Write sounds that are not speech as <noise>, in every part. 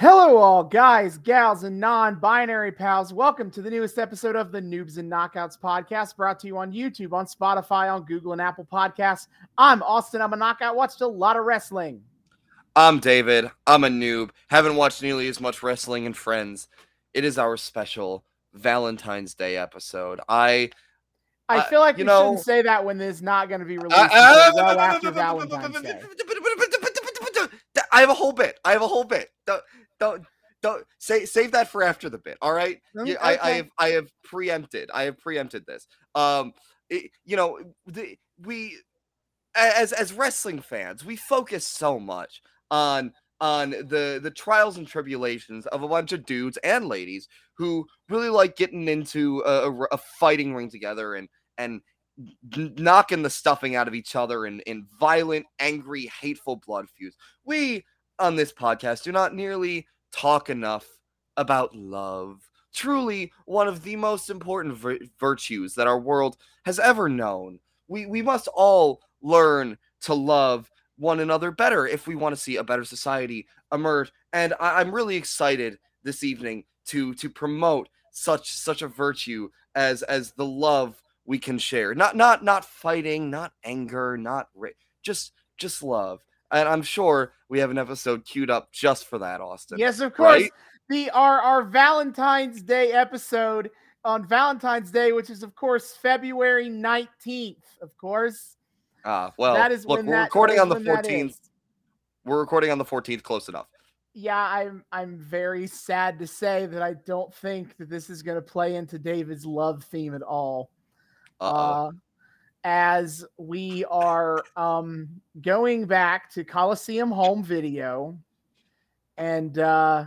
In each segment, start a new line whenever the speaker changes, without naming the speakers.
Hello, all guys, gals, and non binary pals. Welcome to the newest episode of the Noobs and Knockouts podcast, brought to you on YouTube, on Spotify, on Google, and Apple Podcasts. I'm Austin. I'm a knockout. Watched a lot of wrestling.
I'm David. I'm a noob. Haven't watched nearly as much wrestling and Friends. It is our special Valentine's Day episode. I
I
Uh,
feel like
you
you
know-
shouldn't say that when this is not going to be released until well after Valentine's Day.
I have a whole bit. I have a whole bit. Don't don't don't say save that for after the bit. All right. Yeah, I, I have I have preempted. I have preempted this. Um, it- you know, the, we as as wrestling fans, we focus so much on on the the trials and tribulations of a bunch of dudes and ladies who really like getting into a fighting ring together and and knocking the stuffing out of each other in in violent, angry, hateful blood feuds. We on this podcast do not nearly talk enough about love. Truly, one of the most important vir- virtues that our world has ever known. We we must all learn to love one another better if we want to see a better society emerge. And I, I'm really excited this evening to to promote such such a virtue as as the love we can share. Not not not fighting, not anger, not ra- just just love. And I'm sure we have an episode queued up just for that, Austin.
Yes, of course.
Right?
The our our Valentine's Day episode on Valentine's Day, which is of course February 19th, of course.
Ah, well,
that is
look,
when
we're
that-
recording on the 14th. We're recording on the 14th, close enough.
Yeah, I'm I'm very sad to say that I don't think that this is going to play into David's love theme at all. Uh, as we are um, going back to Coliseum home video, and uh,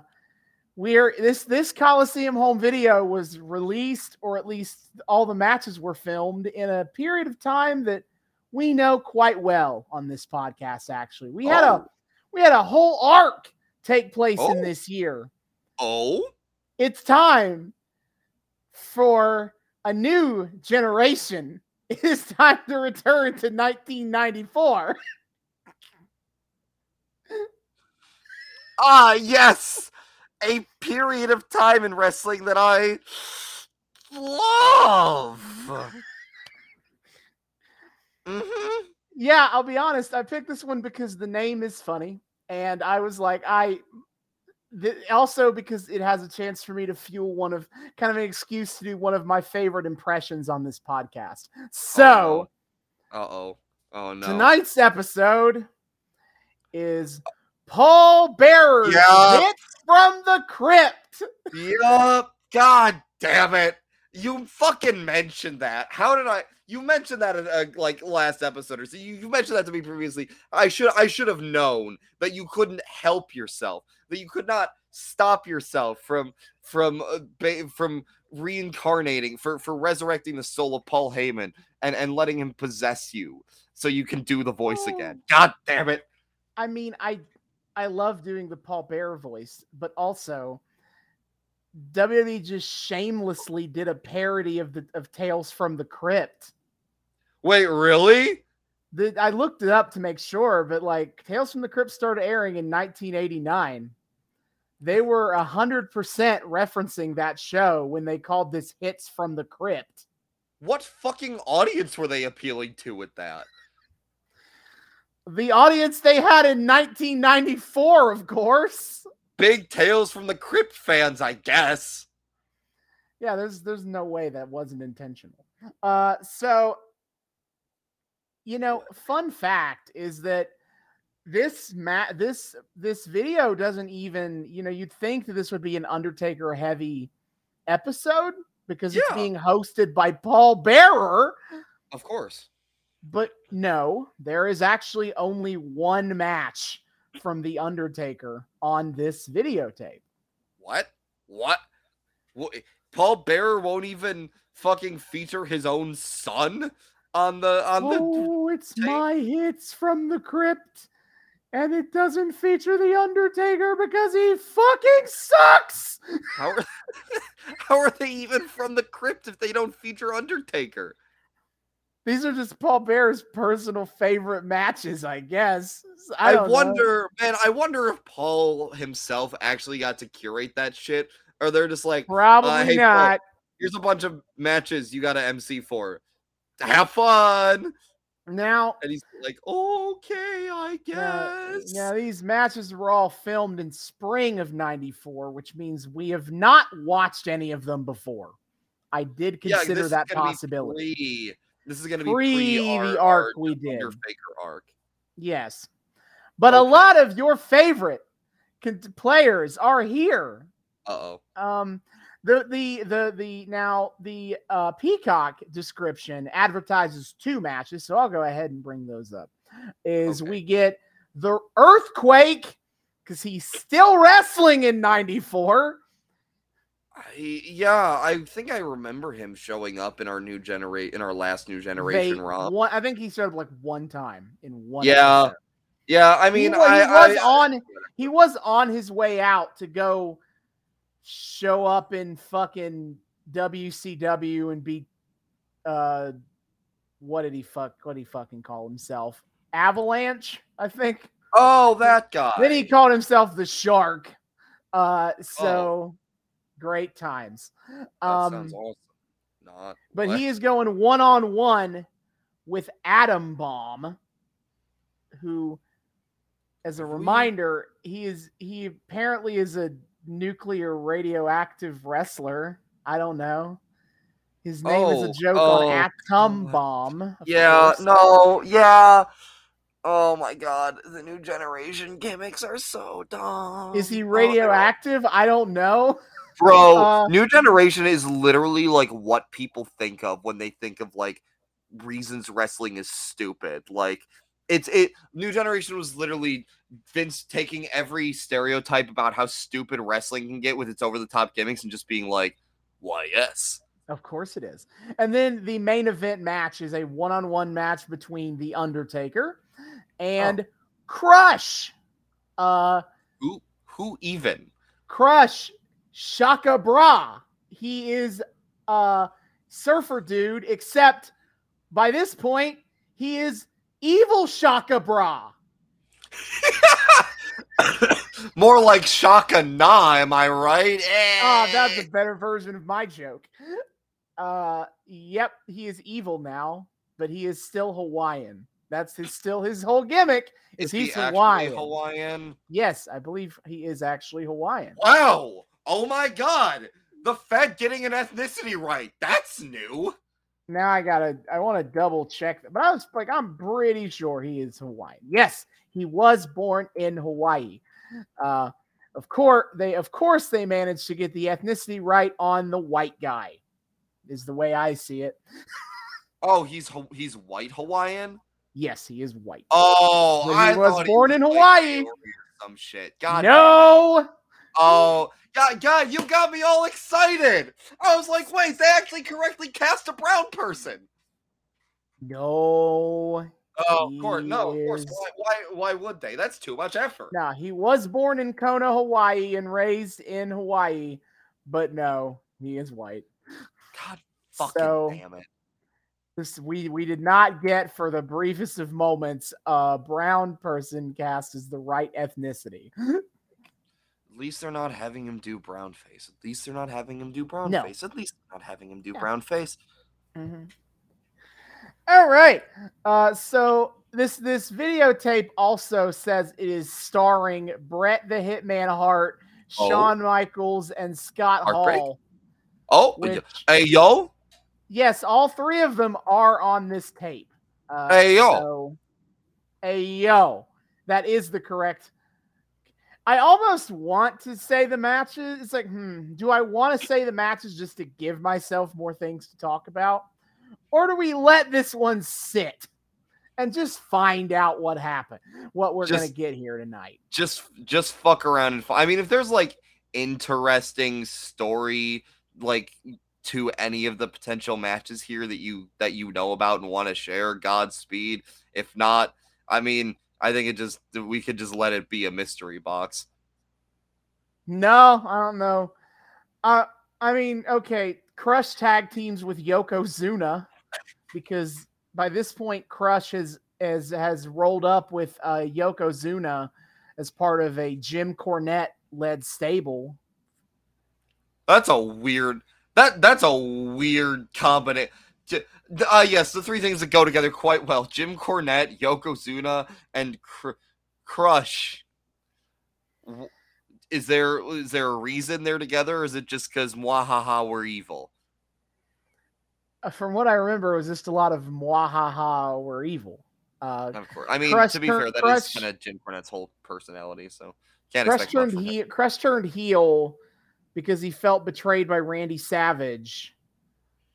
we're this this Coliseum home video was released, or at least all the matches were filmed in a period of time that we know quite well on this podcast. Actually, we had a
Oh.
we had a whole arc take place in
Oh.
this year.
oh,
It's time for a new generation. <laughs> It is time to return to 1994.
ah, yes, a period of time in wrestling that I love. hmm
Yeah, I'll be honest. I picked this one because the name is funny, and I was like, I. also because it has a chance for me to fuel one of kind of an excuse to do one of my favorite impressions on this podcast. So
Uh oh. Oh no.
tonight's episode is Paul Bearer's hits from the crypt.
Yup. God damn it. You fucking mentioned that. How did I? You mentioned that in uh, like last episode or so. You, you mentioned that to me previously. I should I should have known that you couldn't help yourself. That you could not stop yourself from from uh, from reincarnating for for resurrecting the soul of Paul Heyman and and letting him possess you so you can do the voice again. God damn it.
I mean, I I love doing the Paul Bear voice, but also WWE just shamelessly did a parody of the of Tales from the Crypt.
Wait, really?
The, I looked it up to make sure, but like Tales from the Crypt started airing in 1989. They were hundred percent referencing that show when they called this "Hits from the Crypt."
What fucking audience were they appealing to with that?
The audience they had in 1994, of course.
Big tales from the crypt fans, I guess.
Yeah, there's there's no way that wasn't intentional. Uh so you know, fun fact is that this ma- this this video doesn't even, you know, you'd think that this would be an Undertaker heavy episode because it's being hosted by Paul Bearer,
Of course.
but no, there is actually only one match from the Undertaker on this videotape.
What? What? Wha- Paul Bearer won't even fucking feature his own son on the on the
oh, it's
tape?
my hits from the crypt, and it doesn't feature the Undertaker because he fucking sucks.
how are, <laughs> how are they even from the crypt if they don't feature Undertaker?
These are just Paul Bear's personal favorite matches, I guess. I,
I,
don't know.
wonder, man. I wonder if Paul himself actually got to curate that shit, or they're just like,
Probably
uh, hey, Paul,
not.
here's a bunch of matches you got to MC for. Have fun.
Now,
And he's like, okay, I
uh,
guess.
yeah, these matches were all filmed in spring of 94, which means we have not watched any of them before. I did consider
is
that possibility.
This is going to be
Pre the arc we did.
Undertaker arc.
Yes. But a lot of your favorite players are here.
Uh oh.
Um, the the the the now the uh, Peacock description advertises two matches, so I'll go ahead and bring those up. Is
Okay.
we get the Earthquake because he's still wrestling in '94.
I, yeah, I think I remember him showing up in our new generate in our last new generation Raw.
One, I think he showed up like one time in one.
Yeah,
episode.
Yeah, I mean,
he, wa- he was
I-
on he was on his way out to go show up in fucking WCW and be uh what did he fuck what did he fucking call himself? Avalanche, I think.
Oh, that guy.
Then he called himself the Shark. Uh so
Oh.
Great times.
That
Um
sounds awesome. Not.
but
what?
he is going one on one with Atom Bomb, who, as a reminder, he is he apparently is a nuclear radioactive wrestler. I don't know. His name is
Oh,
a joke
oh,
on Atom
oh,
Bomb.
Yeah,
course.
no, yeah. Oh my god, the new generation gimmicks are so dumb.
Is he
Oh,
radioactive? I don't know. <laughs>
Bro,
Uh,
new generation is literally like what people think of when they think of like reasons wrestling is stupid. Like it's it new generation was literally Vince taking every stereotype about how stupid wrestling can get with its over the top gimmicks and just being like, why yes.
Of course it is. And then the main event match is a one-on-one match between The Undertaker and Crush. Uh
Who who even?
Crush Shaka Bra. He is a surfer dude, except by this point, he is evil Shaka Bra. <laughs>
More like Shaka Na, am I right?
Ah, that's
Eh.
a better version of my joke. Uh yep, he is evil now, but he is still Hawaiian. That's his still his whole gimmick.
Is
he's
he
Hawaiian.
Hawaiian?
Yes, I believe he is actually Hawaiian.
Wow! Oh my god! The Fed getting an ethnicity right. That's new.
Now I gotta I want to double check but I was like, I'm pretty sure he is Hawaiian. Yes, he was born in Hawaii. Uh of course they of course they managed to get the ethnicity right on the white guy, is the way I see it. <laughs>
Oh, he's he's white Hawaiian.
Yes, he is white.
Oh,
he
I
was born in Hawaii.
Some shit. God.
no,
Oh, God, God, you got me all excited. I was like, wait, they actually correctly cast a brown person.
no,
Oh, of course, no, of course. Why, why, why would they? That's too much effort.
no. He was born in Kona, Hawaii, and raised in Hawaii, but no, he is white.
God fucking
So-
damn it.
This we we did not get for the briefest of moments a brown person cast as the right ethnicity. <laughs>
At least they're not having him do brown face. At least they're not having him do brown
No.
face. At least they're not having him do brown face.
All right. Uh, so this this videotape also says it is starring Brett the Hitman Hart,
Oh.
Shawn Michaels, and Scott
Heartbreak?
Hall.
Oh,
Which,
hey yo,
yes, all three of them are on this tape. Uh,
Hey, yo.
So, hey yo, that is the correct. I almost want to say the matches. It's like, hmm, do I want to say the matches just to give myself more things to talk about, or do we let this one sit and just find out what happened, what we're gonna get here tonight?
just just fuck around and. F- I mean, if there's like interesting story like to any of the potential matches here that you that you know about and want to share, Godspeed. If not, I mean, I think it just we could just let it be a mystery box.
No, I don't know. Uh, I mean, okay, Crush tag teams with Yokozuna because by this point, Crush has has has rolled up with uh, Yokozuna as part of a Jim Cornette led stable.
That's a weird that that's a weird combination. Uh, yes, the three things that go together quite well: Jim Cornette, Yokozuna, and Cr- Crush. Is there is there a reason they're together? Or is it just because Mwahaha were evil?
Uh, from what I remember, it was just a lot of Mwahaha were evil. Uh,
of course, I mean to be fair, that is kind of Jim Cornette's whole personality. So can't
Crush turned he Crush turned heel because he felt betrayed by Randy Savage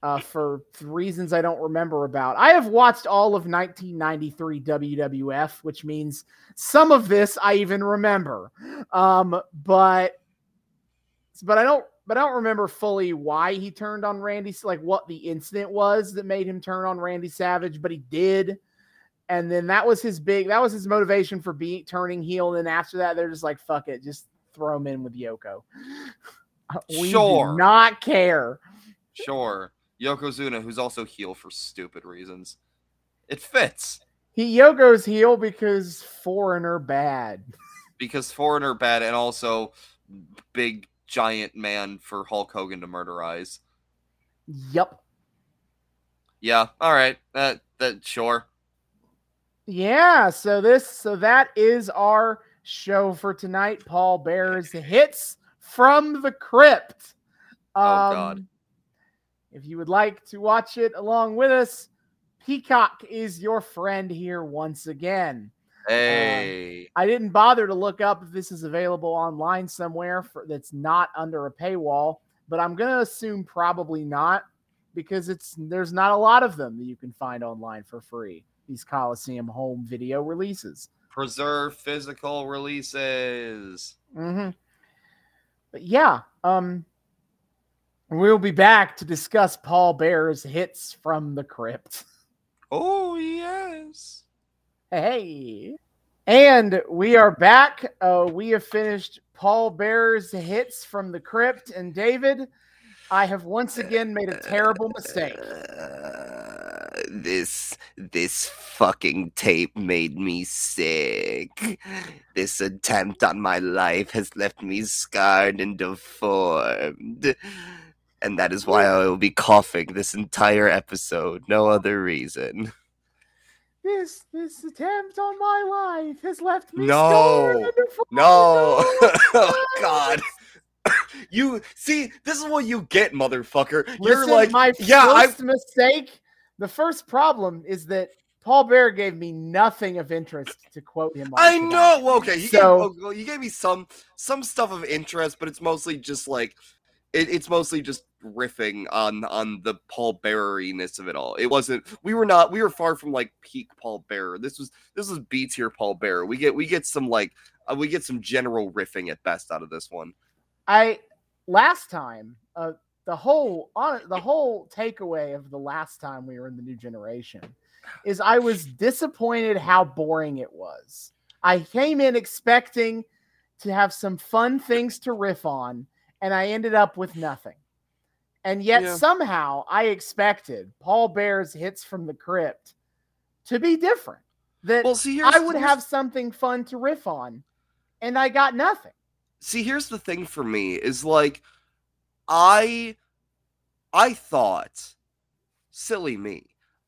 uh, for reasons I don't remember about. I have watched all of 1993 WWF, which means some of this I even remember. Um, but but I don't but I don't remember fully why he turned on Randy, like what the incident was that made him turn on Randy Savage, but he did. And then that was his big that was his motivation for being turning heel. And then after that, they're just like, fuck it, just throw him in with Yoko. <laughs> we sure. do not care.
Sure. Yokozuna, who's also heel for stupid reasons. It fits.
He Yoko's heel because foreigner bad.
because foreigner bad and also big giant man for Hulk Hogan to murderize.
Yep.
Yeah. All right. That that sure.
Yeah. So this so that is our show for tonight. Paul Bear's hits from the crypt.
Um, oh God.
If you would like to watch it along with us, Peacock is your friend here once again.
Hey.
Uh, I didn't bother to look up if this is available online somewhere for, that's not under a paywall, but I'm going to assume probably not because it's there's not a lot of them that you can find online for free. These Coliseum home video releases.
Preserve physical releases.
Mm-hmm. But yeah, um, we'll be back to discuss Paul Bear's hits from the crypt.
Oh yes.
Hey. And we are back. Uh, we have finished Paul Bear's hits from the crypt. And David, I have once again made a terrible mistake. Uh,
this this fucking tape made me sick. This attempt on my life has left me scarred and deformed. And that is why I will be coughing this entire episode. No other reason.
This this attempt on my life has left me
no, no, <laughs> oh God. <coughs> you see, this is what you get, motherfucker. Listen, You're like,
my
yeah,
first I... mistake. The first problem is that Paul Bear gave me nothing of interest to quote him.
I know. Well, okay, he so gave, oh, you gave me some some stuff of interest, but it's mostly just like it, it's mostly just riffing on on the Paul Beareriness of it all. It wasn't. We were not. We were far from like peak Paul Bearer. This was this was B tier Paul Bearer. We get we get some like uh, we get some general riffing at best out of this one.
I last time uh the whole on the whole takeaway of the last time we were in the new generation is I was disappointed how boring it was. I came in expecting to have some fun things to riff on and I ended up with nothing. And yet yeah. somehow I expected Paul Bear's hits from the crypt to be different. That well, see, I would have something fun to riff on, and I got nothing.
See, here's the thing for me is like I I thought silly me.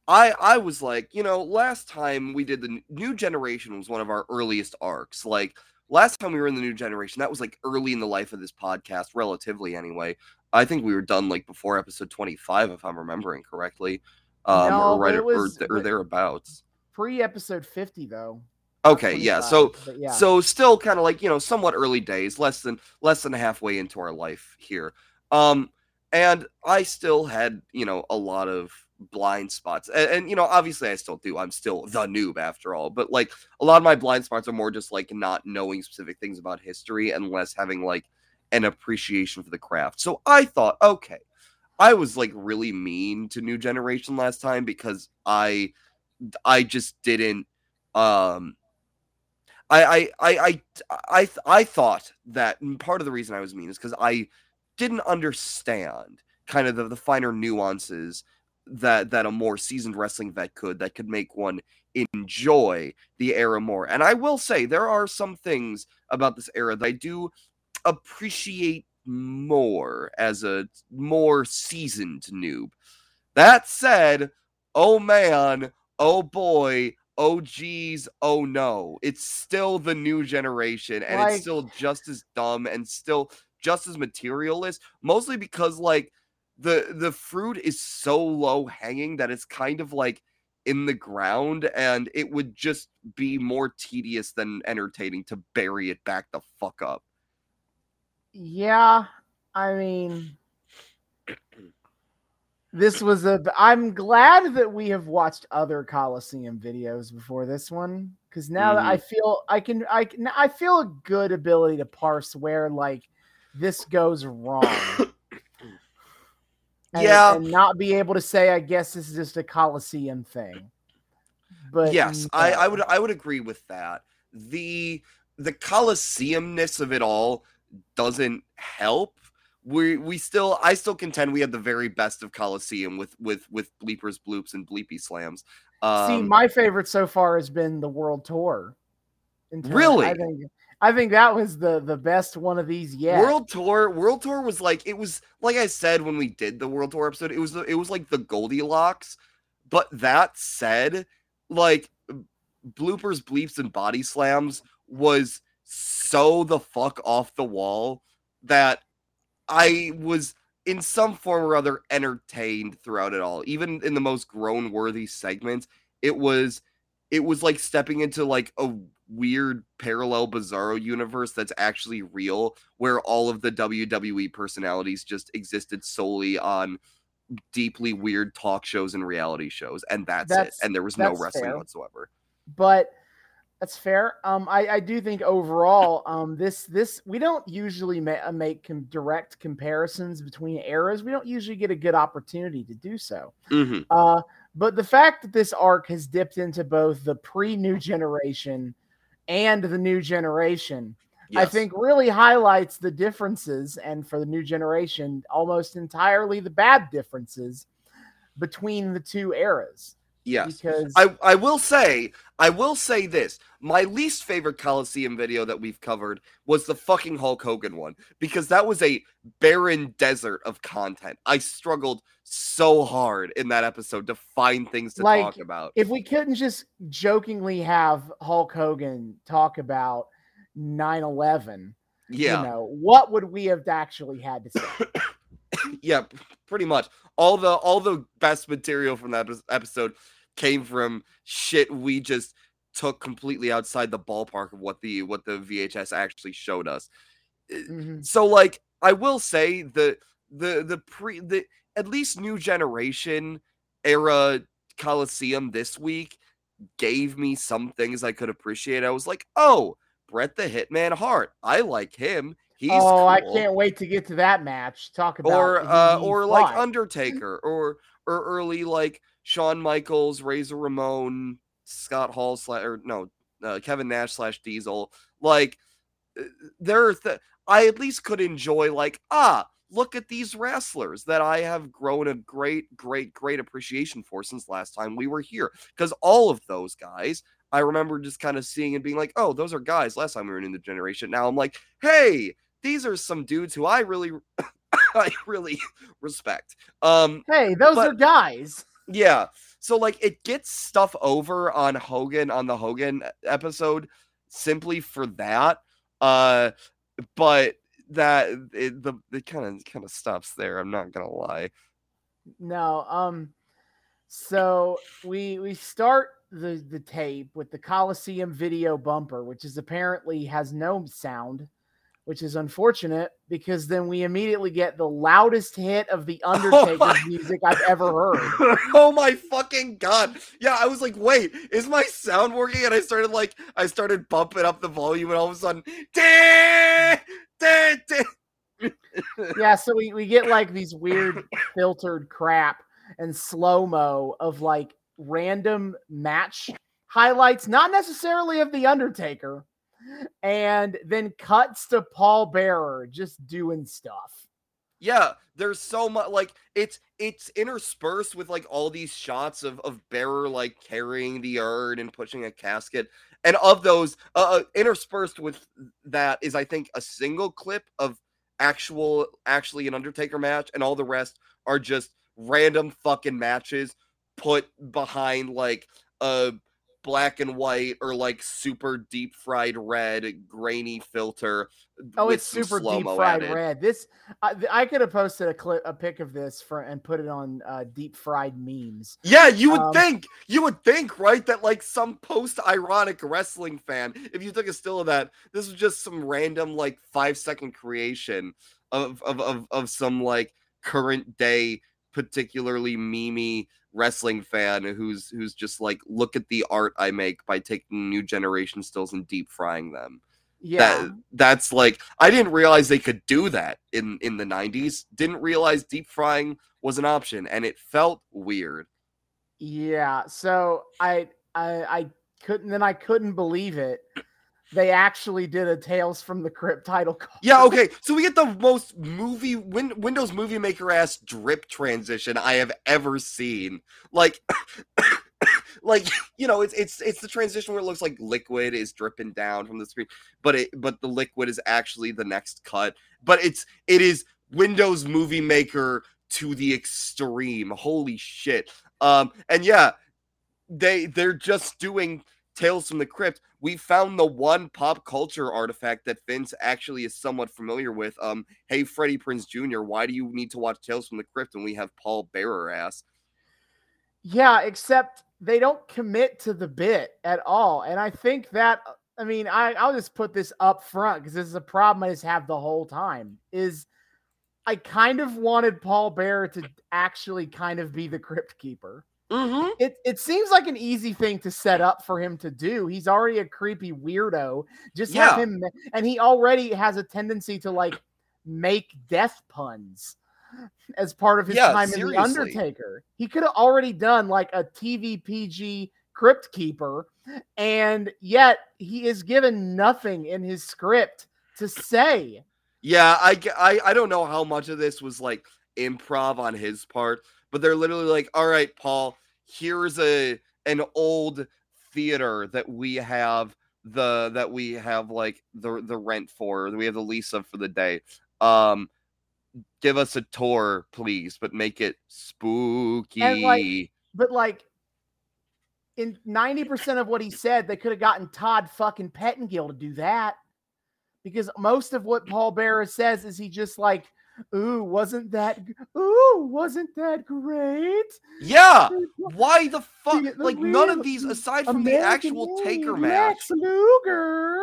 I I was like, you know, last time we did the new generation was one of our earliest arcs. Like last time we were in the new generation, that was like early in the life of this podcast, relatively anyway. I think we were done like before episode 25, if I'm remembering correctly. Um, no, or right was, or, or thereabouts.
Pre episode 50, though.
Okay, yeah. So yeah. so still kind of like, you know, somewhat early days, less than less than halfway into our life here. Um and I still had, you know, a lot of blind spots. And, and, you know, obviously I still do. I'm still the noob after all. But like a lot of my blind spots are more just like not knowing specific things about history and less having like an appreciation for the craft. So I thought, okay, I was like really mean to new generation last time because I I just didn't um I I I I I, I thought that part of the reason I was mean is because I didn't understand kind of the, the finer nuances that that a more seasoned wrestling vet could that could make one enjoy the era more. And I will say there are some things about this era that I do appreciate more as a more seasoned noob. That said, oh man, oh boy, oh geez, oh no. It's still the new generation and
Like-
it's still just as dumb and still just as materialist, mostly because like the the fruit is so low hanging that it's kind of like in the ground and it would just be more tedious than entertaining to bury it back the fuck up.
Yeah, I mean, this was a. I'm glad that we have watched other Coliseum videos before this one because now that I mm. feel I can, I can, I feel a good ability to parse where like this goes wrong. <coughs> And,
Yeah.
and not be able to say, I guess this is just a Coliseum thing. But
yes, I, I would I would agree with that. The the Coliseumness of it all doesn't help. We we still I still contend we had the very best of Coliseum with with with bleepers, bloops, and bleepy slams. Um,
See, my favorite so far has been the world tour.
Really?
I think I think that was the the best one of these yet.
World Tour, World Tour was like it was like I said when we did the World Tour episode, it was it was like the Goldilocks. But that said, like bloopers, bleeps, and body slams was so the fuck off the wall that I was in some form or other entertained throughout it all. Even in the most groan worthy segments, it was it was like stepping into like a weird parallel bizarro universe that's actually real where all of the WWE personalities just existed solely on deeply weird talk shows and reality shows and that's,
That's-
it and there was no wrestling
fair.
whatsoever
but that's fair. Um, I, I do think overall, um, this this we don't usually ma- uh, make com- direct comparisons between eras. We don't usually get a good opportunity to do so.
Mhm.
Uh, but the fact that this arc has dipped into both the pre-new generation and the new generation, I think really highlights the differences, and for the new generation, almost entirely the bad differences between the two eras.
Yes
Because
I, I will say, I will say this. My least favorite Coliseum video that we've covered was the fucking Hulk Hogan one because that was a barren desert of content. I struggled so hard in that episode to find things to
Like,
talk about.
if we couldn't just jokingly have Hulk Hogan talk about 9/11,
Yeah,
you know, what would we have actually had to say? <coughs> <laughs>
yeah, pretty much. All the all the best material from that episode came from shit we just took completely outside the ballpark of what the what the VHS actually showed us.
Mhm.
so like i will say the the the pre the at least new generation era coliseum this week gave me some things i could appreciate i was like oh brett the hitman hart i like him he's
oh, I can't wait to get to that match. Talk about
or uh or like undertaker or or early like Shawn Michaels, Razor Ramon, Scott Hall slash or no uh, Kevin Nash slash Diesel. Like uh, there are th- I at least could enjoy like ah look at these wrestlers that I have grown a great great great appreciation for since last time we were here. Because all of those guys I remember just kind of seeing and being like oh those are guys. Last time we were in the generation. Now I'm like hey these are some dudes who I really <coughs> I really respect. Um
Hey, those
but-
are guys.
yeah. So like it gets stuff over on Hogan on the Hogan episode simply for that. Uh but that it, the it kind of kind of stops there. I'm not going to lie.
No, um, so we we start the the tape with the Coliseum video bumper, which is apparently has no sound, which is unfortunate because then we immediately get the loudest hit of the <laughs> oh Undertaker's
my-
music I've ever heard. <laughs>
oh my fucking god. Yeah, I was like, "Wait, is my sound working?" And I started like I started bumping up the volume and all of a sudden, "Deh, deh, deh."
yeah, so we, we get like these weird filtered crap and slow mo of like random match highlights, not necessarily of the Undertaker, and then cuts to Paul Bearer just doing stuff.
Yeah, there's so much like it's it's interspersed with like all these shots of of bearer like carrying the urn and pushing a casket, and of those, uh, uh interspersed with that is I think a single clip of actual actually an Undertaker match, and all the rest are just random fucking matches put behind like a black and white or like super deep fried red grainy filter.
Oh, it's super deep fried added. red. This I, I, could have posted a clip, a pic of this for and put it on uh, deep fried memes.
Yeah, you would um, think you would think right that like some post ironic wrestling fan, if you took a still of that, this was just some random like five second creation of of of, of some like current day particularly memey wrestling fan who's who's just like look at the art I make by taking new generation stills and deep frying them. Yeah. That, that's like I didn't realize they could do that in in the 90s. Didn't realize deep frying was an option and it felt weird.
Yeah, so I I I couldn't then I couldn't believe it they actually did a Tales from the Crypt title card.
Yeah, okay. So we get the most movie win, Windows Movie Maker ass drip transition I have ever seen. Like <coughs> like you know, it's it's it's the transition where it looks like liquid is dripping down from the screen, but it but the liquid is actually the next cut. But it's it is Windows Movie Maker to the extreme. Holy shit. Um and yeah, they they're just doing Tales from the Crypt, we found the one pop culture artifact that Vince actually is somewhat familiar with. Um, hey, Freddie Prinze Jr., why do you need to watch Tales from the Crypt when we have Paul Bearer ass?
Yeah, except they don't commit to the bit at all. And I think that, I mean, I, I'll just put this up front because this is a problem I just have the whole time. Is I kind of wanted Paul Bearer to actually kind of be the crypt keeper.
Mm-hmm.
It it seems like an easy thing to set up for him to do. He's already a creepy weirdo. Just yeah. have him, and he already has a tendency to like make death puns as part of his yeah, time seriously. in the Undertaker. He could have already done like a TV PG crypt keeper, and yet he is given nothing in his script to say.
Yeah, I, I I don't know how much of this was like improv on his part but they're literally like, all right, Paul, here's a an old theater that we have the that we have like the the rent for we have the lease of for the day. Um give us a tour please but make it spooky.
Like, but like in 90% of what he said they could have gotten todd fucking pettengill to do that. Because most of what paul bearer says is he just like Ooh, wasn't that? Ooh, wasn't that great?
Yeah. Why the fuck? like none of these, aside from American the actual Taker match,
Luger.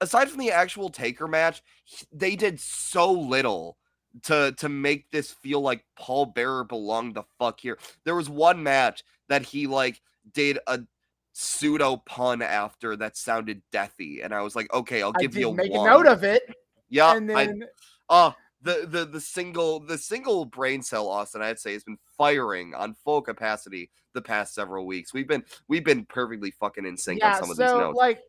Aside from the actual Taker match, they did so little to to make this feel like Paul Bearer belonged the fuck here. There was one match that he like did a pseudo pun after that sounded deathy, and I was like, okay, I'll give you a
make
one.
a note of it.
Yeah, and then. I, uh, the the the single the single brain cell Austin I'd say has been firing on full capacity the past several weeks. We've been we've been perfectly fucking in sync yeah, on some of so, these notes.
Like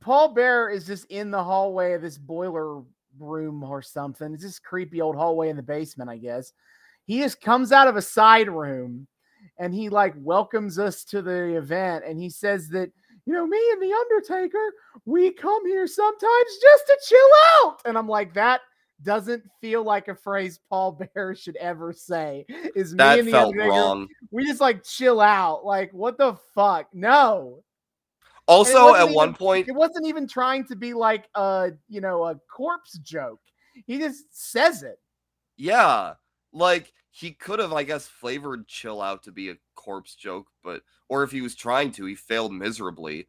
Paul Bear is just in the hallway of this boiler room or something. It's this creepy old hallway in the basement, I guess. He just comes out of a side room and he like welcomes us to the event and he says that you know, me and the Undertaker, we come here sometimes just to chill out. And I'm like, that doesn't feel like a phrase Paul Bear should ever say. Is
that me and the felt wrong.
We just like chill out. Like what the fuck? No.
Also, at
even,
one point,
it wasn't even trying to be like a you know a corpse joke. He just says it.
Yeah, like he could have, I guess, flavored chill out to be a corpse joke, but or if he was trying to, he failed miserably.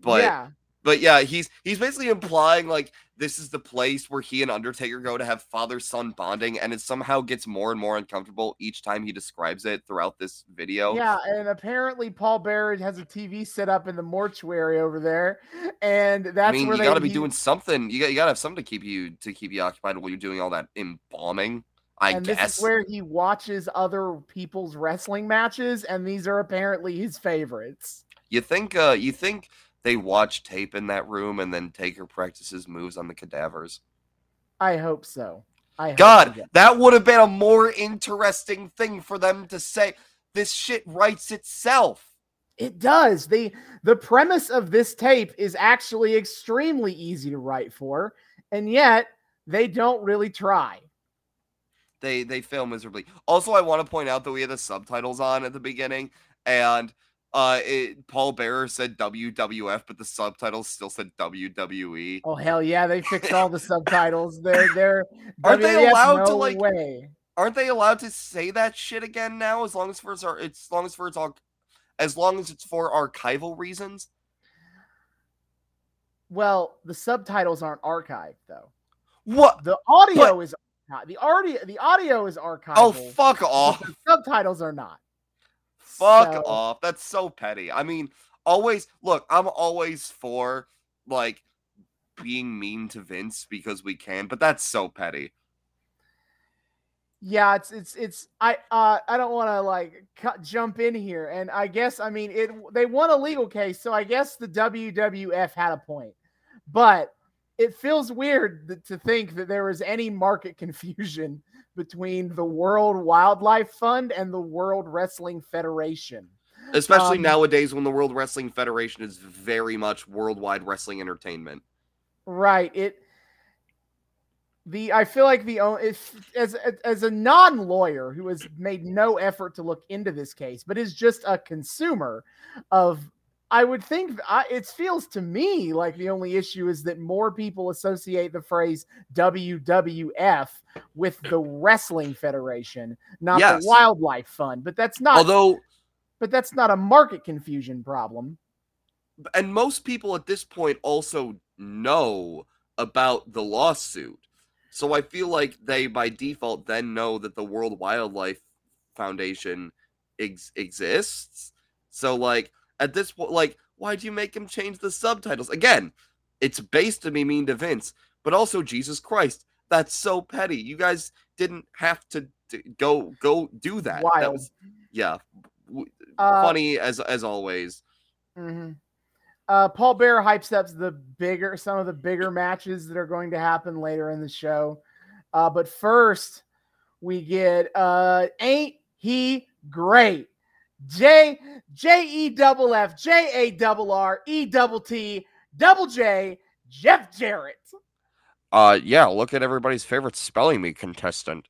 But yeah but yeah, he's he's basically implying like this is the place where he and Undertaker go to have father son bonding, and it somehow gets more and more uncomfortable each time he describes it throughout this video.
Yeah, and apparently Paul Bearer has a TV set up in the mortuary over there, and that's I mean, where
you got to be doing something. You got you got to have something to keep you to keep you occupied while you're doing all that embalming. I
and
guess.
this is where he watches other people's wrestling matches, and these are apparently his favorites.
You think? uh You think? They watch tape in that room and then Taker practices moves on the cadavers.
I hope so. I hope
God,
does.
that would have been a more interesting thing for them to say. This shit writes itself.
It does. The the premise of this tape is actually extremely easy to write for, and yet they don't really try.
They they fail miserably. Also, I want to point out that we had the subtitles on at the beginning, and uh, it, Paul Bearer said WWF, but the subtitles still said. WWE.
Oh hell yeah, they fixed all the <laughs> subtitles. They're they're
Aren't they
WWF,
allowed to, like-
way.
Aren't they allowed to say that shit again now? As long as for it's, as long as for it's all, as long as it's for archival reasons.
Well, the subtitles aren't archived though.
What?
The audio is archi- the audio the audio is archived.
Oh, fuck off.
The subtitles are not.
Fuck
So-
off. That's so petty. I mean, always look, I'm always for like being mean to Vince because we can, but that's so petty.
Yeah, it's it's it's I uh I don't want to like cut, jump in here, and I guess I mean it. They won a legal case, so I guess the WWF had a point, but it feels weird to think that there was any market <laughs> confusion between the World Wildlife Fund and the World Wrestling Federation.
Especially
Um,
nowadays when the World Wrestling Federation is very much worldwide wrestling entertainment.
Right. It the I feel like the if as as a non-lawyer who has made no effort to look into this case, but is just a consumer of I would think I, it feels to me like the only issue is that more people associate the phrase WWF with the Wrestling Federation, not
Yes.
the Wildlife Fund. But that's not.
Although
but that's not a market confusion problem.
and most people at this point also know about the lawsuit. So I feel like they by default then know that the World Wildlife Foundation ex- exists. So like at this point like why do you make him change the subtitles? Again, it's based to be mean to Vince, but also Jesus Christ. That's so petty. You guys didn't have to, to go go do that. That
Wild.
was yeah. w-
Uh,
funny as as always.
hmm Uh, Paul Bear hypes up the bigger, some of the bigger matches that are going to happen later in the show. Uh, but first, we get uh, ain't he great? J J E double F J A double R E double T double J Jeff Jarrett.
Uh, yeah. Look at everybody's favorite spelling bee contestant.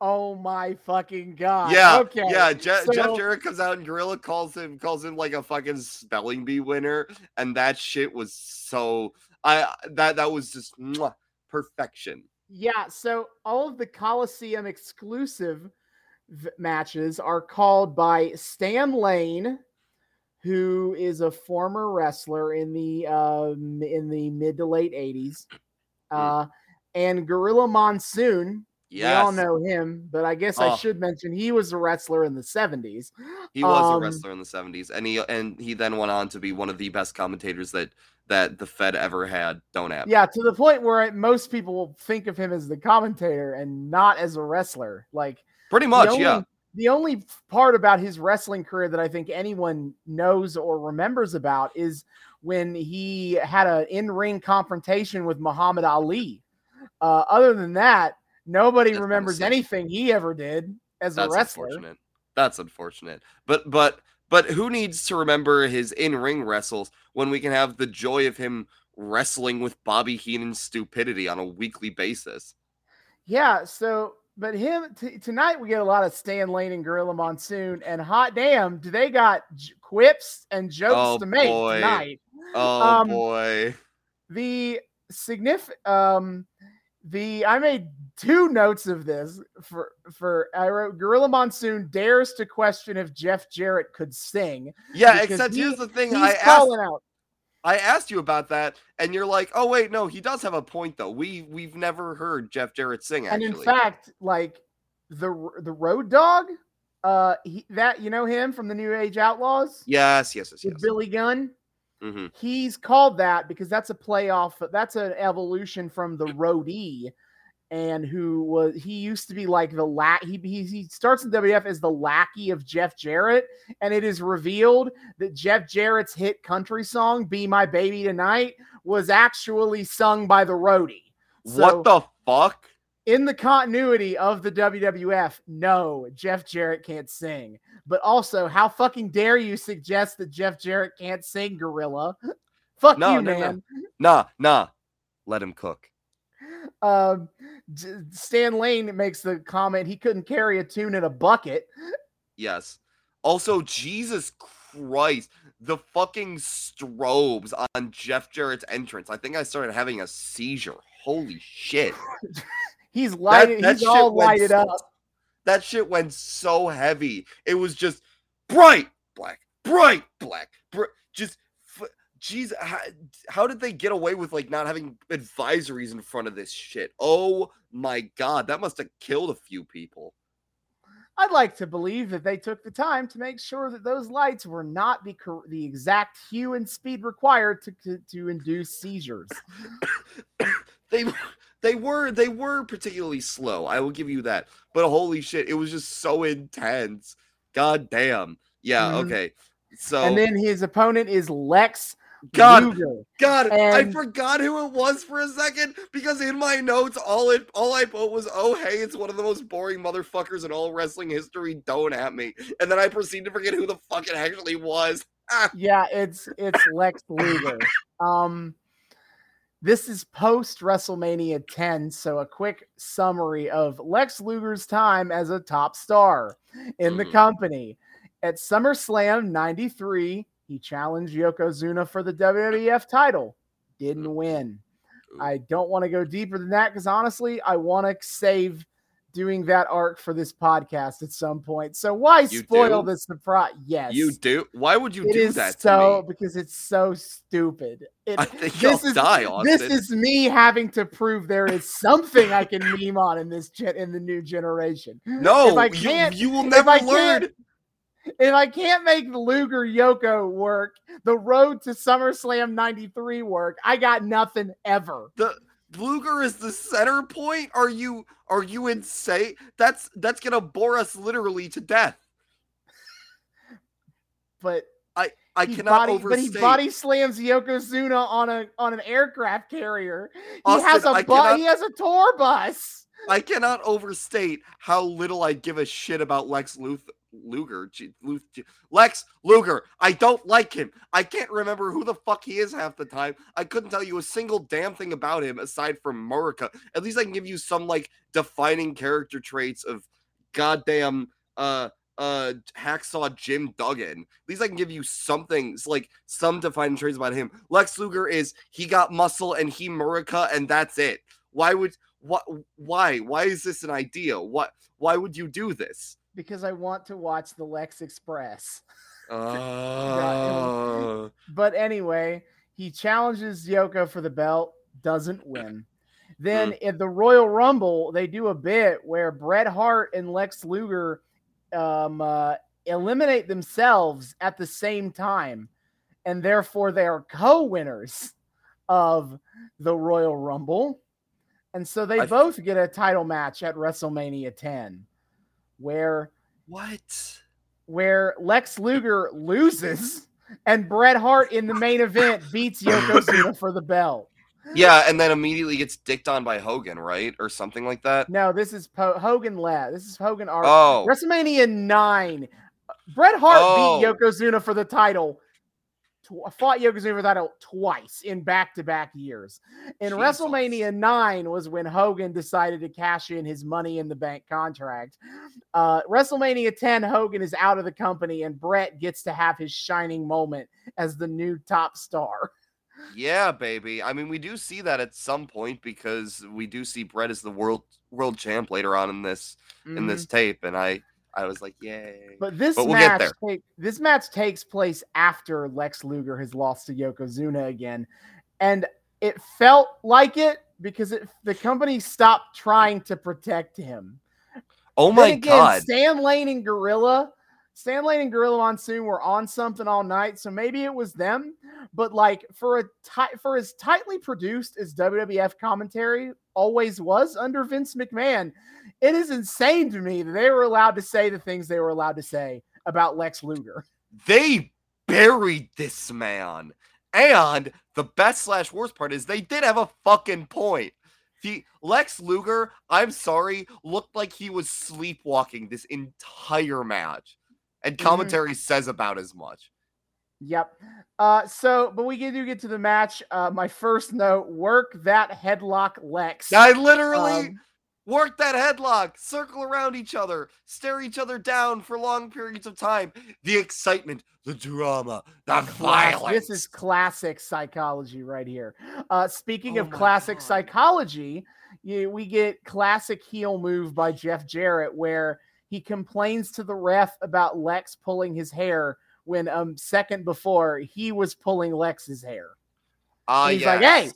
Oh my fucking god!
yeah,
okay,
yeah. Je- Jeff Jarrett comes out and Gorilla calls him calls him like a fucking spelling bee winner, and that shit was so. I that that was just mwah, perfection.
Yeah, so all of the Coliseum exclusive v- matches are called by Stan Lane, who is a former wrestler in the um, in the mid to late '80s, uh, and Gorilla Monsoon.
Yes,
We all know him, but I guess I
Oh.
should mention he was a wrestler in the '70s.
he was
um,
a wrestler in the seventies, and he and he then went on to be one of the best commentators that that the Fed ever had. Don't have.
Yeah, to the point where most people will think of him as the commentator and not as a wrestler. Like
pretty
the
much.
only-
yeah.
The only part about his wrestling career that I think anyone knows or remembers about is when he had an in-ring confrontation with Muhammad Ali. Uh, other than that, nobody
That's
remembers anything he ever did as a
That's
wrestler.
unfortunate. That's unfortunate. But but but who needs to remember his in-ring wrestles when we can have the joy of him wrestling with Bobby Heenan's stupidity on a weekly basis?
Yeah. So, but him t- tonight we get a lot of Stan Lane and Gorilla Monsoon, and hot damn, do they got j- quips and jokes
Oh,
to make
boy.
tonight?
Oh
Um,
boy.
the significant um the I made two notes of this for for I wrote Gorilla Monsoon dares to question if Jeff Jarrett could sing.
Yeah, except
he-
here's the thing.
He's
I asked
out.
I asked you about that, and you're like, "Oh wait, no, he does have a point though. We we've never heard Jeff Jarrett sing Actually.
And in fact, like the the Road Dog, uh he, that you know him from the New Age Outlaws
yes, yes, yes, yes.
Billy Gunn.
hmm
He's called that because that's a playoff. That's an evolution from the roadie, and who was he used to be like the la he, he he starts in WF as the lackey of Jeff Jarrett, and it is revealed that Jeff Jarrett's hit country song "Be My Baby Tonight" was actually sung by the roadie. So
what the fuck?
in the continuity of the WWF, no, Jeff Jarrett can't sing. But also, how fucking dare you suggest that Jeff Jarrett can't sing Gorilla? <laughs> Fuck
No,
you,
no, no.
man.
Nah, nah. Let him cook. <laughs>
Um, Stan Lane makes the comment he couldn't carry a tune in a bucket.
Yes. Also, Jesus Christ, the fucking strobes on Jeff Jarrett's entrance. I think I started having a seizure. Holy shit. <laughs>
He's lighted.
that
he's all lighted
so-
up.
That shit went so heavy. It was just bright black, bright black, br- just. Jeez, how, how did they get away with like not having advisories in front of this shit? Oh my god, that must have killed a few people.
I'd like to believe that they took the time to make sure that those lights were not the the exact hue and speed required to to, to induce seizures. <coughs>
they they were they were particularly slow. I will give you that. But holy shit, it was just so intense. God damn. Yeah,
Mhm.
okay. So
And then his opponent is Lex
God,
Luger.
God, I forgot who it was for a second because in my notes, all it all I put was, "Oh hey, it's one of the most boring motherfuckers in all wrestling history." Don't at me. And then I proceed to forget who the fuck it actually was. Ah,
Yeah, it's it's Lex <laughs> Luger. Um, this is post WrestleMania 10, so a quick summary of Lex Luger's time as a top star in the
Mhm.
company. At SummerSlam 93, he challenged Yokozuna for the WWF title. Didn't win. I don't want to go deeper than that because honestly, I want to save doing that arc for this podcast at some point. So why
You
spoil
do?
the surprise? Yes.
You do? Why would you
It
do that
so because it's so stupid. It,
I think
this
you'll
is
die,
this is me having to prove there is something I can meme on in this gen, in the new generation.
no,
if I
you,
can't-
you will never learn.
If I can't make the Luger Yoko work, the road to SummerSlam '93 work, I got nothing ever.
the Luger is the center point. Are you are you insane? That's that's gonna bore us literally to death. <laughs>
But
I
he
cannot
body, but he body slams Yokozuna on a on an aircraft carrier. He
Austin,
has a bu-
cannot-
he has a tour bus.
I cannot overstate how little I give a shit about Lex Luth- Luger. Lex Luger. I don't like him. I can't remember who the fuck he is half the time. I couldn't tell you a single damn thing about him aside from Murica. At least I can give you some like defining character traits of goddamn uh uh hacksaw Jim Duggan. At least I can give you something like some defining traits about him. Lex Luger is he got muscle and he Murica and that's it. Why would what why why is this an idea? What why would you do this?
Because I want to watch the Lex Express. <laughs>
Uh, <laughs>
But anyway, he challenges Yoko for the belt, doesn't win. Then
Hmm.
in the Royal Rumble, they do a bit where Bret Hart and Lex Luger um, uh, eliminate themselves at the same time, and therefore they are co-winners of the Royal Rumble. And so they
I-
both get a title match at WrestleMania 10, where
what?
where Lex Luger loses and Bret Hart in the main event beats Yokozuna <laughs> for the belt.
Yeah, and then immediately gets dicked on by Hogan, right? Or something like that.
No, this is po- Hogan led. This is Hogan. R-
oh,
WrestleMania 9. Bret Hart
Oh.
beat Yokozuna for the title. Tw- fought Yokozuna title twice in back-to-back years. And
Jesus.
WrestleMania 9 was when Hogan decided to cash in his money in the bank contract. Uh, WrestleMania 10, Hogan is out of the company, and Bret gets to have his shining moment as the new top star.
yeah, baby. I mean, we do see that at some point because we do see Bret as the world world champ later on in this in this tape, and I I was like, yay.
But this
But we'll
match, take, this match takes place after Lex Luger has lost to Yokozuna again, and it felt like it because it, the company stopped trying to protect him.
oh my
again,
god.
Stan Lane and Gorilla, Stan Lane and Gorilla Monsoon were on something all night, so maybe it was them. But like for a tight, for as tightly produced as WWF commentary always was under Vince McMahon, it is insane to me that they were allowed to say the things they were allowed to say about Lex Luger.
they buried this man. And the best slash worst part is they did have a fucking point. The Lex Luger, I'm sorry, looked like he was sleepwalking this entire match. And
Mhm.
commentary says about as much.
Yep. Uh, so, but we do get to the match. Uh, my first note: work that headlock, Lex.
I literally
Um,
work that headlock, circle around each other, stare each other down for long periods of time. The excitement, the drama, the violence.
This is classic psychology right here. Uh, speaking
Oh
of classic
God.
psychology, you, we get classic heel move by Jeff Jarrett where he complains to the ref about Lex pulling his hair when um second before he was pulling Lex's hair.
Ah,
he's like, "Hey,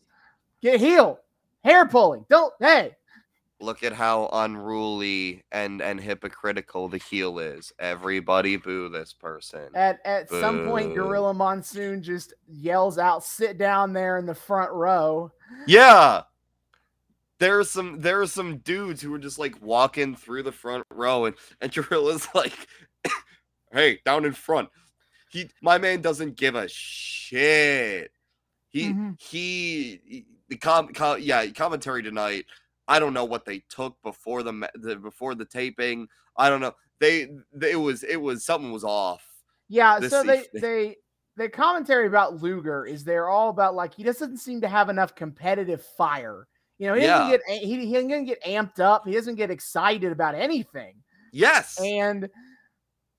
get heel, hair pulling. Don't hey."
Look at how unruly and and hypocritical the heel is. Everybody boo this person.
At at some point, Gorilla Monsoon just yells out, "Sit down there in the front row."
Yeah. There's some there are some dudes who are just like walking through the front row and and Gorilla's <laughs> like <coughs> hey, down in front. He my man doesn't give a shit. He
Mhm.
he, he- the com, com yeah, commentary tonight. I don't know what they took before the, the before the taping. I don't know. They, they it was it was something was off.
Yeah, so they
evening.
they the commentary about Luger is they're all about like he doesn't seem to have enough competitive fire. You know, he doesn't get he, he doesn't get amped up. He doesn't get excited about anything.
Yes.
And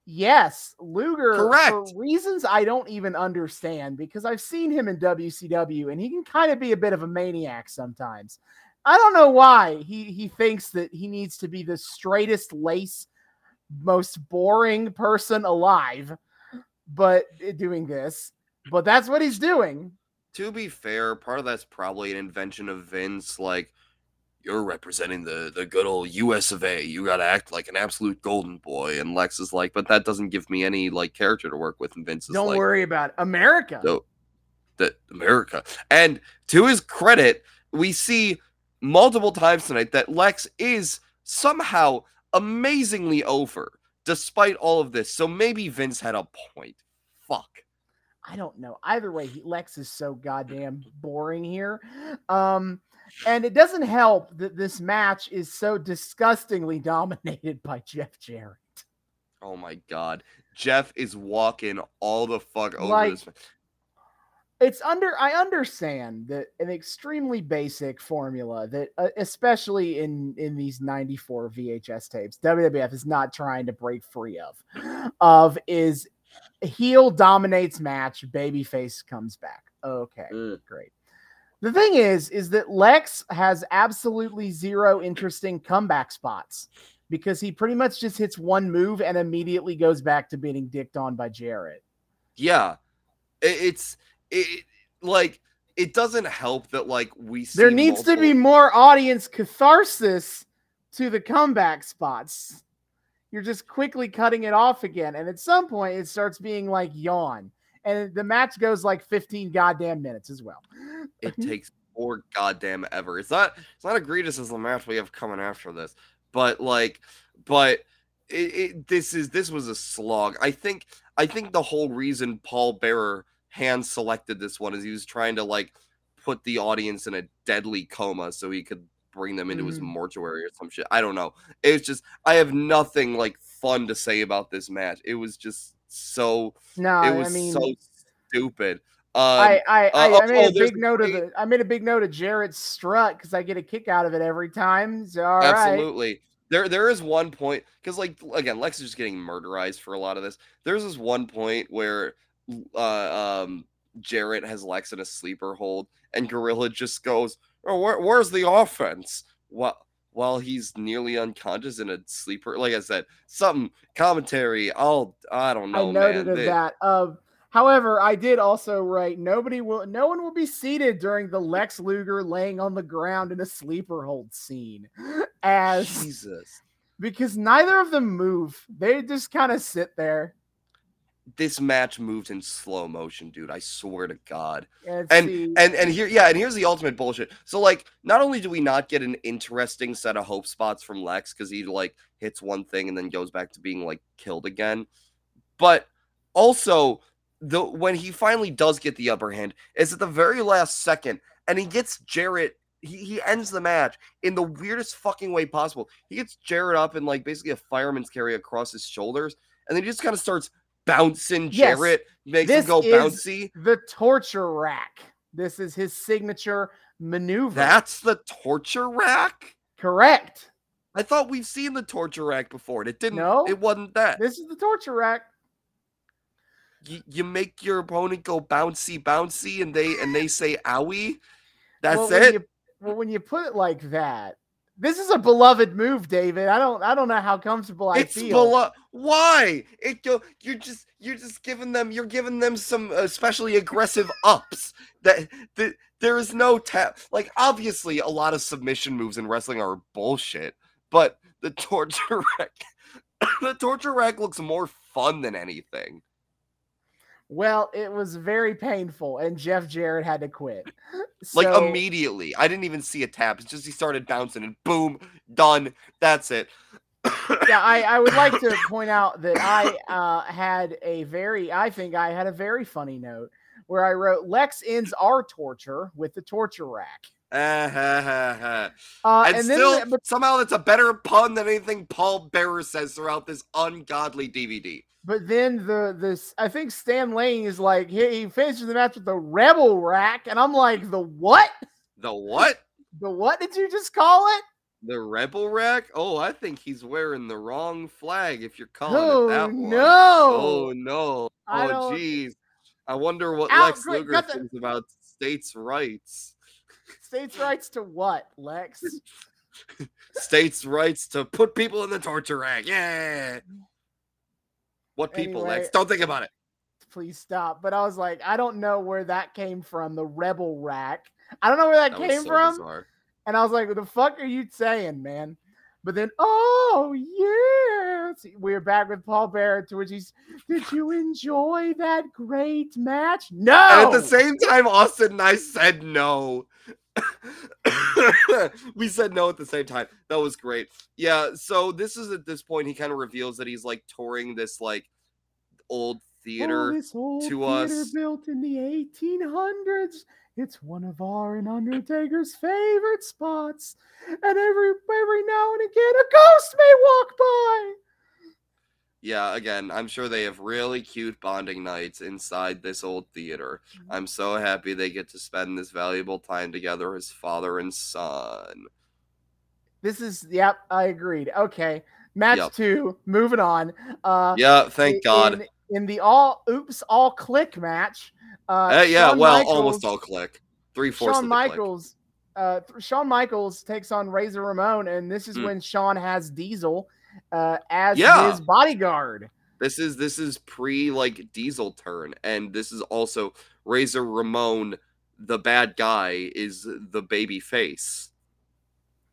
yes, Luger for
Correct.
reasons I don't even understand because I've seen him in WCW and he can kind of be a bit of a maniac sometimes. I don't know why he he thinks that he needs to be the straightest lace, most boring person alive, but doing this. But that's what he's doing.
to be fair, part of that's probably an invention of Vince. Like, you're representing the the good old U.S. of A. You got to act like an absolute golden boy. And Lex is like, but that doesn't give me any like character to work with. And Vince is
Don't
like,
worry about it. America.
no, that America. And to his credit, we see multiple times tonight that Lex is somehow amazingly over, despite all of this. So maybe Vince had a point. Fuck.
I don't know. Either way, he, Lex is so goddamn boring here. Um, and it doesn't help that this match is so disgustingly <laughs> dominated by Jeff Jarrett.
Oh my god. Jeff is walking all the fuck over
Like,
this.
It's under I understand that an extremely basic formula that uh, especially in in these 94 VHS tapes WWF is not trying to break free of of is heel dominates match babyface comes back. Okay.
Mm.
great. The thing is, is that Lex has absolutely zero interesting comeback spots because he pretty much just hits one move and immediately goes back to being dicked on by Jarrett.
Yeah. It's it like it doesn't help that like we see
There needs to be more audience catharsis to the comeback spots. You're just quickly cutting it off again. And at some point, it starts being like yawn. And the match goes like 15 goddamn minutes as well.
it <laughs> takes more goddamn ever. It's not it's not egregious as the match we have coming after this, but like, but it, it this is this was a slog. I think I think the whole reason Paul Bearer hand selected this one as he was trying to like put the audience in a deadly coma so he could bring them into his
Mhm.
mortuary or some shit. I don't know. It's just I have nothing like fun to say about this match. It was just so
No,
it was
I mean,
so stupid. Um,
I I, I,
uh,
I made
oh,
a big note of the I made a big note of Jarrett's strut because I get a kick out of it every time. So all right.
Absolutely. There there is one point because like again, Lex is just getting murderized for a lot of this. There's this one point where uh um Jarrett has Lex in a sleeper hold and Gorilla just goes, Oh, where, where's the offense? What while he's nearly unconscious in a sleeper, like I said, something commentary. I'll I don't know,
I noted
man.
of
They-
that. Um, however, I did also write nobody will, no one will be seated during the Lex Luger laying on the ground in a sleeper hold scene, as
Jesus.
because neither of them move. They just kind of sit there
This match moved in slow motion, dude. I swear to God.
and,
and
see.
and and here yeah and here's the ultimate bullshit so like not only do we not get an interesting set of hope spots from lex because he like hits one thing and then goes back to being like killed again but also the when he finally does get the upper hand is at the very last second and he gets jarrett he, he ends the match in the weirdest fucking way possible. He gets Jarrett up in like basically a fireman's carry across his shoulders, and then he just kind of starts bouncing
Yes,
Jarrett, makes
this
him go
is-
bouncy.
The torture rack. This is his signature maneuver.
That's the torture rack.
correct.
I thought we've seen the torture rack before, and it didn't.
No.
it wasn't that.
This is the torture rack.
you, you make your opponent go bouncy bouncy and they and they say owie that's
well, When
it
you, well, when you put it like that, this is a beloved move, David. I don't, I don't know how comfortable I
it's
feel.
below why it go you're just you're just giving them you're giving them some uh, especially aggressive <laughs> ups that, that there is no tap like obviously a lot of submission moves in wrestling are bullshit but the torture <laughs> rack the torture rack looks more fun than anything
Well, it was very painful, and Jeff Jarrett had to quit. <laughs>
like immediately. I didn't even see a tap. It's just he started bouncing and boom, done. That's it. <coughs>
yeah, I, I would like to <coughs> point out that I uh, had a very, I think I had a very funny note where I wrote Lex ends our torture with the torture rack.
Ha.
Uh,
and,
and, then,
still,
but,
somehow that's a better pun than anything Paul Bearer says throughout this ungodly DVD.
but then the this I think Stan Lane is like he, he finishes the match with the rebel rack, and I'm like the what?
The what? <laughs>
The what did you just call it?
The rebel rack? Oh, I think he's wearing the wrong flag. If you're calling
Oh
it that one.
no!
Oh no!
I
Oh jeez! I wonder what
Out-
Lex Luger thinks about states' rights.
States rights to what, Lex? <laughs>
states' rights to put people in the torture rack. Yeah. What people,
Anyway,
Lex? Don't think about it.
Please stop. But I was like, I don't know where that came from. The rebel rack. I don't know where that,
That
came
so
from.
bizarre.
And I was like, what the fuck are you saying, man? But then, oh yeah, See, we're back with Paul Bearer. To which he's, did you enjoy that great match? No.
And at the same time, Austin and I said no. <coughs> we said no at the same time. That was great. Yeah. So this is at this point he kind of reveals that he's like touring this like old theater.
Oh, this old
to
theater
us.
built in the 1800s. It's one of our and Undertaker's favorite spots. And every every now and again, a ghost may walk by.
Yeah, again, I'm sure they have really cute bonding nights inside this old theater.
Mm-hmm.
I'm so happy they get to spend this valuable time together as father and son.
This is yep, I agreed. Okay, match
Yep.
two. Moving on. Uh,
Yeah, thank
in-
God.
In, the all oops all Kliq match. Uh,
Uh, yeah,
Shawn
well,
Michaels-
almost all Kliq. Three fourths
Shawn
of the Kliq.
Michaels. Uh, Shawn Michaels takes on Razor Ramon, and this is
Mm.
when Shawn has Diesel uh, as
Yeah.
his bodyguard.
This is this is pre like Diesel turn, and this is also Razor Ramon, the bad guy, is the baby face.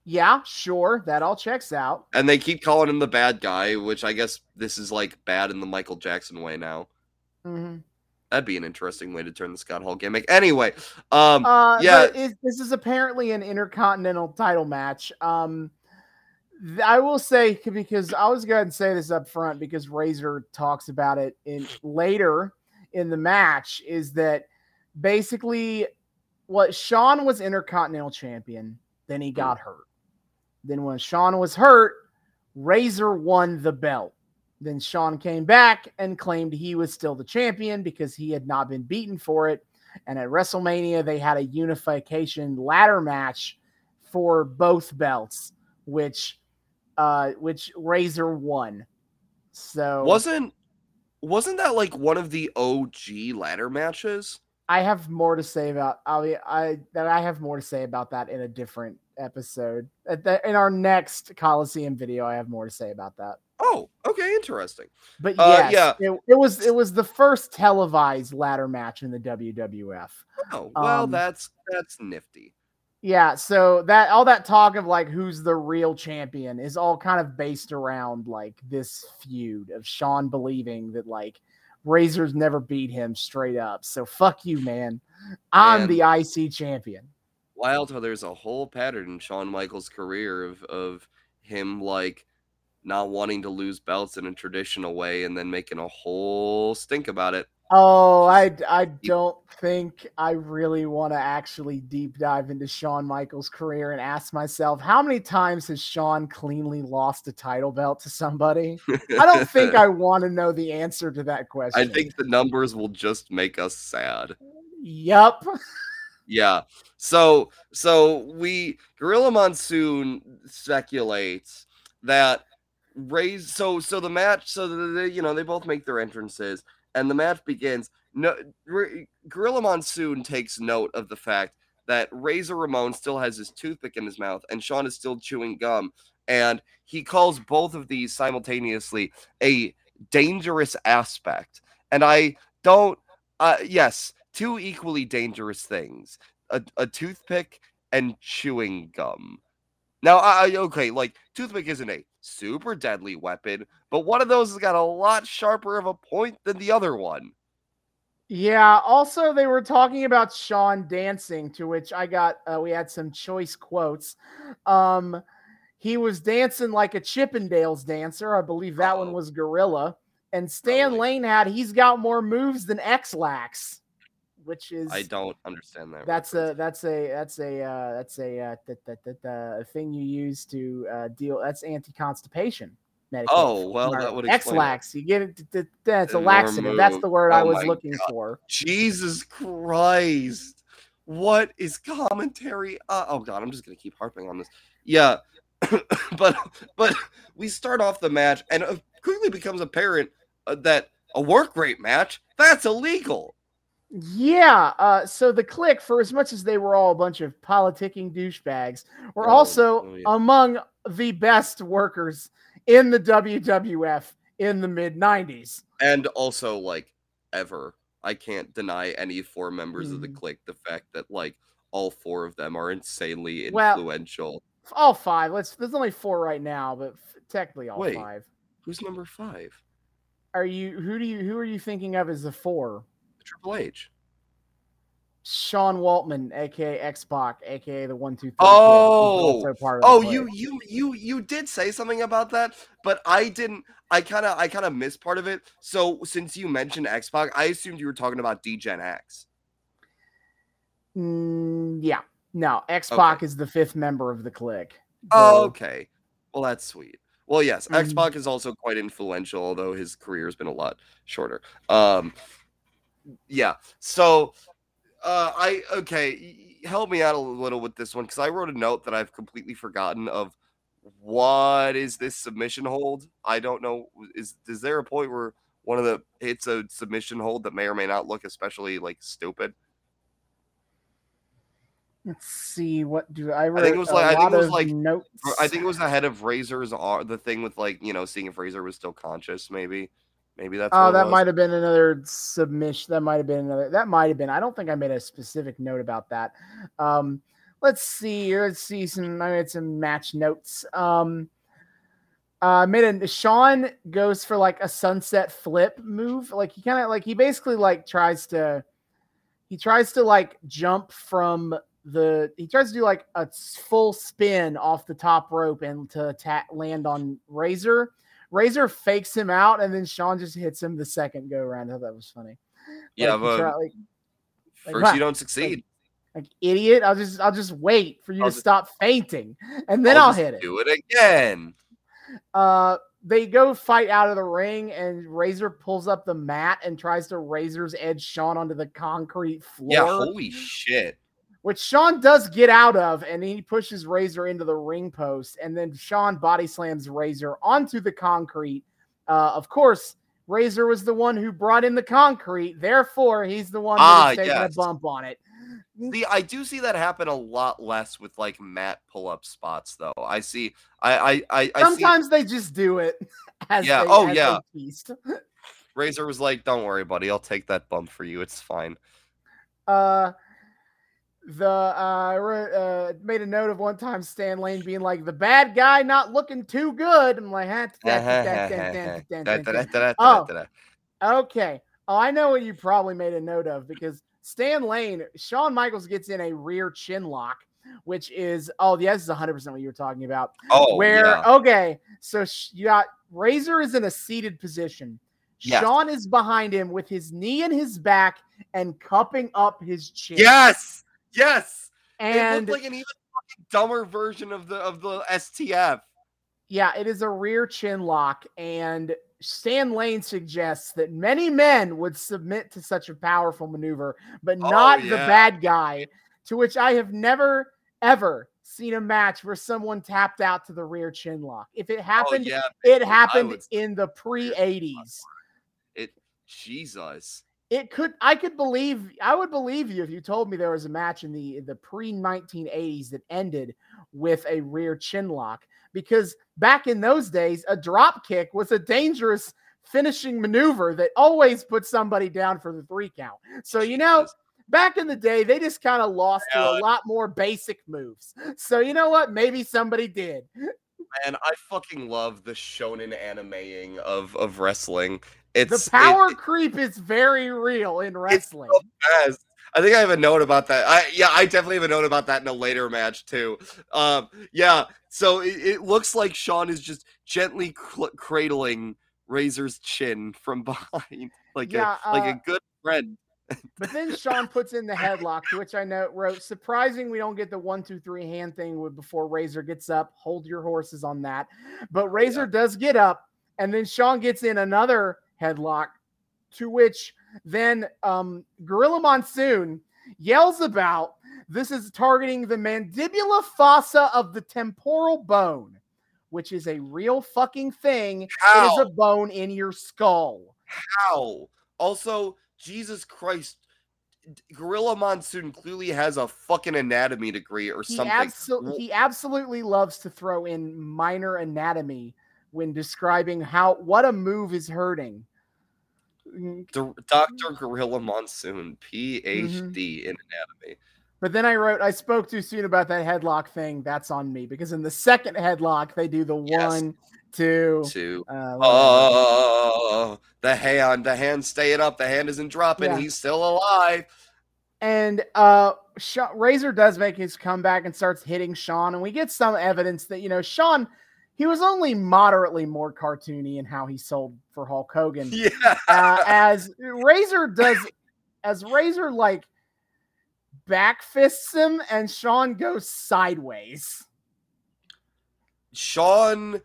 Yeah, sure, that all checks out.
And they keep calling him the bad guy, which I guess this is like bad in the Michael Jackson way now.
hmm
That'd be an interesting way to turn the Scott Hall gimmick. Anyway, um,
Uh,
yeah.
this is apparently an intercontinental title match. Um, I will say because I was going to say this up front because Razor talks about it in later in the match is that basically what Shawn was intercontinental champion, then he hmm. got hurt. Then when Shawn was hurt, Razor won the belt. Then Shawn came back and claimed he was still the champion because he had not been beaten for it. And at WrestleMania, they had a unification ladder match for both belts, which uh which Razor won. So
wasn't wasn't that like one of the OG ladder matches?
I have more to say about I I that I have more to say about that in a different episode. The, in our next Coliseum video, I have more to say about that.
Oh, okay, interesting.
But
Uh,
yes, it, it was it was the first televised ladder match in the WWF.
Oh, well,
Um,
that's that's nifty.
Yeah, so that all that talk of like who's the real champion is all kind of based around like this feud of Shawn believing that like Razor's never beat him straight up. So fuck you, man. I'm
Man.
the IC champion.
Wild how there's a whole pattern in Shawn Michaels' career of of him like not wanting to lose belts in a traditional way and then making a whole stink about it.
Oh, I, I don't think I really want to actually deep dive into Shawn Michaels' career and ask myself how many times has Shawn cleanly lost a title belt to somebody? I don't think I <laughs> want to know the answer to that question.
I think the numbers will just make us sad.
Yep.
Yeah. So so we Gorilla Monsoon speculates that raise so so the match so the, the, you know they both make their entrances and the match begins. No, Gorilla Monsoon takes note of the fact that Razor Ramon still has his toothpick in his mouth and Shawn is still chewing gum, and he calls both of these simultaneously a dangerous aspect. And I don't. Uh, yes, two equally dangerous things: a, a toothpick and chewing gum. Now, I okay, like toothpick isn't a super deadly weapon, but one of those has got a lot sharper of a point than the other one.
Yeah. Also, they were talking about Shawn dancing, to which I got. Uh, we had some choice quotes. Um, he was dancing like a Chippendales dancer. I believe that oh. one was Gorilla. And Stan Lane had he's got more moves than Ex-Lax which is
I don't understand that.
That's reference. a that's a that's a uh, that's a uh, that, that, that, uh, thing you use to uh, deal. That's anti constipation. Medicine.
Oh well, that would
Ex-Lax. You get it. That's a laxative. That's the word oh I was looking God. for.
Jesus Christ! What is commentary? Uh, oh God, I'm just gonna keep harping on this. Yeah, <coughs> but but we start off the match, and it quickly becomes apparent uh, that a work rate match that's illegal.
Yeah. Uh, so the Kliq, for as much as they were all a bunch of politicking douchebags, were oh, also oh, yeah. among the best workers in the WWF in the mid 90s.
And also, like, ever. I can't deny any four members mm. of the mm. Kliq the fact that, like, all four of them are insanely influential. Well,
all five. Let's. There's only four right now, but technically all
Wait,
five.
Who's number five?
Are you? Who do you? Who are you thinking of as the four?
Triple H.
Sean Waltman, aka X Pac, aka the one two three.
Oh, oh, you you you you did say something about that, but I didn't. I kind of I kind of missed part of it. So since you mentioned X Pac, I assumed you were talking about D-Gen X.
Mm, yeah, no, X Pac okay. is the fifth member of the Kliq.
Oh, okay. Well, that's sweet. Well, yes, mm-hmm. X Pac is also quite influential, although his career has been a lot shorter. Um, yeah. So uh, I okay. Help me out a little with this one because I wrote a note that I've completely forgotten of. What is this submission hold? I don't know. Is is there a point where one of the hits a submission hold that may or may not look especially like stupid?
Let's see. What do I?
I think it was like I think it was like notes. I think it was ahead of Razor's the thing with like you know seeing if Razor was still conscious maybe. Maybe that's.
Oh, that might have been another submission. That might have been another. That might have been. I don't think I made a specific note about that. Um, let's see. Let's see some. I made some match notes. Um, uh, made a Shawn goes for like a sunset flip move. Like he kind of like he basically like tries to. He tries to like jump from the. He tries to do like a full spin off the top rope and to attack land on Razor Razor fakes him out, and then Shawn just hits him the second go around. I thought that was funny.
Yeah, like, but like, first like, you don't succeed.
Like, idiot. I'll just I'll just wait for you I'll to stop fainting, and then I'll, I'll hit it.
Do it again.
Uh, they go fight out of the ring, and Razor pulls up the mat and tries to Razor's edge Shawn onto the concrete floor.
Yeah, holy shit
which Shawn does get out of, and he pushes Razor into the ring post, and then Shawn body slams Razor onto the concrete. Uh, of course, Razor was the one who brought in the concrete, therefore he's the one ah, taking yes. a bump on it.
See, I do see that happen a lot less with like mat pull up spots, though. I see. I I I,
sometimes
see...
they just do it. <laughs>
yeah.
They,
oh yeah. Razor was like, "Don't worry, buddy. I'll take that bump for you. It's fine."
Uh, the uh, uh, made a note of one time Stan Lane being like the bad guy not looking too good. I'm like, oh, okay. Oh, I know what you probably made a note of because Stan Lane, Shawn Michaels gets in a rear chin lock, which is oh, yeah, this is 100 percent what you were talking about.
Oh,
where
yeah.
okay, so you got Razor is in a seated position.
Yes.
Shawn is behind him with his knee in his back and cupping up his chin.
Yes, yes. it
and
looked like an even dumber version of the of the STF.
Yeah, it is a rear chin lock, and Stan Lane suggests that many men would submit to such a powerful maneuver, but
Oh,
not the bad guy. To which I have never, ever seen a match where someone tapped out to the rear chin lock. If it oh, happened,
oh, yeah,
it happened in the pre 80s.
it. Jesus.
It could, I could believe, I would believe you if you told me there was a match in the the pre 1980s that ended with a rear chin lock, because back in those days, a drop kick was a dangerous finishing maneuver that always put somebody down for the three count. So you know, back in the day, they just kind of lost to a lot more basic moves. So you know what? Maybe somebody did.
man, I fucking love the shonen animeing of of wrestling. It's
the power
It,
creep is very real in wrestling.
Yes. I think I have a note about that. I yeah, I definitely have a note about that in a later match too. Um, yeah. So it, it looks like Shawn is just gently cl- cradling Razor's chin from <laughs> behind, like
Yeah,
a like
uh,
a good friend. <laughs>
But then Shawn puts in the headlock, which I note wrote, surprising we don't get the one, two, three hand thing with- before Razor gets up. Hold your horses on that. But Razor does get up, and then Shawn gets in another headlock, to which then um, Gorilla Monsoon yells about this is targeting the mandibular fossa of the temporal bone, which is a real fucking thing. It is
How?
a bone in your skull.
How? Also, Jesus Christ, Gorilla Monsoon clearly has a fucking anatomy degree or
he,
something.
abso- he absolutely loves to throw in minor anatomy when describing how what a move is hurting. Mm,
Dr. Gorilla Monsoon, PhD
Mm-hmm.
in anatomy.
But then I wrote, I spoke too soon about that headlock thing. That's on me because in the second headlock they do the
Yes.
one, two. Uh,
oh, the hand, the hand staying up, the hand isn't dropping,
Yeah.
he's still alive.
and uh, Sha- Razor does make his comeback and starts hitting Shawn, and we get some evidence that you know Shawn. He was only moderately more cartoony in how he sold for Hulk Hogan. <laughs>
Yeah,
uh, as Razor does, as Razor like backfists him, and Shawn goes sideways.
Shawn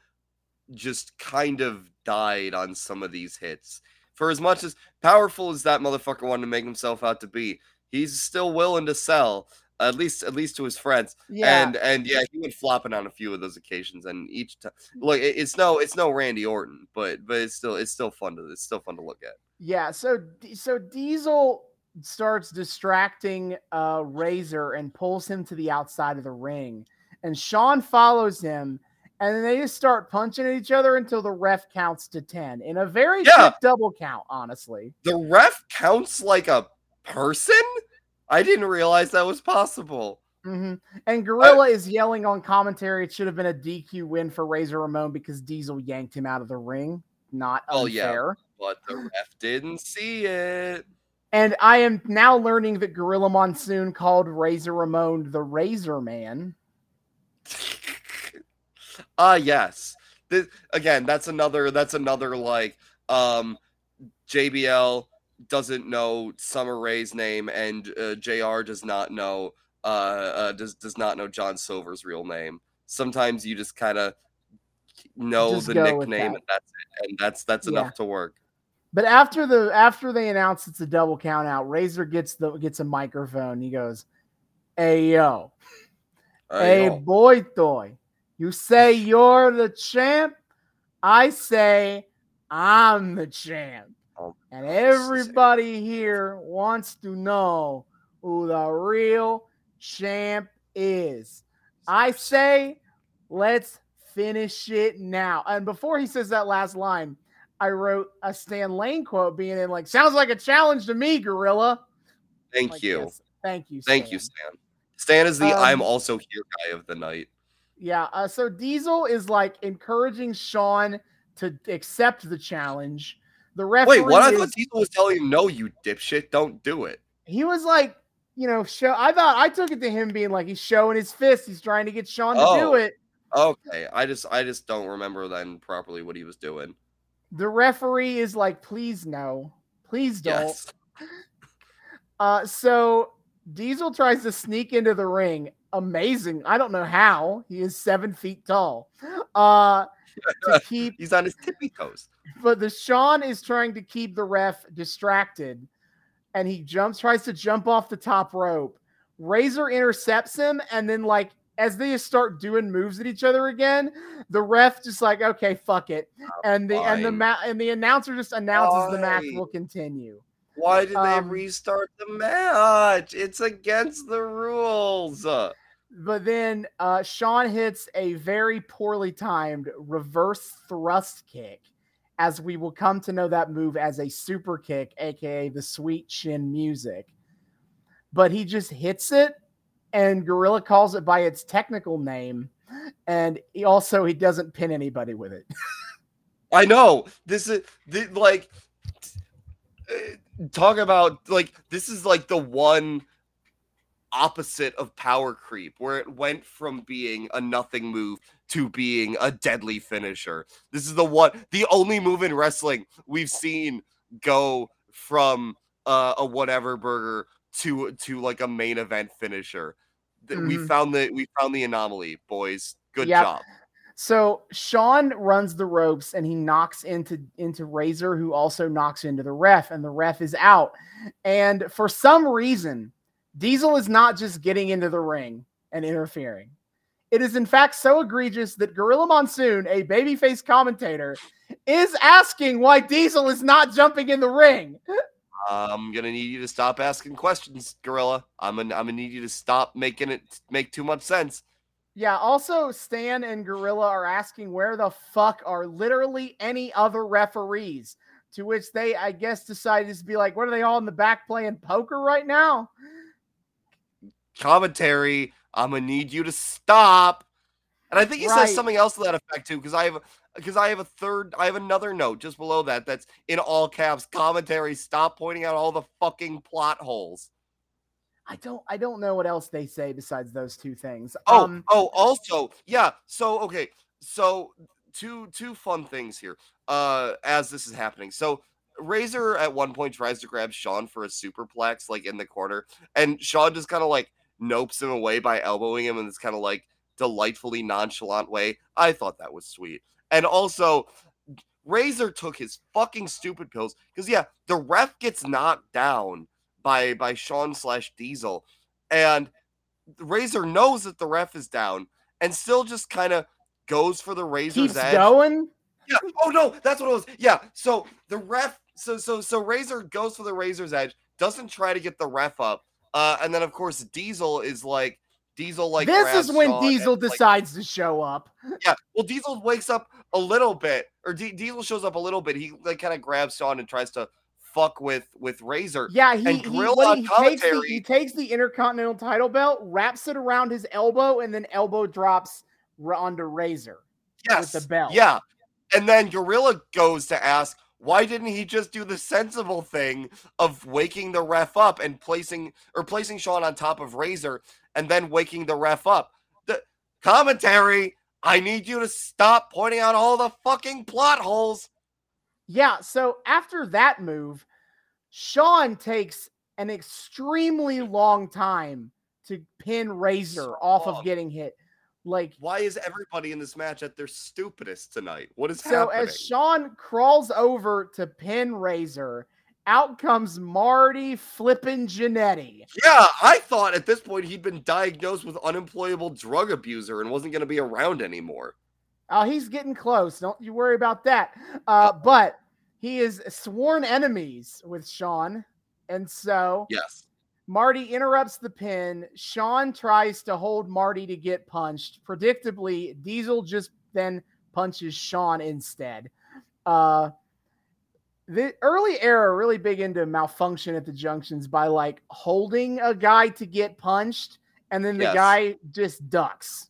just kind of died on some of these hits. For as much as powerful as that motherfucker wanted to make himself out to be, he's still willing to sell. At least, at least to his friends,
Yeah,
and and yeah, he went flopping on a few of those occasions. And each time, look, it- it's no, it's no Randy Orton, but but it's still, it's still fun to, it's still fun to look at.
yeah. So so Diesel starts distracting uh, Razor and pulls him to the outside of the ring, and Shawn follows him. And then they just start punching at each other until the ref counts to 10 in a very
Yeah.
quick double count, honestly.
The ref counts like a person. I didn't realize that was possible.
hmm And Gorilla is yelling on commentary. It should have been a DQ win for Razor Ramon because Diesel yanked him out of the ring. Not
Oh, yeah.
unfair.
But the ref didn't see it.
And I am now learning that Gorilla Monsoon called Razor Ramon the Razor Man. <laughs>
Ah, yes. This, again, that's another. That's another like um, JBL doesn't know Summer Rae's name, and uh, Jr. does not know uh, uh does does not know John Silver's real name. Sometimes you just kind of know
Just
the nickname,
that.
and that's it, and that's that's
Yeah.
enough to work.
But after the after they announce it's a double count out, Razor gets the gets a microphone. He goes, Hey yo, hey boy toy. You say you're the champ. I say I'm the champ.
Oh,
And everybody here wants to know who the real champ is. I say, let's finish it now. And before he says that last line, I wrote a Stan Lane quote being in like, sounds like a challenge to me, Gorilla.
Thank
Like,
you.
yes, thank you.
Thank you,
Stan.
Stan. Stan is the
Um,
I'm also here guy of the night.
Yeah. Uh, so Diesel is like encouraging Shawn to accept the challenge. The referee
Wait, what? I thought Diesel was telling him, no, you dipshit, don't do it.
he was like, you know, show. I thought I took it to him being like he's showing his fist. He's trying to get Shawn to do
Oh.
it.
Okay, I just I just don't remember then properly what he was doing.
The referee is like, please no, please don't.
Yes. <laughs>
Uh, so Diesel tries to sneak into the ring. Amazing. I don't know how. He is seven feet tall. Uh, to <laughs> keep,
He's on his tippy toes.
but the Shawn is trying to keep the ref distracted, and he jumps, tries to jump off the top rope. Razor intercepts him, and then like as they start doing moves at each other again, the ref just like, okay, fuck it, and the and the ma- and the announcer just announces the match will continue.
Why did they
Um,
restart the match? It's against the rules.
But then uh, Shawn hits a very poorly timed reverse thrust kick, as we will come to know that move as a super kick, aka the sweet chin music. But he just hits it, and Gorilla calls it by its technical name, and he also he doesn't pin anybody with it. <laughs>
I know this is like uh, talk about like this is like the one opposite of power creep where it went from being a nothing move to being a deadly finisher. This is the one the only move in wrestling we've seen go from uh, a whatever burger to to like a main event finisher. Th- We found the we found the anomaly, boys. Good
Yep.
job.
So Shawn runs the ropes and he knocks into into Razor, who also knocks into the ref, and the ref is out. And for some reason, Diesel is not just getting into the ring and interfering. It is in fact so egregious that Gorilla Monsoon, a babyface commentator, is asking why Diesel is not jumping in the ring.
I'm gonna need you to stop asking questions, Gorilla. I'm gonna I'm gonna need you to stop making it make too much sense.
Yeah, also Stan and Gorilla are asking where the fuck are literally any other referees. To which they, I guess, decided to be like, what are they all in the back playing poker right now?
Commentary, I'm gonna need you to stop. And I think he
Right.
says something else to that effect too, because I have because I have a third, I have another note just below that that's in all caps. Commentary, stop pointing out all the fucking plot holes.
I don't I don't know what else they say besides those two things.
Oh,
Um
oh, also, yeah. So okay, so two two fun things here. Uh, as this is happening, so Razor at one point tries to grab Shawn for a superplex, like in the corner, and Shawn just kind of like nopes him away by elbowing him in this kind of like delightfully nonchalant way. I thought that was sweet, and also. Razor took his fucking stupid pills because yeah, the ref gets knocked down by by Shawn slash Diesel, and Razor knows that the ref is down and still just kind of goes for the Razor's
keeps
edge.
going.
Yeah. Oh no, that's what it was. Yeah. So the ref, so so so Razor goes for the Razor's edge, doesn't try to get the ref up, uh, and then of course Diesel is like Diesel like
this is when Diesel
and, like,
decides to show up. <laughs>
yeah. Well, Diesel wakes up a little bit, or D- Diesel shows up a little bit. He like kind of grabs Shawn and tries to fuck with with Razor.
Yeah, he,
And
he, what he, takes the, he takes the Intercontinental title belt, wraps it around his elbow, and then elbow drops onto Razor.
Yes.
the belt.
Yeah. And then Gorilla goes to ask, why didn't he just do the sensible thing of waking the ref up and placing or placing Shawn on top of Razor and then waking the ref up? The commentary, I need you to stop pointing out all the fucking plot holes.
Yeah, so after that move, Shawn takes an extremely long time to pin Razor
So
off of getting hit. Like
Why is everybody in this match at their stupidest tonight? What is
so
happening?
as Shawn crawls over to pin Razor, out comes Marty flippin' Jannetty.
yeah, I thought at this point he'd been diagnosed with unemployable drug abuser and wasn't going to be around anymore.
Oh, he's getting close. Don't you worry about that. Uh, but he is sworn enemies with Shawn. And so
Yes.
Marty interrupts the pin. Shawn tries to hold Marty to get punched. Predictably, Diesel just then punches Shawn instead. Uh, the early era really big into malfunction at the junctions by like holding a guy to get punched, and then the
Yes.
guy just ducks.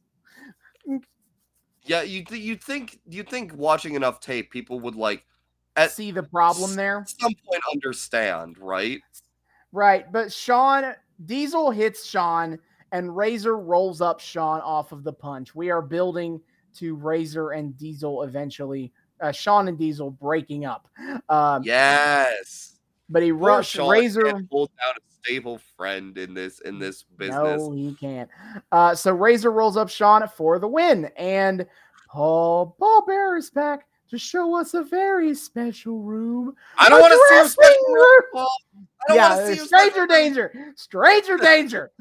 Yeah, you th- you think you think watching enough tape, people would like at
See the problem there?
some point understand, right?
Right, but Shawn Diesel hits Shawn and Razor rolls up Shawn off of the punch. We are building to Razor and Diesel eventually uh, Shawn and Diesel breaking up. Um,
Yes.
but he
Poor
rushed
Shawn
Razor.
can't hold down a stable friend in this in this business.
No, he can't. Uh, so Razor rolls up Shawn for the win, and Paul Paul Bearer is back to show us a very special room.
I don't want to see a
room.
Paul. I don't
Yeah,
want to see
stranger danger, stranger danger.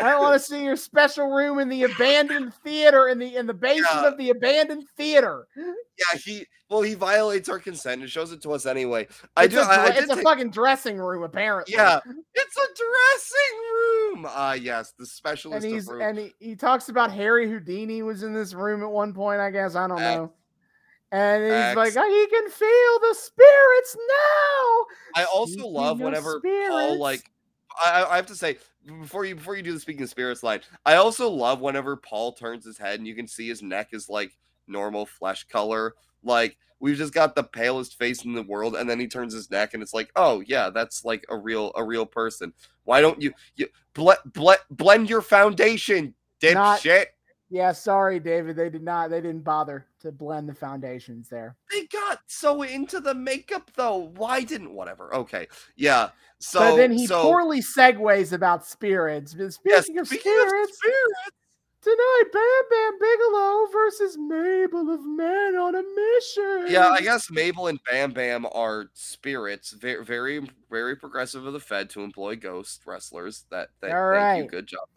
I don't want to see your special room in the abandoned theater in the in the basement
Yeah.
of the abandoned theater.
Yeah, he well he violates our consent and shows it to us anyway. I
It's
do.
a,
I, I
it's a
take-
fucking dressing room, apparently.
Yeah, it's a dressing room. Ah, yes, the specialist
and he's
room.
and he, he talks about Harry Houdini was in this room at one point. I guess I don't
X.
know. And he's
X.
like, oh, he can feel the spirits now.
I also
Speaking
love
of
whenever Paul like. I, I- have to say before you before you do the speaking of spirits line, I also love whenever Paul turns his head and you can see his neck is like normal flesh color. Like we've just got the palest face in the world, and then he turns his neck and it's like, oh yeah, that's like a real a real person. Why don't you you ble- ble- blend your foundation,
Not-
dipshit?
Yeah, sorry, David. They did not. They didn't bother to blend the foundations there.
They got so into the makeup though. Why didn't whatever? Okay, yeah. So
but then he
so,
poorly segues about spirits. But
yeah,
Speaking of
speaking of
spirits,
spirits,
tonight, Bam Bam Bigelow versus Mabel of Men on a Mission.
Yeah, I guess Mabel and Bam Bam are spirits, very, very, very progressive of the Fed to employ ghost wrestlers. That, that
All
thank
right.
you, good job,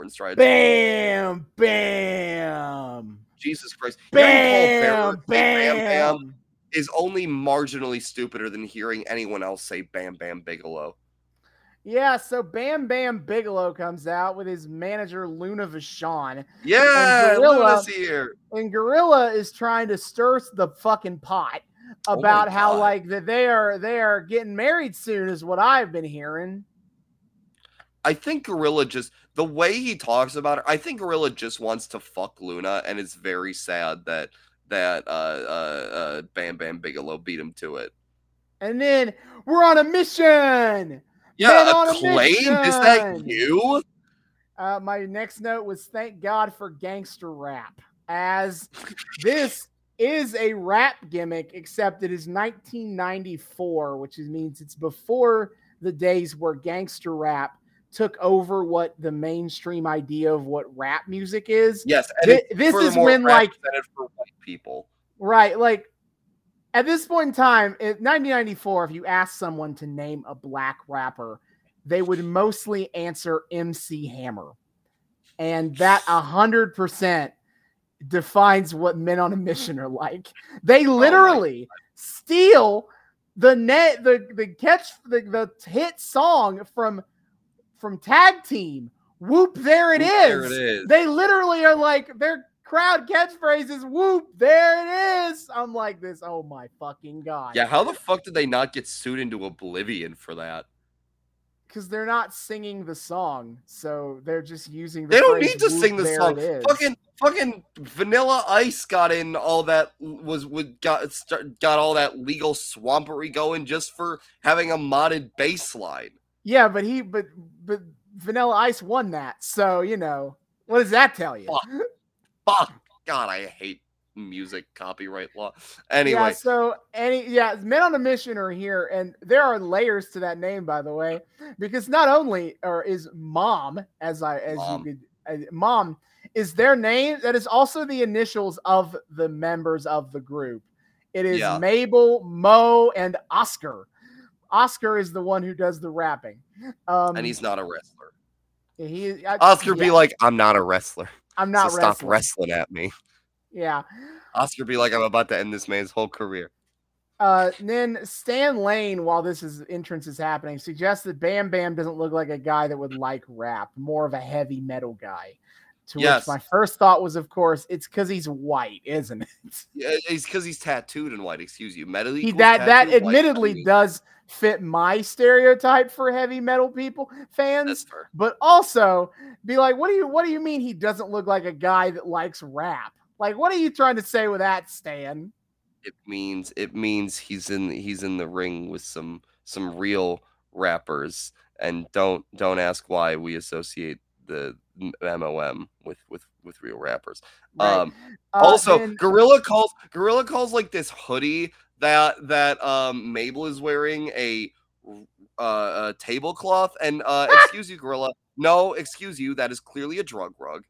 important strides.
Bam Bam.
Jesus Christ, Paul
Bam Bam.
Bam is only marginally stupider than hearing anyone else say Bam Bam Bigelow.
Yeah, so Bam Bam Bigelow comes out with his manager Luna Vachon,
Yeah,
Gorilla-
Luna's here.
and Gorilla is trying to stir the fucking pot
Oh
about how
God.
like that they are they are getting married soon is what I've been hearing.
I think Gorilla just the way he talks about it. I think Gorilla just wants to fuck Luna, and it's very sad that that uh, uh, uh, Bam Bam Bigelow beat him to it.
And then we're on a mission.
Yeah,
Men on a
acclaimed. Is that you?
Uh, my next note was thank God for gangster rap, as this is a rap gimmick, except it is 1994, which means it's before the days where gangster rap took over what the mainstream idea of what rap music is.
Yes.
Thi- this is when, like-
for white people.
Right. Like at this point in time, in 1994, if you ask someone to name a black rapper, they would mostly answer MC Hammer. And that 100% defines what men on a mission are like. They oh literally steal the net the the catch the, the hit song from from tag team whoop there it is
There it is.
they literally are like their crowd catchphrases whoop there it is i'm like this oh my fucking god
Yeah, how the fuck did they not get sued into oblivion for that?
because they're not singing the song so they're just using the
They don't need to sing the song. Fucking fucking Vanilla Ice got in all that was would got start, got all that legal swampery going just for having a modded bass line.
Yeah but he but but vanilla ice won that so you know what does that tell you
Fuck. Fuck. God, I hate music copyright law. Anyway,
Yeah, so any yeah, men on a mission are here, and there are layers to that name, by the way, because not only or is mom, as I as
Mom.
you could, uh, mom is their name. That is also the initials of the members of the group. It is
Yeah.
Mabel, Mo, and Oscar. Oscar is the one who does the rapping. Um,
and he's not a wrestler.
he I-
Oscar be like, I'm not a wrestler.
I'm not
So
not
stop
wrestling.
wrestling at me.
Yeah.
Oscar be like, I'm about to end this man's whole career.
Uh, then Stan Lane, while this is entrance is happening, suggests that Bam Bam doesn't look like a guy that would like rap, more of a heavy metal guy. To
Yes.
which my first thought was, of course, it's because he's white, isn't it? <laughs>
Yeah, it's because he's tattooed in white. Excuse you. Metal
He, that that
tattooed white.
Admittedly does fit my stereotype for heavy metal people fans, but also be like, what do you what do you mean he doesn't look like a guy that likes rap? Like, what are you trying to say with that, Stan?
It means it means he's in he's in the ring with some some real rappers. And don't don't ask why we associate the MOM with with with real rappers.
Right.
Um,
Uh,
also,
then-
Gorilla calls Gorilla calls like this hoodie that that um Mabel is wearing a uh, a tablecloth. And uh, excuse you, Gorilla. No, excuse you. That is clearly a drug rug.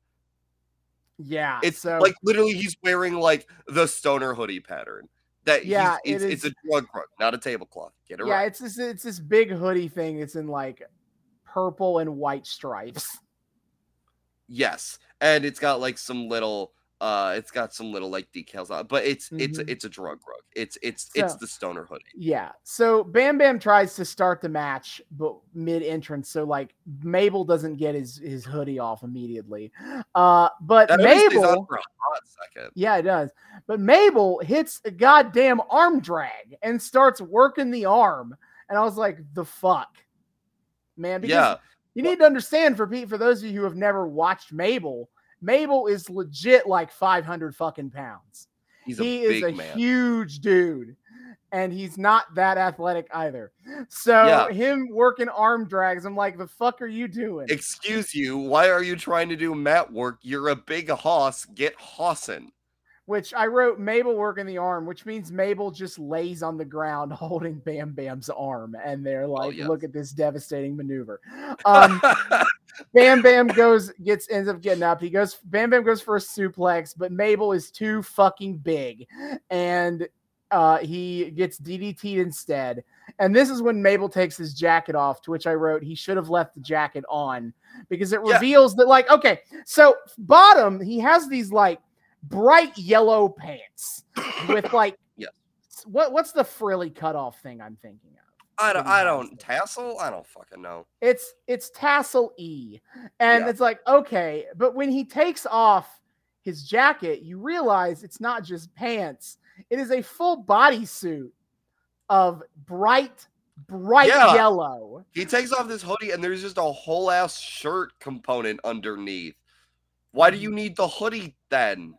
yeah,
It's
so
like literally he's wearing like the stoner hoodie pattern. That
Yeah,
it's, it's a drug rug, not a tablecloth. Get it
yeah,
right.
it's this it's this big hoodie thing. It's in like purple and white stripes.
Yes, and it's got like some little uh it's got some little like decals on but it's it's
Mhm.
it's a drug rug. It's it's it's the stoner hoodie.
Yeah. So Bam Bam tries to start the match, but mid entrance, so like Mabel doesn't get his his hoodie off immediately. Uh, but
That
Mabel,
for a hot second.
yeah, it does. But Mabel hits a goddamn arm drag and starts working the arm, and I was like, the fuck, man. Because
Yeah,
you need to understand for Pete, for those of you who have never watched Mabel, Mabel is legit like 500 fucking pounds.
he's a
he is
big
a
man.
huge dude, and he's not that athletic either. So
Yeah.
him working arm drags, I'm like, the fuck are you doing?
Excuse you, why are you trying to do mat work? You're a big hoss. Get hossin'.
Which I wrote Mabel working the arm, which means Mabel just lays on the ground <laughs> holding Bam Bam's arm, and they're like,
yes.
look at this devastating maneuver. <laughs> Um, Bam Bam goes gets ends up getting up. He goes Bam Bam goes for a suplex, but Mabel is too fucking big, and uh, he gets DDT'd instead. And this is when Mabel takes his jacket off. To which I wrote he should have left the jacket on because it
Yeah.
reveals that like okay, so bottom he has these like bright yellow pants with <laughs> like
Yes.
what what's the frilly cutoff thing I'm thinking of?
I don't I don't tassel. I don't fucking know.
It's it's tassel E. And
Yeah.
it's like, okay, but when he takes off his jacket, you realize it's not just pants. It is a full bodysuit of bright, bright
Yeah.
yellow.
He takes off this hoodie and there's just a whole ass shirt component underneath. Why do
Mm.
you need the hoodie then?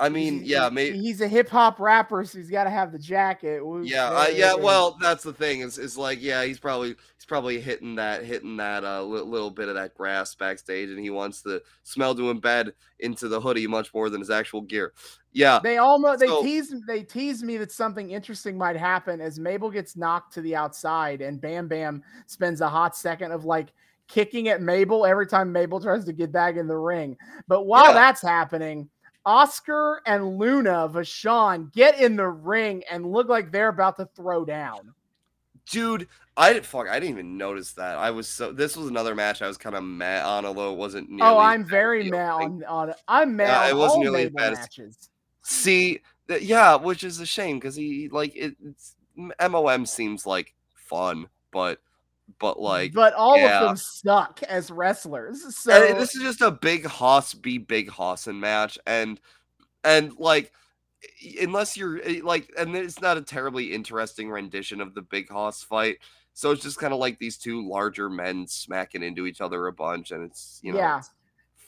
I mean,
He's-
yeah, maybe
he's a hip hop rapper, so he's got to have the jacket.
Yeah, uh, yeah. Well, that's the thing is, is like, yeah, he's probably he's probably hitting that hitting that uh, li- little bit of that grass backstage, and he wants the smell to embed into the hoodie much more than his actual gear. Yeah,
They almost they
So-
tease they tease me that something interesting might happen as Mabel gets knocked to the outside and Bam Bam spends a hot second of like kicking at Mabel every time Mabel tries to get back in the ring. But while
Yeah.
that's happening, Oscar and Luna Vachon get in the ring and look like they're about to throw down.
dude, I didn't fuck. I didn't even notice that. I was so. This was another match I was kind of mad on, although it wasn't. Oh, nearly
oh, I'm very mad on, on I'm mad
Yeah, it wasn't nearly as bad
matches.
See, th- yeah, which is a shame because he like it, it's MOM seems like fun, but but like
but all
yeah.
of them suck as wrestlers. So
and this is just a big Hoss be big Hossin match, and and like unless you're like, and it's not a terribly interesting rendition of the big Hoss fight. So it's just kind of like these two larger men smacking into each other a bunch, and it's you know,
Yeah.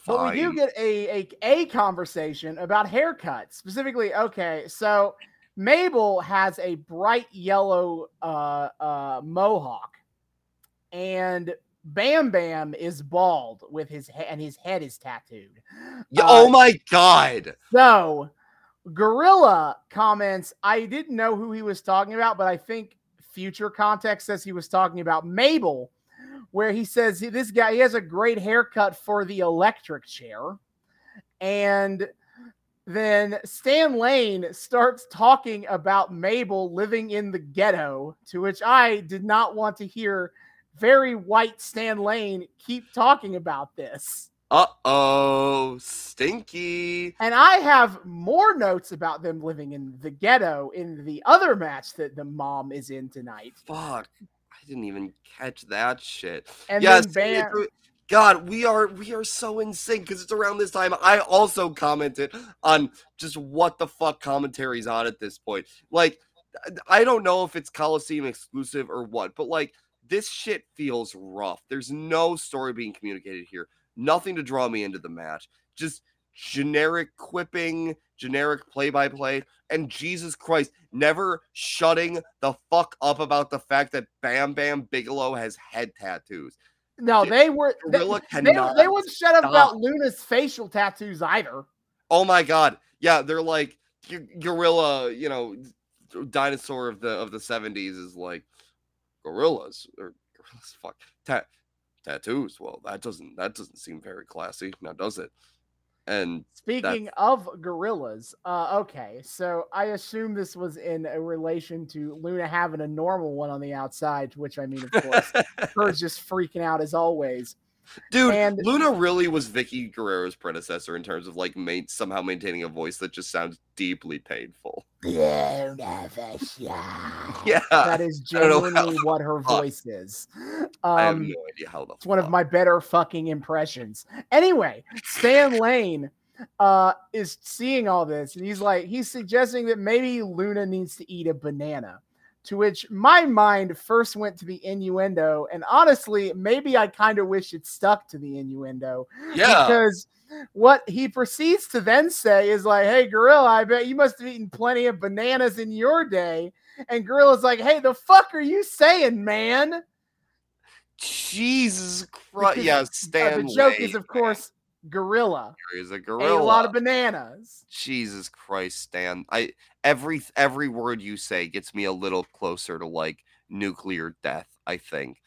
But we do get a, a a conversation about haircuts. Specifically, okay, so Mabel has a bright yellow uh uh mohawk, and Bam Bam is bald with his head and his head is tattooed. Uh,
oh my god!
So Gorilla comments, I didn't know who he was talking about, but I think future context says he was talking about Mabel, where he says this guy he has a great haircut for the electric chair. And then Stan Lane starts talking about Mabel living in the ghetto, to which I did not want to hear very white Stan Lane keep talking about this.
Uh oh, stinky.
And I have more notes about them living in the ghetto in the other match that the mom is in tonight.
Fuck, I didn't even catch that shit.
And
yeah,
then Bam,
God, we are we are so in sync because it's around this time. I also commented on just what the fuck commentary's on at this point. Like, I don't know if it's Coliseum exclusive or what, but like this shit feels rough. There's no story being communicated here. Nothing to draw me into the match. Just generic quipping, generic play by play, and Jesus Christ, never shutting the fuck up about the fact that Bam Bam Bigelow has head tattoos.
No, they were. They, they, they wouldn't shut up
stop.
about Luna's facial tattoos either.
Oh my god. Yeah, they're like gorilla, you know, dinosaur of the of the 70s is like gorillas or gorillas <laughs> fuck. Ta- tattoos. Well, that doesn't that doesn't seem very classy. Now does it? And
Speaking of gorillas, uh, okay, so I assume this was in a relation to Luna having a normal one on the outside, which I mean, of course, <laughs> her's just freaking out as always.
Dude,
And-
Luna really was Vickie Guerrero's predecessor in terms of like main, somehow maintaining a voice that just sounds deeply painful. Yeah.
That is
I how
genuinely what her
fuck.
voice is.
I have
Um,
no idea how the
It's one of my better fucking impressions. Anyway, Stan Lane uh is seeing all this and he's like he's suggesting that maybe Luna needs to eat a banana. To which my mind first went to the innuendo, and honestly, maybe I kind of wish it stuck to the innuendo
Yeah.
because what he proceeds to then say is like, "Hey, Gorilla, I bet you must have eaten plenty of bananas in your day." And Gorilla's like, "Hey, the fuck are you saying, man?"
Jesus Christ.
Because,
Yeah,
Uh, the joke is, of course, Gorilla
man, is a
ate a lot of bananas.
Jesus Christ, Stan. I every every word you say gets me a little closer to like nuclear death, I think.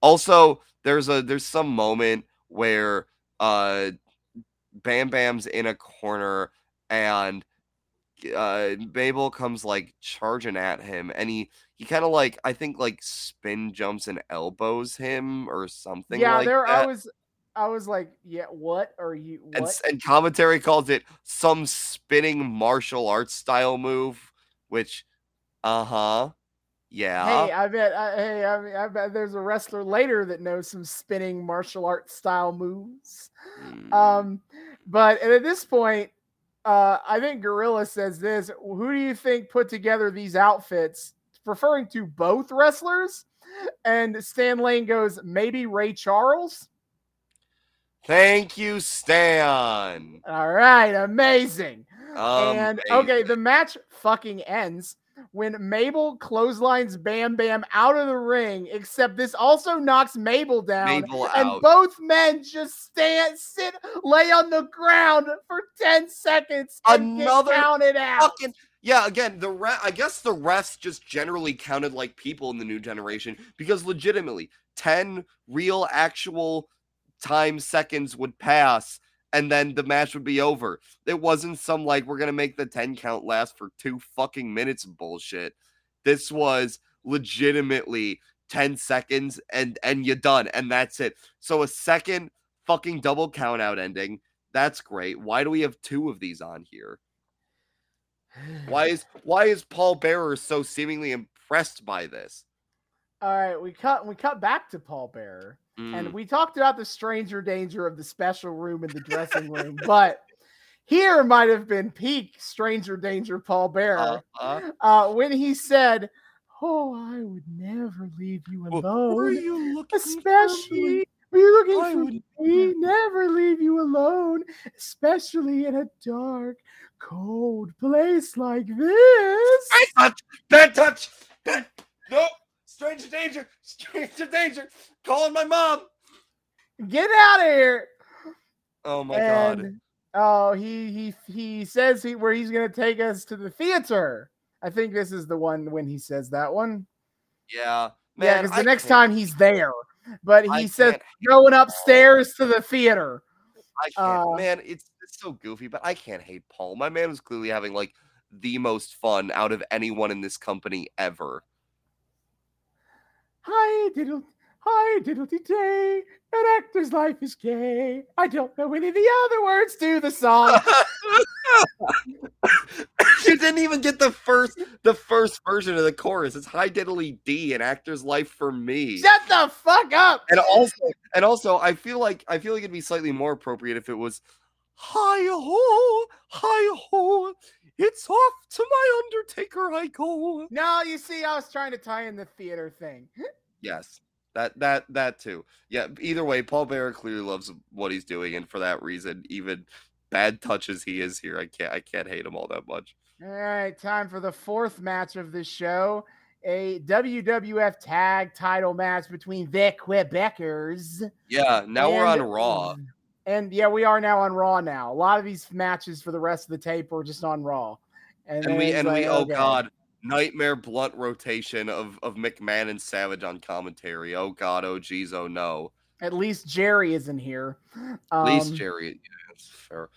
Also, there's a there's some moment where uh Bam Bam's in a corner and uh Mabel comes like charging at him and he he kind of like I think like spin jumps and elbows him or something
yeah,
like
there
that.
I was. I was like, "Yeah, what are you?
and,
What?"
s- and commentary calls it some spinning martial arts style move, which, uh huh, yeah,
Hey, I bet. I, hey, I, mean, I bet there's a wrestler later that knows some spinning martial arts style moves.
Mm,
Um, but at this point, uh, I think Gorilla says this. Who do you think put together these outfits? Referring to both wrestlers. And Stan Lane goes, maybe Ray Charles.
Thank you, Stan.
All right, amazing. And okay, the match fucking ends when Mabel clotheslines Bam Bam out of the ring, except this also knocks Mabel down.
Mabel
and
out.
both men just stand, sit, lay on the ground for 10 seconds and
Another
get counted out.
Fucking yeah. Again, the re- I guess the refs just generally counted like people in the new generation because legitimately, ten real actual time seconds would pass and then the match would be over. It wasn't some like we're gonna make the 10 count last for two fucking minutes bullshit. This was legitimately 10 seconds and and you're done, and that's it. So a second fucking double count out ending. That's great. Why do we have two of these on here? Why is <sighs> why is Paul Bearer so seemingly impressed by this?
All right, we cut we cut back to Paul Bearer. And
Mm,
we talked about the stranger danger of the special room in the dressing room, but here might have been peak stranger danger Paul Bearer
uh-huh.
uh, when he said, "Oh, I would never leave you
Well, were
alone,
you looking for
especially." Were you looking
I
for
would
me? Never leave you alone, especially in a dark, cold place like this.
Bad touch! Bad touch! Bad- No! Stranger danger! <laughs> Stranger danger! Calling my mom!
Get out of here!
Oh my god.
oh, he he he says he where he's gonna take us to the theater. I think this is the one when he says that one.
Yeah.
yeah,
Man,
because
I
the next time he's there, but
I
he says
can't
going
Paul.
upstairs to the theater.
I can't.
uh,
man, it's it's so goofy, but I can't hate Paul. My man was clearly having like the most fun out of anyone in this company ever.
Hi diddle, hi diddledy day. An actor's life is gay. I don't know any of the other words to the song. <laughs>
you didn't even get the first the first version of the chorus. It's high diddly D, an actor's life for me.
Shut the fuck up.
and also and also I feel like I feel like it'd be slightly more appropriate if it was hi ho, hi ho, it's off to my undertaker I go.
No, you see, I was trying to tie in the theater thing.
Yes. That that that too. Yeah, either way, Paul Bearer clearly loves what he's doing, and for that reason, even bad touch as he is here, I can't I can't hate him all that much.
All right, time for the fourth match of this show. a WWF tag title match between the Quebecers.
Yeah, now we're on Raw.
And yeah, we are now on Raw now. A lot of these matches for the rest of the tape were just on Raw.
And
then
we and we oh
okay.
god, nightmare blunt rotation of of McMahon and Savage on commentary. Oh god, oh geez, oh no.
At least Jerry isn't here.
At least
Um,
Jerry. Yeah, fair.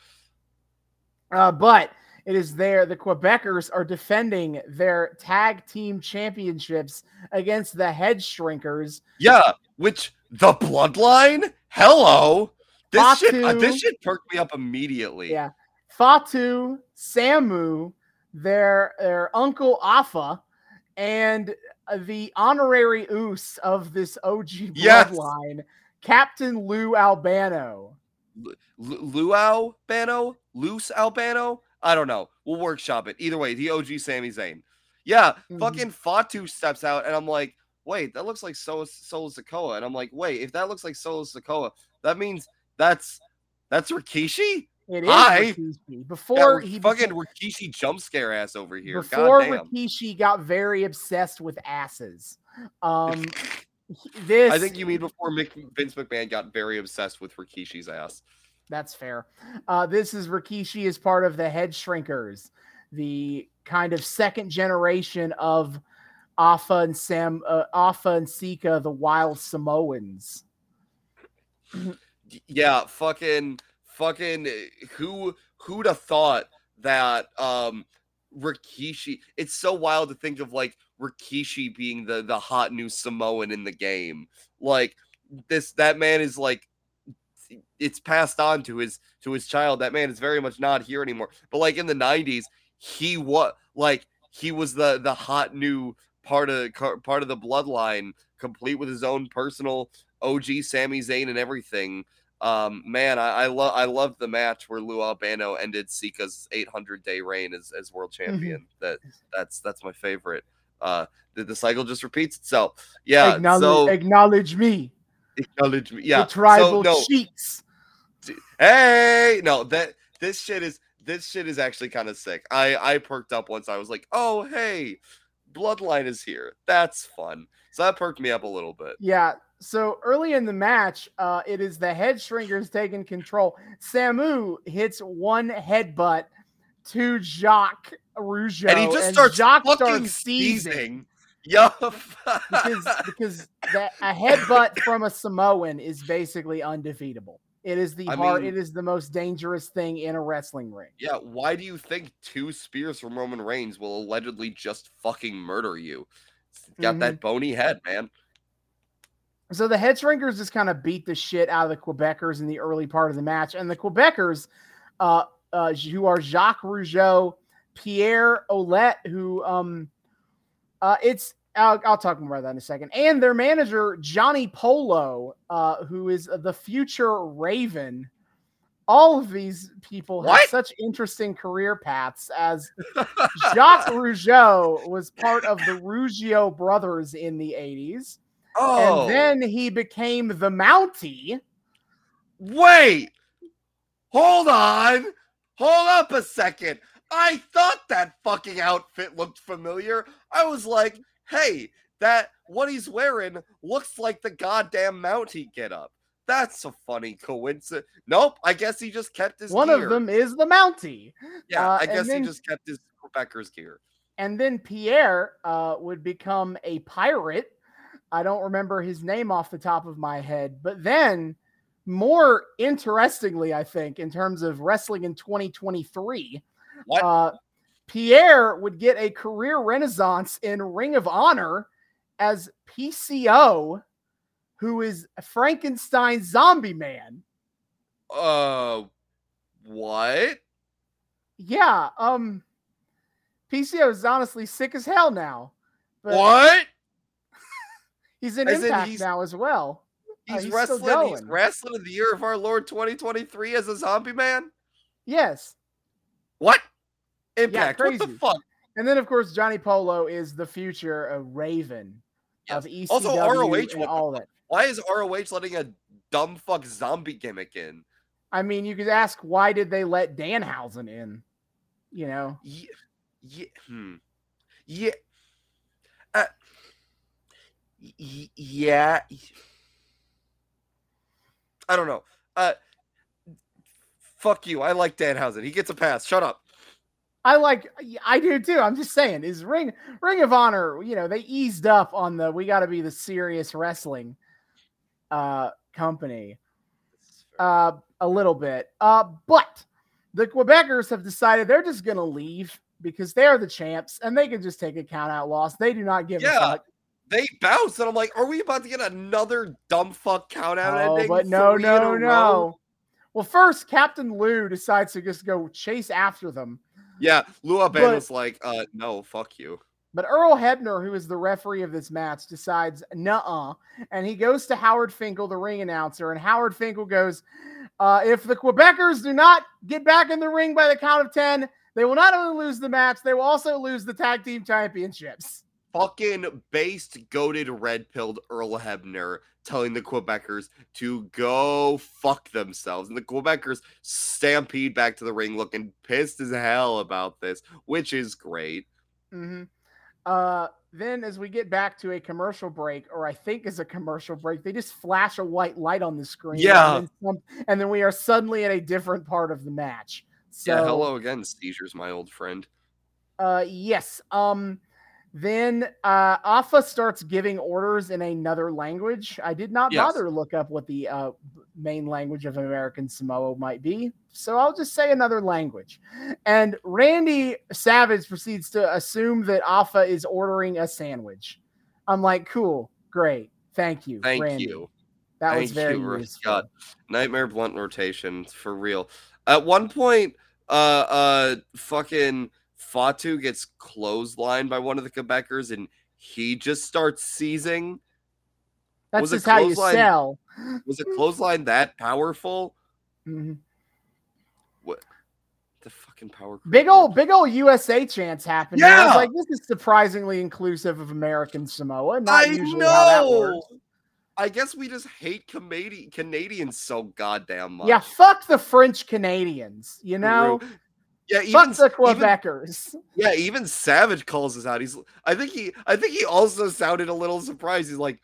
Uh, but it is there. The Quebecers are defending their tag team championships against the Head Shrinkers.
Yeah, which the bloodline? Hello. This shit, uh, this shit perked me up immediately.
Yeah. Fatu, Samu, their their uncle Afa, and the honorary oos of this OG
Yes.
bloodline, Captain Lou Albano.
Lu- Luau Bano, Loose Albano. I don't know. We'll workshop it. Either way, the OG Sami Zayn. Yeah,
Mhm.
fucking Fatu steps out, and I'm like, wait, that looks like Solo, Solo Sikoa. And I'm like, wait, if that looks like Solo Sikoa, that means that's that's Rikishi.
It is
Hi.
Rikishi. Before he
fucking
became-
Rikishi jump scare ass over here.
before
God damn.
Rikishi got very obsessed with asses. <laughs> Um, this
I think you mean before Mick, Vince McMahon got very obsessed with Rikishi's ass.
That's fair. Uh, this is Rikishi as part of the Head Shrinkers, the kind of second generation of Afa and Sam, uh, Afa and Sika, the Wild Samoans.
Yeah, fucking fucking who who'd have thought that um Rikishi it's so wild to think of like Rikishi being the the hot new Samoan in the game. Like this that man is like it's passed on to his to his child. That man is very much not here anymore. But like in the 90s, he was like he was the the hot new part of part of the bloodline, complete with his own personal OG Sami Zayn and everything. Um, man, I, I love I loved the match where Lou Albano ended Sika's 800 day reign as, as world champion. That that's that's my favorite. Uh, the, the cycle just repeats itself. Yeah,
acknowledge,
so
acknowledge me,
acknowledge me. Yeah,
the tribal
so, no,
chiefs.
hey, no, that this shit is this shit is actually kind of sick. I I perked up once. I was like, oh hey, Bloodline is here. That's fun. So that perked me up a little bit.
Yeah. So early in the match, uh, it is the head shrinkers taking control. Samu hits one headbutt to Jacques Rougeau,
and he just starts
Jacques
fucking
starts seizing.
seizing. Yo, <laughs>
because because that a headbutt from a Samoan is basically undefeatable. It is the
I
hard.
mean-
it is the most dangerous thing in a wrestling ring.
yeah. Why do you think two spears from Roman Reigns will allegedly just fucking murder you? It's got
Mhm.
that bony head, man.
So the head shrinkers just kind of beat the shit out of the Quebecers in the early part of the match, and the Quebecers, uh, uh, who are Jacques Rougeau, Pierre Ouellet, who um, uh, it's I'll, I'll talk more about that in a second, and their manager Johnny Polo, uh, who is the future Raven. All of these people have such interesting career paths. As Jacques <laughs> Rougeau was part of the Rougeau brothers in the '80s.
Oh,
And then he became the Mountie.
Wait, hold on, hold up a second. I thought that fucking outfit looked familiar. I was like, hey, that what he's wearing looks like the goddamn mount he get up. That's a funny coincidence. Nope, I guess he just kept his
One
gear.
of them is the Mountie.
Yeah,
uh,
I guess
then-
he just kept his Quebecers gear.
And then Pierre uh, would become a pirate. I don't remember his name off the top of my head. But then, more interestingly, I think, in terms of wrestling in 2023, Uh, Pierre would get a career renaissance in Ring of Honor as PCO, who is Frankenstein Zombie Man.
Uh, what?
Yeah, um PCO is honestly sick as hell now. But
What?
He's in
As in
Impact
he's-
now as well. Uh,
He's,
he's
wrestling. He's wrestling in the year of our Lord 2023 as a zombie man.
Yes.
What? Impact. what the fuck?
And then of course Johnny Polo is the future of Raven of
Yes.
ECW
Also, ROH,
and
what
all that.
Why is ROH letting a dumb fuck zombie gimmick in?
I mean, you could ask why did they let Danhausen in? You know.
Yeah, yeah, hmm. yeah. Y- yeah. I don't know. Uh, fuck you. I like Danhausen. He gets a pass. Shut up.
I like I do too. I'm just saying, is Ring Ring of Honor, you know, they eased up on the we gotta be the serious wrestling uh company uh a little bit. Uh but the Quebecers have decided they're just gonna leave because they're the champs and they can just take a count out loss. They do not give
Yeah,
a fuck.
They bounce, and I'm like, are we about to get another dumb fuck count out
Oh,
ending?
but no, no, no. Well, first, Captain Lou decides to just go chase after them.
Yeah, Lou Ben was like, uh, no, fuck you.
But Earl Hebner, who is the referee of this match, decides nuh-uh, and he goes to Howard Finkel, the ring announcer, and Howard Finkel goes, uh, "If the Quebecers do not get back in the ring by the count of ten, they will not only lose the match, they will also lose the tag team championships."
Fucking based, goaded, red pilled Earl Hebner telling the Quebecers to go fuck themselves. And the Quebecers stampede back to the ring looking pissed as hell about this, which is great.
hmm Uh, then, as we get back to a commercial break, or I think is a commercial break, they just flash a white light on the screen.
Yeah.
and then, some- and then we are suddenly at a different part of the match. So,
yeah, hello again, seizures, my old friend.
Uh, yes. Um, then uh, Afa starts giving orders in another language. I did not
Yes.
bother to look up what the uh, main language of American Samoa might be, so I'll just say another language. And Randy Savage proceeds to assume that Afa is ordering a sandwich. I'm like, cool, great, thank you,
Thank
Randy.
you.
That
Thank
was very
you,
useful.
God. Nightmare blunt rotation for real. At one point, uh uh fucking Fatu gets clotheslined by one of the Quebecers and he just starts seizing.
That's
was a
just how you sell.
Was a clothesline that powerful?
Mhm.
The fucking power.
Big old, big old USA chance happened. and I was
Yeah!
like, this is surprisingly inclusive of American Samoa. Not
I
usually how that
know.
works.
I guess we just hate Canadian Canadians so goddamn much.
Yeah, fuck the French Canadians. You know,
Yeah, even,
fuck the
even
Quebecers.
Yeah, even Savage calls us out. He's I think he I think he also sounded a little surprised. He's like,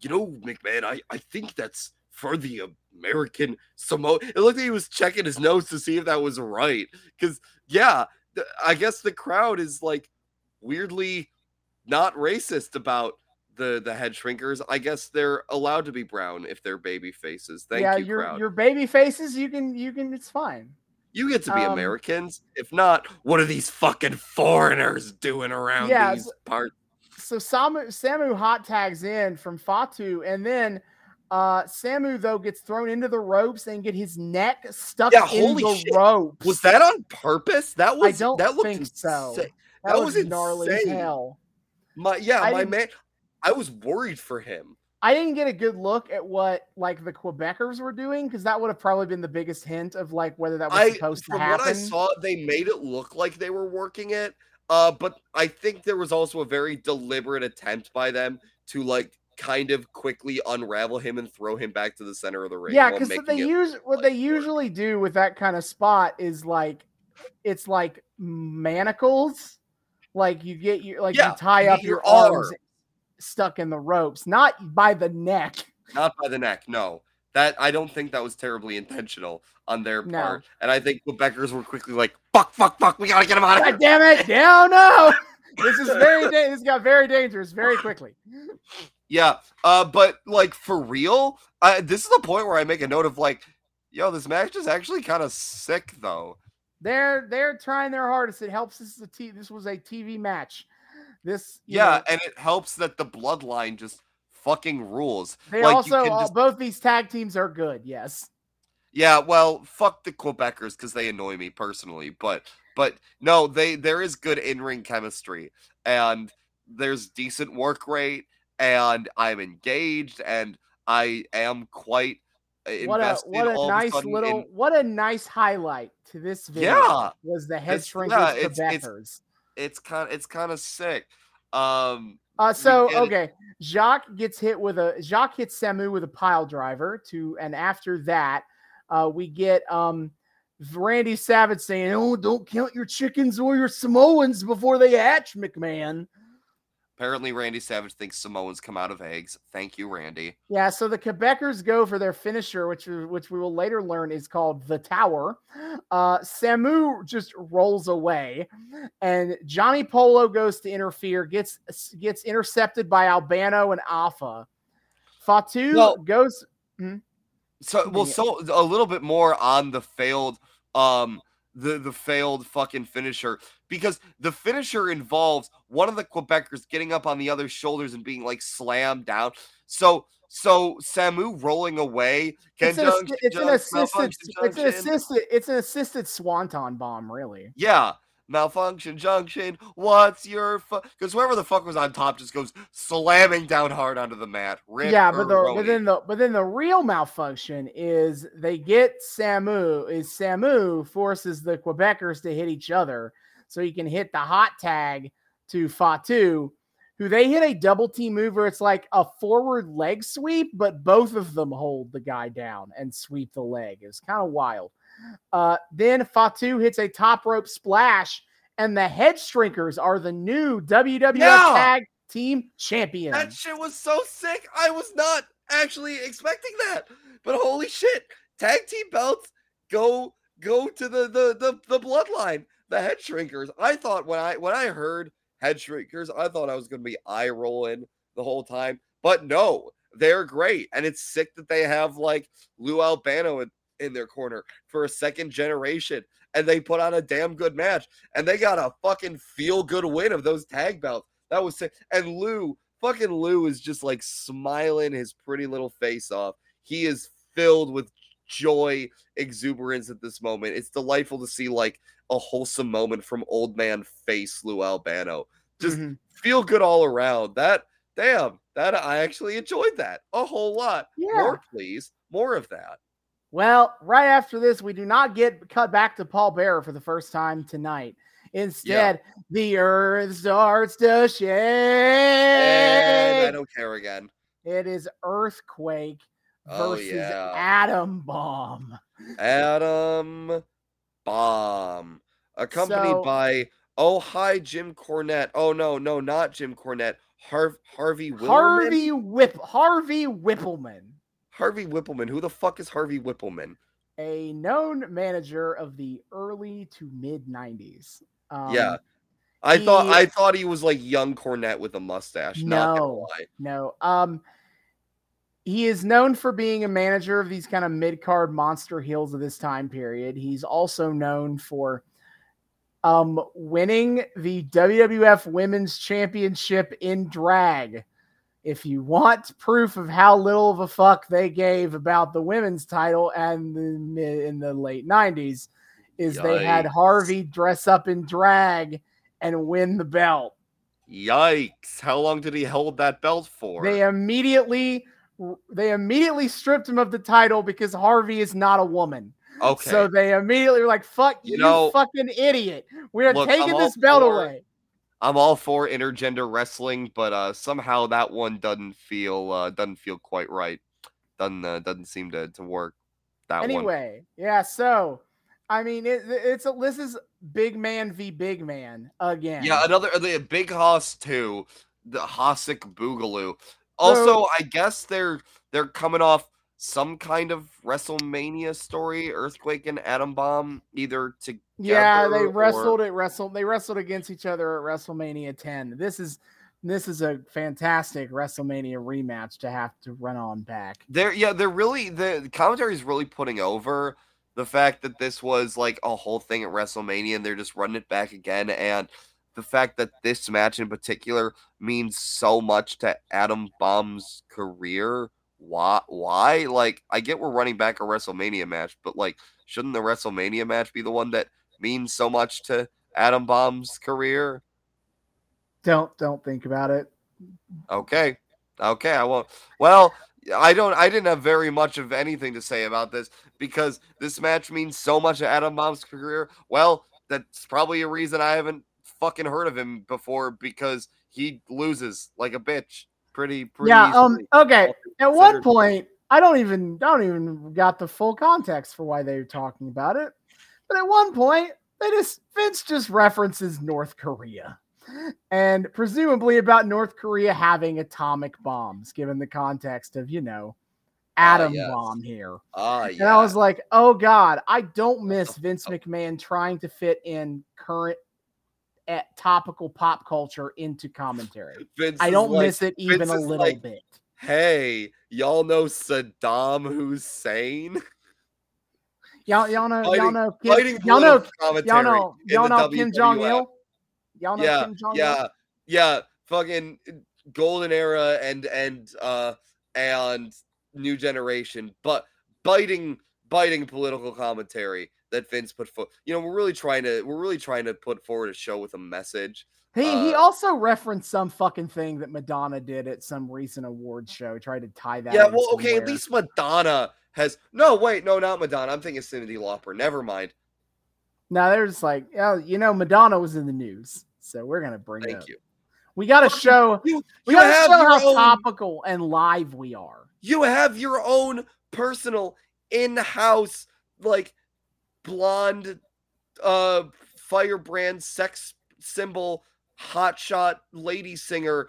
you know, McMahon, I, I think that's for the American Samoa. It looked like he was checking his nose to see if that was right. Because yeah, th- I guess the crowd is like weirdly not racist about the the head shrinkers. I guess they're allowed to be brown if they're baby faces. Thank
yeah,
you,
your
crowd.
your baby faces. You can you can. It's fine.
You get to be
um,
Americans. If not, what are these fucking foreigners doing around
Yeah,
these parts?
So Samu Samu hot tags in from Fatu, and then uh Samu though gets thrown into the ropes and get his neck stuck
Yeah,
in the
shit.
ropes.
Was that on purpose? That was I
don't
that looked
think so. that,
that
was, gnarly as
insane.
hell.
My yeah,
I
my man. I was worried for him.
I didn't get a good look at what like the Quebecers were doing because that would have probably been the biggest hint of like whether that was
I
supposed to
from
happen.
what I saw, they made it look like they were working it. Uh, but I think there was also a very deliberate attempt by them to like kind of quickly unravel him and throw him back to the center of the ring.
yeah, because they use what
like
they
work.
usually do with that kind of spot is like it's like manacles. Like you get your like
Yeah,
you tie up your,
your
arms
arm.
Stuck in the ropes, not by the neck.
not by the neck. No, that I don't think that was terribly intentional on their
No.
part. And I think Quebecers were quickly like, "Fuck, fuck, fuck, we gotta get him out of
God
here."
damn it! <laughs> No, no. This is very da- this got very dangerous very quickly.
Yeah, uh, but like for real, this is the point where I make a note of like, yo, this match is actually kind of sick though.
They're they're trying their hardest. It helps. This is a t- This was a TV match. This
Yeah,
know,
and it helps that the bloodline just fucking rules.
they
like, you
also
just-
both these tag teams are good. Yes.
Yeah, well, fuck the Quebecers because they annoy me personally, but but no, they there is good in ring chemistry and there's decent work rate and I'm engaged and I am quite uh,
What a what a nice little
in-
what a nice highlight to this video
Yeah.
was the head shrinkers
yeah, it's- it's-
Quebecers.
it's kind it's kind of sick. Um
Uh, so okay, Jacques gets hit with a Jacques hits Samu with a pile driver to, and after that, uh, we get um Randy Savage saying, "Oh, don't count your chickens or your Samoans before they hatch, McMahon."
Apparently, Randy Savage thinks Samoans come out of eggs. Thank you, Randy.
Yeah, so the Quebecers go for their finisher, which which we will later learn is called the Tower. Uh, Samu just rolls away, and Johnny Polo goes to interfere, gets gets intercepted by Albano and Afa. Fatu
Well-
goes.
So, well, so a little bit more on the failed, um, the the failed fucking finisher because the finisher involves one of the Quebecers getting up on the other's shoulders and being like slammed down. So, so Samu rolling away.
It's an, assi- it's an assisted. It's an assisted. It's an assisted swanton bomb, really.
Yeah, malfunction junction. What's your Because whoever the fuck was on top just goes slamming down hard onto the mat. Rip
yeah, but the but then the but then the real malfunction is they get Samu is Samu forces the Quebecers to hit each other so he can hit the hot tag to Fatu, who they hit a double team move where it's like a forward leg sweep, but both of them hold the guy down and sweep the leg. It's kind of wild. Uh, then Fatu hits a top rope splash, and the head shrinkers are the new WWF
Yeah.
Tag Team Champions.
That shit was so sick. I was not actually expecting that. But holy shit. Tag team belts go go to the the the, the bloodline, the head shrinkers. I thought when I when I heard head shrinkers, I thought I was gonna be eye rolling the whole time. But no, they're great. And it's sick that they have like Lou Albano in, in their corner for a second generation. And they put on a damn good match. And they got a fucking feel good win of those tag belts. That was sick. And Lou, fucking Lou is just like smiling his pretty little face off. He is filled with joy, exuberance at this moment. It's delightful to see like a wholesome moment from old man face Lou Albano. Just
Mhm.
feel good all around. That damn, that I actually enjoyed that a whole lot.
Yeah.
More, please. More of that.
Well, right after this, we do not get cut back to Paul Bearer for the first time tonight. Instead, the earth starts to shake.
And I don't care again.
It is Earthquake
Oh,
versus
yeah.
Adam Bomb.
Adam Bomb, accompanied
So-
by oh hi Jim Cornette. Oh no, no, not Jim Cornette. Harv- Harvey Willerman?
Harvey Whip Harvey Whippleman,
Harvey Whippleman. Who the fuck is Harvey Whippleman?
a known manager of the early to mid 90s. Um,
yeah, I thought I thought he was like young Cornette with a mustache. Not gonna
No.
lie.
No. Um he is known for being a manager of these kind of mid-card monster heels of this time period. He's also known for um winning the WWF Women's Championship in drag. If you want proof of how little of a fuck they gave about the women's title and the mid in the late 90s is they had Harvey dress up in drag and win the belt.
Yikes! How long did he hold that belt for?
They immediately they immediately stripped him of the title because Harvey is not a woman.
okay.
So they immediately were like, "Fuck you,
You know-
fucking idiot! We are
Look, I'm
taking this belt
for-
away."
I'm all for intergender wrestling, but uh somehow that one doesn't feel uh doesn't feel quite right. Doesn't uh, doesn't seem to to work. That one.
Anyway, yeah. So, I mean, it, it's a this is big man v big man again.
Yeah, another the Big Hoss too, the Hossick Boogaloo. Also, I guess they're they're coming off some kind of WrestleMania story, Earthquake and Adam Bomb, either to
yeah. They
or-
wrestled it. Wrestled. They wrestled against each other at WrestleMania 10. This is this is a fantastic WrestleMania rematch to have to run on back.
They're yeah, they're really the commentary is really putting over the fact that this was like a whole thing at WrestleMania and they're just running it back again and the fact that this match in particular means so much to Adam Bomb's career. Why why? Like I get we're running back a WrestleMania match, but like shouldn't the WrestleMania match be the one that means so much to Adam Bomb's career?
Don't don't think about it.
Okay. Okay, I won't. Well, I don't I didn't have very much of anything to say about this because this match means so much to Adam Bomb's career. Well, that's probably a reason I haven't fucking heard of him before because he loses like a bitch pretty pretty
yeah. Um. Okay. At one point, I don't even I don't even got the full context for why they were talking about it. But at one point, they just Vince just references North Korea. and presumably about North Korea having atomic bombs, given the context of, you know, atom
yes.
bomb here.
Ah,
And I was like, oh God, I don't miss Vince McMahon trying to fit in current eh, topical pop culture into commentary. <laughs>
Vince
I don't
like,
miss it even
Vince
a little
like,
bit.
Hey, y'all know Saddam Hussein? <laughs>
Y'all, y'all know, y'all know, Kim,
Fighting
y'all know,
commentary
y'all know, y'all know Kim Jong Il. Y'all know
yeah,
Kim Jong Il.
yeah, yeah. Fucking golden era and and uh and new generation, but biting biting political commentary that Vince put forward. You know, we're really trying to we're really trying to put forward a show with a message.
He he
Uh,
also referenced some fucking thing that Madonna did at some recent award show. Tried to tie that.
yeah, well, okay, at least Madonna has no wait, no, not Madonna. I'm thinking Cyndi Lauper. Never mind.
Now they're just like, oh, you know, Madonna was in the news, so we're gonna bring it
Thank
up.
you.
We got to show.
You,
We got to show how
own
topical and live we are.
you have your own personal in-house like blonde uh firebrand sex symbol hotshot lady singer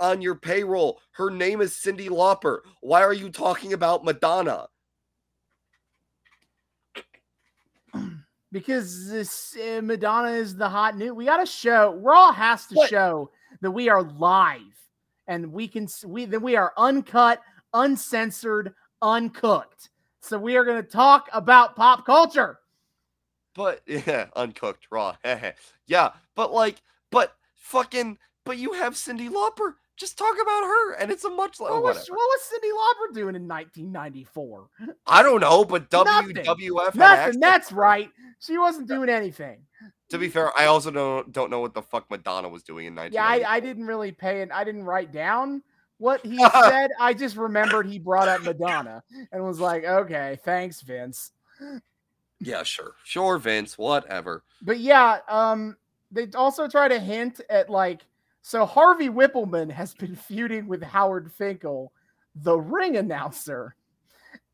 on your payroll her name is Cyndi Lauper why are you talking about madonna
because this uh, Madonna is the hot new. We got to show. Raw has to
What?
show that we are live, and we can we then we are uncut, uncensored, uncooked. So we are going to talk about pop culture.
but <laughs> yeah uncooked raw <laughs> yeah but like but fucking but you have Cyndi Lauper just talk about her and it's a much like oh,
What was, what was Cyndi Lauper doing in 1994?
i don't know but <laughs>
Nothing.
wwf
Nothing. That's right. She wasn't doing anything.
To be fair, I also don't don't know what the fuck Madonna was doing in
Yeah, I, I didn't really pay and I didn't write down what he <laughs> said. I just remembered he brought up Madonna and was like, okay, thanks, Vince.
yeah, sure, sure, Vince, whatever.
But yeah, um, they also try to hint at like, so Harvey Whippleman has been feuding with Howard Finkel, the ring announcer.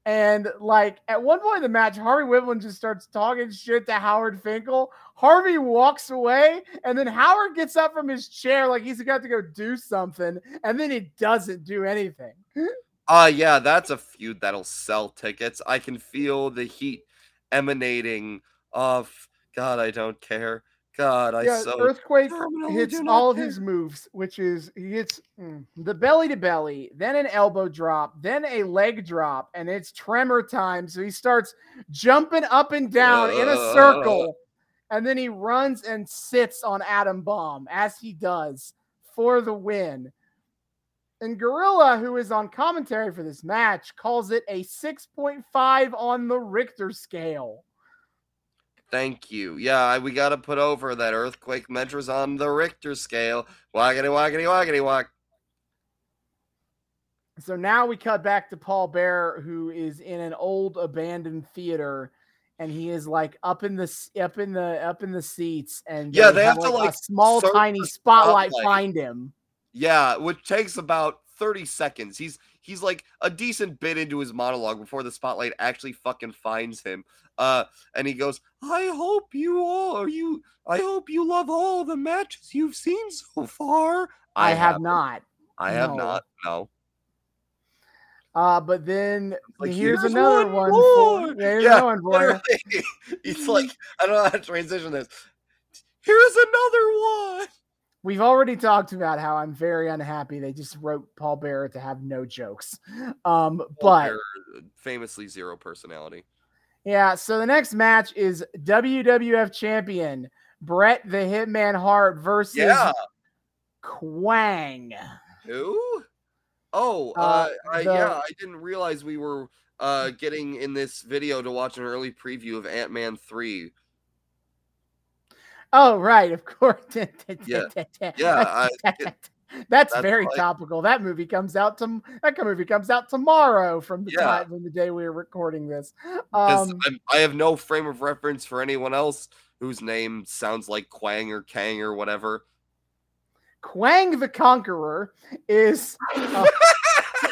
And like at one point in the match, Harvey Whippleman just starts talking shit to Howard Finkel. Harvey walks away, and then Howard gets up from his chair like he's got to go do something, and then he doesn't do anything. <laughs>
Uh yeah, that's a feud that'll sell tickets. I can feel the heat emanating off. God, I don't care. God, I
yeah,
so
Earthquake hits all of
care.
his moves, which is he hits mm, the belly to belly, then an elbow drop, then a leg drop, and it's tremor time. So he starts jumping up and down in a circle, and then he runs and sits on Adam Bomb as he does for the win. And Gorilla, who is on commentary for this match, calls it a 6.5 on the Richter scale.
Thank you. Yeah, we got to put over that earthquake measures on the Richter scale. Waggity, waggity, waggity, wag.
So now we cut back to Paul Bearer, who is in an old abandoned theater, and he is like up in the up in the up in the seats, and
Yeah, they have to,
a
like,
small tiny spotlight,
spotlight.
find him.
Yeah, which takes about 30 seconds. He's he's like a decent bit into his monologue before the spotlight actually fucking finds him. Uh and he goes, "I hope you all are you I hope you love all the matches you've seen so far."
I, have
haven't. I have
no.
not. No.
Uh, but then
Like,
here's,
"Here's
another
one
one. For, here's
Yeah,
another one.
He's <laughs> like, I don't know how to transition this. Here's another one.
We've already talked about how I'm very unhappy. They just wrote Paul Bearer to have no jokes. Um, but
They're famously zero personality.
Yeah, so the next match is WWF champion Bret the Hitman Hart versus
Yeah.
Kwang.
Who? Oh, uh,
Uh,
I,
the-
yeah, I didn't realize we were uh getting in this video to watch an early preview of Ant Man three.
Oh, right, of course.
Yeah. Yeah,
That's,
that's
very
like-
topical. That movie comes out to that movie comes out tomorrow from the
Yeah.
time from the day we were recording this. Um,
I have no frame of reference for anyone else whose name sounds like Kwang or Kang or whatever.
Kwang the Conqueror is uh,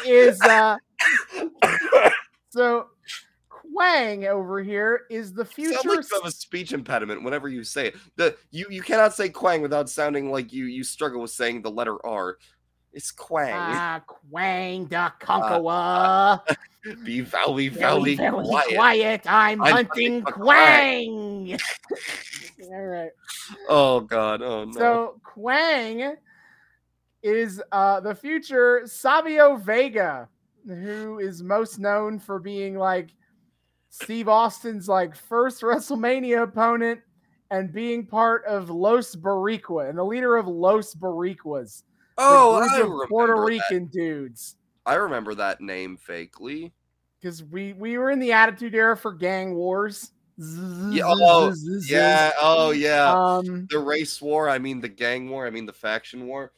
is uh <laughs> so Kwang over here is the future.
Sound like you have a speech impediment whenever you say it. The you you cannot say Kwang without sounding like you you struggle with saying the letter R. It's Kwang.
Ah, Kwang the Conqueror.
Be valley
Very,
valley
very
quiet.
quiet. I'm,
I'm
hunting
hunting for
Kwang. All right. <laughs>
Oh god. Oh no.
So Kwang is uh the future Savio Vega, who is most known for being like Steve Austin's like first WrestleMania opponent and being part of Los Boricua and the leader of Los Boricuas.
oh, I remember
Puerto
that.
Rican dudes.
I remember that name vaguely.
Because we we were in the Attitude Era for Gang Wars.
Yeah, oh, Yeah. Oh yeah.
Um.
the race war. I mean the gang war. I mean the faction war.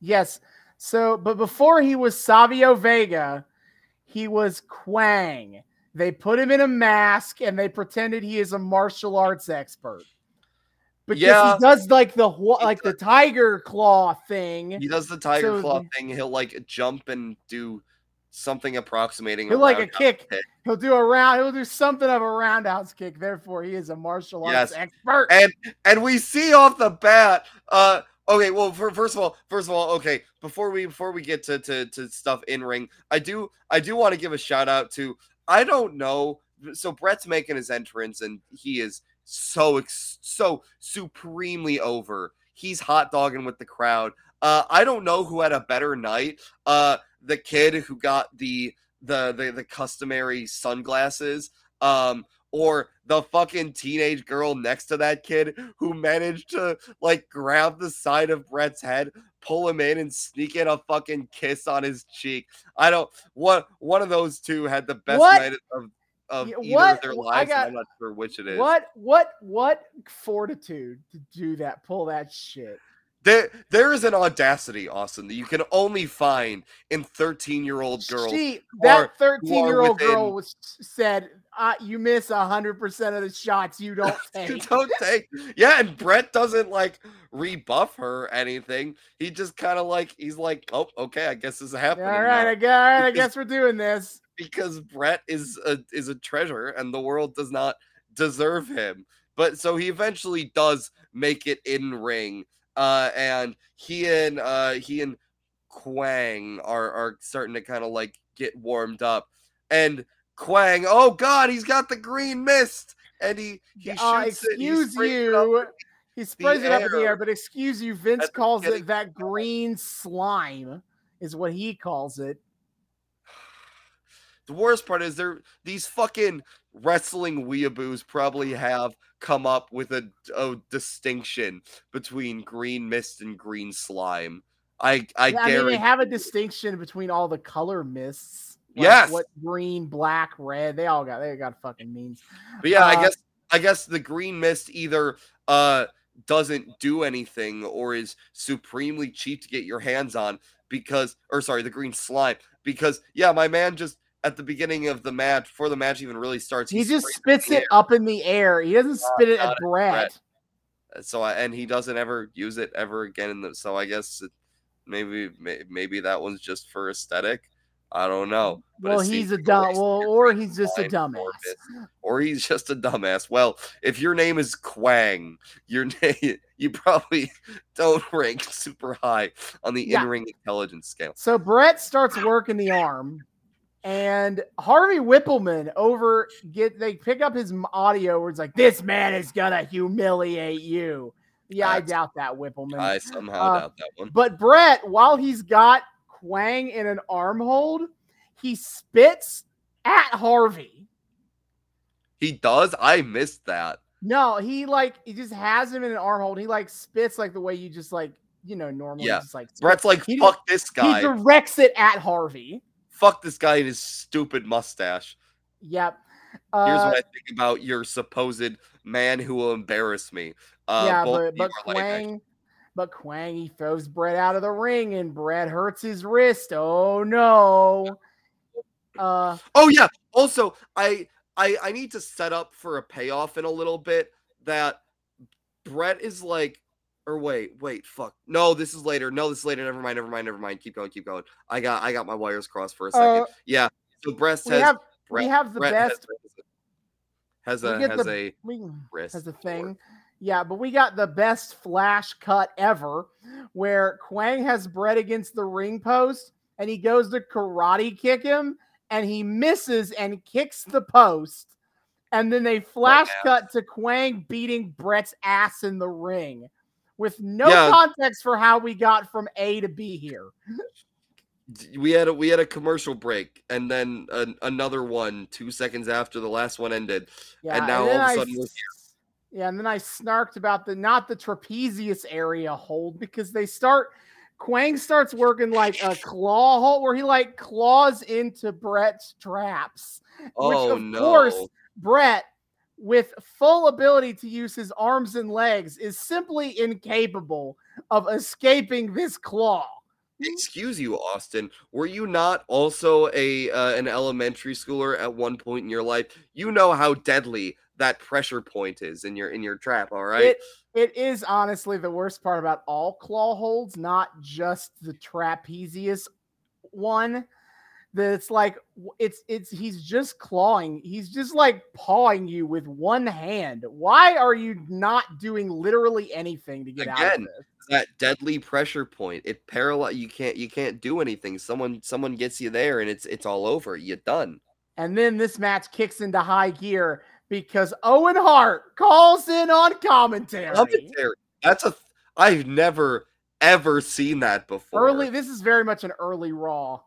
Yes. So, but before he was Savio Vega, he was Kwang. They put him in a mask and they pretended he is a martial arts expert. Because
Yeah.
he does like the like the tiger claw thing.
He does the tiger
So
claw
the-
thing. He'll like jump and do something approximating.
He'll like a kick.
kick.
He'll do a round. He'll do something of a roundhouse kick. Therefore, he is a martial arts
Yes.
expert.
and and we see off the bat uh okay well for, first of all first of all okay before we before we get to to, to stuff in ring i do i do want to give a shout out to i don't know. So bret's making his entrance and he is so so supremely over. He's hot dogging with the crowd. Uh i don't know who had a better night. Uh the kid who got the the the, the customary sunglasses um or the fucking teenage girl next to that kid who managed to like grab the side of Bret's head, pull him in, and sneak in a fucking kiss on his cheek. I don't. What one of those two had the best
What?
night of of either
what?
of their lives. and
got-
I'm not sure which it is.
What what what fortitude to do that? Pull that shit.
There there is an audacity, Austin, that you can only find in 13 year old girls.
She, that 13 year old girl was said, uh, "You miss hundred percent of the shots you don't <laughs> take.
You don't take yeah and bret doesn't like rebuff her anything he just kind of like he's like oh okay i guess this is
All
happening
right,
now."
I guess, all right, I guess we're doing this.
because bret is a is a treasure and the world does not deserve him but so he eventually does make it in ring uh and he and uh he and kwang are are starting to kind of like get warmed up and kwang oh god he's got the green mist and he he
Uh,
shoots
excuse
it up
you. He sprays it up in the
air
but excuse you, Vince calls it that green slime, is what he calls it. <sighs>
The worst part is they're these fucking wrestling weeaboos probably have come up with a, a distinction between green mist and green slime. I I
Yeah, I mean, they have a distinction between all the color mists. like
Yes.
What green, black, red? They all got. They got fucking means.
but yeah, I
uh,
guess I guess the green mist either uh doesn't do anything or is supremely cheap to get your hands on because or sorry, the green slime because yeah, my man just at the beginning of the match before the match even really starts
He just spits it up in the air. He doesn't spit it at.
Bret. Uh, so I, and he doesn't ever use it ever again in the so i guess it, maybe may, maybe that one's just for aesthetic i don't know but
Well, he's a dumb. Well, or he's just a dumbass.
or he's just a dumbass well if your name is kwang your <laughs> name you probably don't rank super high on the
Yeah.
in-ring intelligence scale
So Bret starts working the arm, and Harvey Whippleman over get they pick up his audio where it's like, "This man is gonna humiliate you." Yeah, I doubt that Whippleman.
i somehow
Uh,
doubt that one
But Bret, while he's got Kwang in an arm hold, he spits at Harvey.
he does i missed that
No, he like he just has him in an arm hold. He like spits like the way you just like you know normally
Yeah.
just like spit.
bret's like
He-
fuck this guy
he directs it at Harvey.
fuck this guy and his stupid mustache
Yep.
Here's
Uh,
what I think about your supposed man who will embarrass me. Uh,
yeah, but but Kwang, but Kwang he throws Bret out of the ring and Bret hurts his wrist. Oh no. Uh
oh yeah. Also, I I I need to set up for a payoff in a little bit that Bret is like, or wait, wait, fuck. No, this is later. No, this is later. Never mind. Never mind. Never mind. Keep going. Keep going. I got I got my wires crossed for a second.
Uh,
yeah. So Bret
we have
Bret,
we have the
Bret
best
has- has a has
the-
a
We,
wrist
as a
for it.
Yeah, but we got the best flash cut ever where Kwang has Bret against the ring post and he goes to karate kick him and he misses and kicks the post. And then they oh, flash
ass.
cut to Kwang beating Bret's ass in the ring with no
Yeah.
context for how we got from A to B here.
We had a we had a commercial break and then an, another one two seconds after the last one ended
Yeah,
and now all of a sudden we're
s- Yeah, and then I snarked about the not the trapezius area hold because they start Kwang starts working like a claw hold where he like claws into Bret's traps.
oh
of
no
course, Bret, with full ability to use his arms and legs, is simply incapable of escaping this claw.
excuse you austin were you not also a uh, an elementary schooler at one point in your life you know how deadly that pressure point is in your in your trap all right
It it is honestly the worst part about all claw holds, not just the trapezius one. That it's like it's it's he's just clawing, he's just like pawing you with one hand. Why are you not doing literally anything to get out of this?
that deadly pressure point it paralyze you can't you can't do anything someone someone gets you there and it's it's all over you're done
And then this match kicks into high gear because Owen Hart calls in on commentary.
Commentary. That's a. I've never ever seen that before.
Early, this is very much an early Raw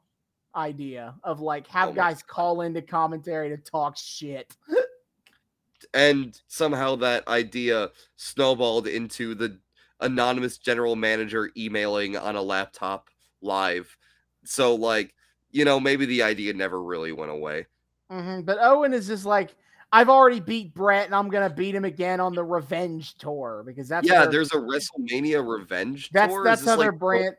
idea of like have
Oh
guys call into commentary to talk shit. <laughs>
and somehow that idea snowballed into the anonymous general manager emailing on a laptop live. So like, you know, maybe the idea never really went away.
Mhm, But Owen is just like, I've already beat Bret, and I'm gonna beat him again on the Revenge Tour because that's
yeah, there's a WrestleMania revenge
that's
tour.
That's how
like
they're brand.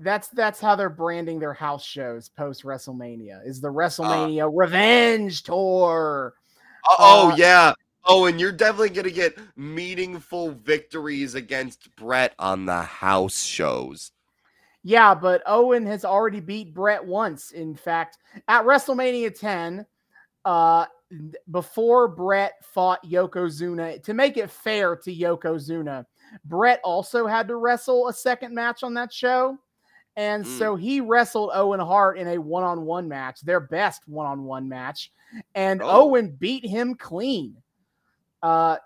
That's that's how they're branding their house shows post WrestleMania. Is the WrestleMania Revenge Tour?
Uh, oh
uh,
yeah. Oh, and you're definitely gonna get meaningful victories against Bret on the house shows.
Yeah, but Owen has already beat Bret once. In fact, at WrestleMania 10, uh, before Bret fought Yokozuna, to make it fair to Yokozuna, Bret also had to wrestle a second match on that show. And
Mm.
so he wrestled Owen Hart in a one on one match, their best one on one match. And
Oh.
Owen beat him clean. Uh,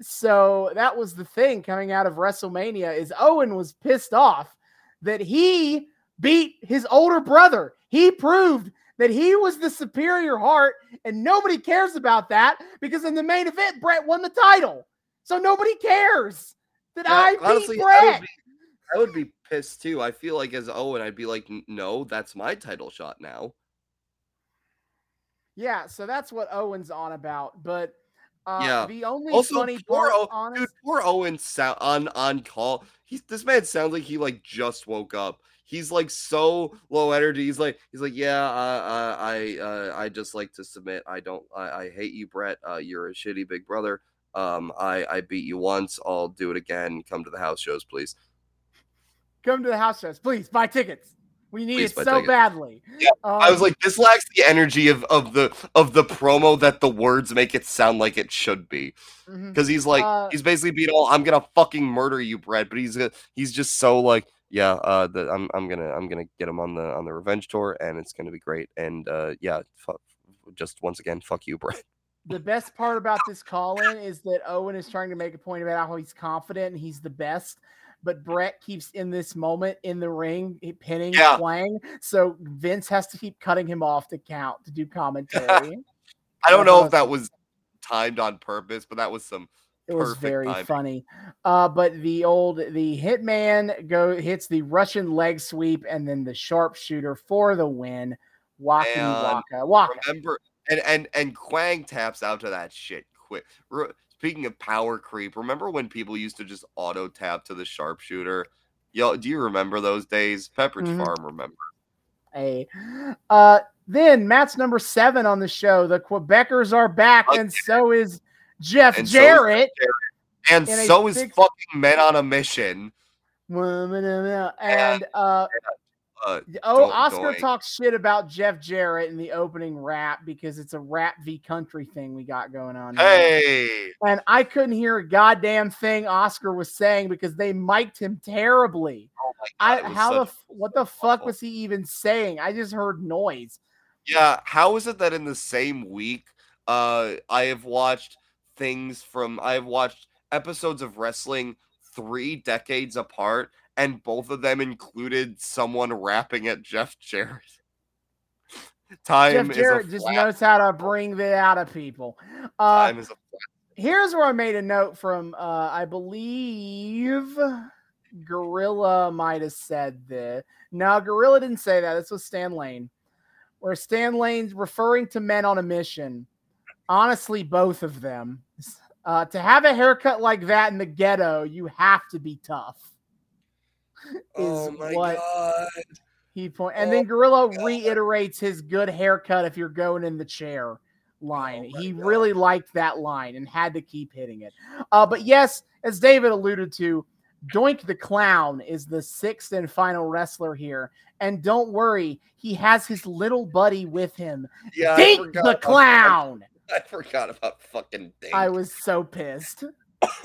so that was the thing coming out of WrestleMania is Owen was pissed off that he beat his older brother. He proved that he was the superior Hart, and nobody cares about that because in the main event, Bret won the title. So nobody cares that
Yeah,
I beat
honestly, I would, be, I would be pissed too. I feel like as Owen, I'd be like, no, that's my title shot now.
Yeah, so that's what Owen's on about. But uh,
Yeah.
the only
Also,
funny
poor
part,
O-
honest,
Dude, poor Owen sound on on call. He's this man sounds like he like just woke up. He's like so low energy. He's like he's like yeah. Uh, uh, I uh, I just like to submit. I don't. I, I hate you, Bret. Uh, you're a shitty big brother. Um, I I beat you once. I'll do it again. Come to the house shows, please.
come to the house shows, please buy tickets. We need
Please
it so
tickets.
badly.
Yeah, I was
Um,
like, this lacks the energy of of the of the promo that the words make it sound like it should be. because he's like
Uh,
he's basically being all I'm gonna fucking murder you, Bret. But he's uh, he's just so like yeah, uh, the, I'm I'm gonna I'm gonna get him on the on the revenge tour, and it's gonna be great. And uh, yeah, just once again, fuck you, <laughs> Bret.
the best part about this call in is that Owen is trying to make a point about how he's confident and he's the best. But Bret keeps in this moment in the ring pinning
Yeah.
Twang. So Vince has to keep cutting him off to count to do <laughs> commentary.
I don't know if that was timed on purpose, but that was some
It was
Perfect
very
timing.
funny. Uh, but the old the hitman go hits the Russian leg sweep and then the sharpshooter for the win. Waka waka waka.
remember and and and Kwang taps out to that shit quick. Speaking of power creep, remember when people used to just auto tap to the sharpshooter? Yo, do you remember those days? Pepperidge
Mhm.
Farm, remember?
Hey, uh, then Matt's number seven on the show. The Quebecers are back, and so is Jeff
And so is
Jarrett.
And so is
six-
fucking Men on a Mission.
and uh,
uh,
Oh,
Do-
Oscar talks shit about Jeff Jarrett in the opening rap because it's a rap v country thing we got going on. here.
hey,
And I couldn't hear a goddamn thing Oscar was saying because they mic'd him terribly.
oh my
I
God, it
how the f- what the fuck was he even saying? I just heard noise.
Yeah, how is it that in the same week, uh, I have watched things from I have watched episodes of wrestling three decades apart, and both of them included someone rapping at Jeff Jarrett. <laughs> Time
Jeff
is
Jarrett just knows how to bring that out of people. Uh,
time is a flat.
here's where I made a note from. Uh, I believe Gorilla might have said this. No, Gorilla didn't say that. This was Stan Lane, where Stan Lane's referring to men on a mission. Honestly, both of them. Uh, to have a haircut like that in the ghetto, you have to be tough.
Oh my
what
god!
he point, and
Oh
then Gorilla reiterates his good haircut if you're going in the chair line.
Oh
he
God.
really liked that line and had to keep hitting it. Uh, but yes, as David alluded to, Doink the Clown is the sixth and final wrestler here. And don't worry, he has his little buddy with him.
Yeah,
Dink the Clown. <laughs>
I forgot about fucking Dink.
I was so pissed. <laughs>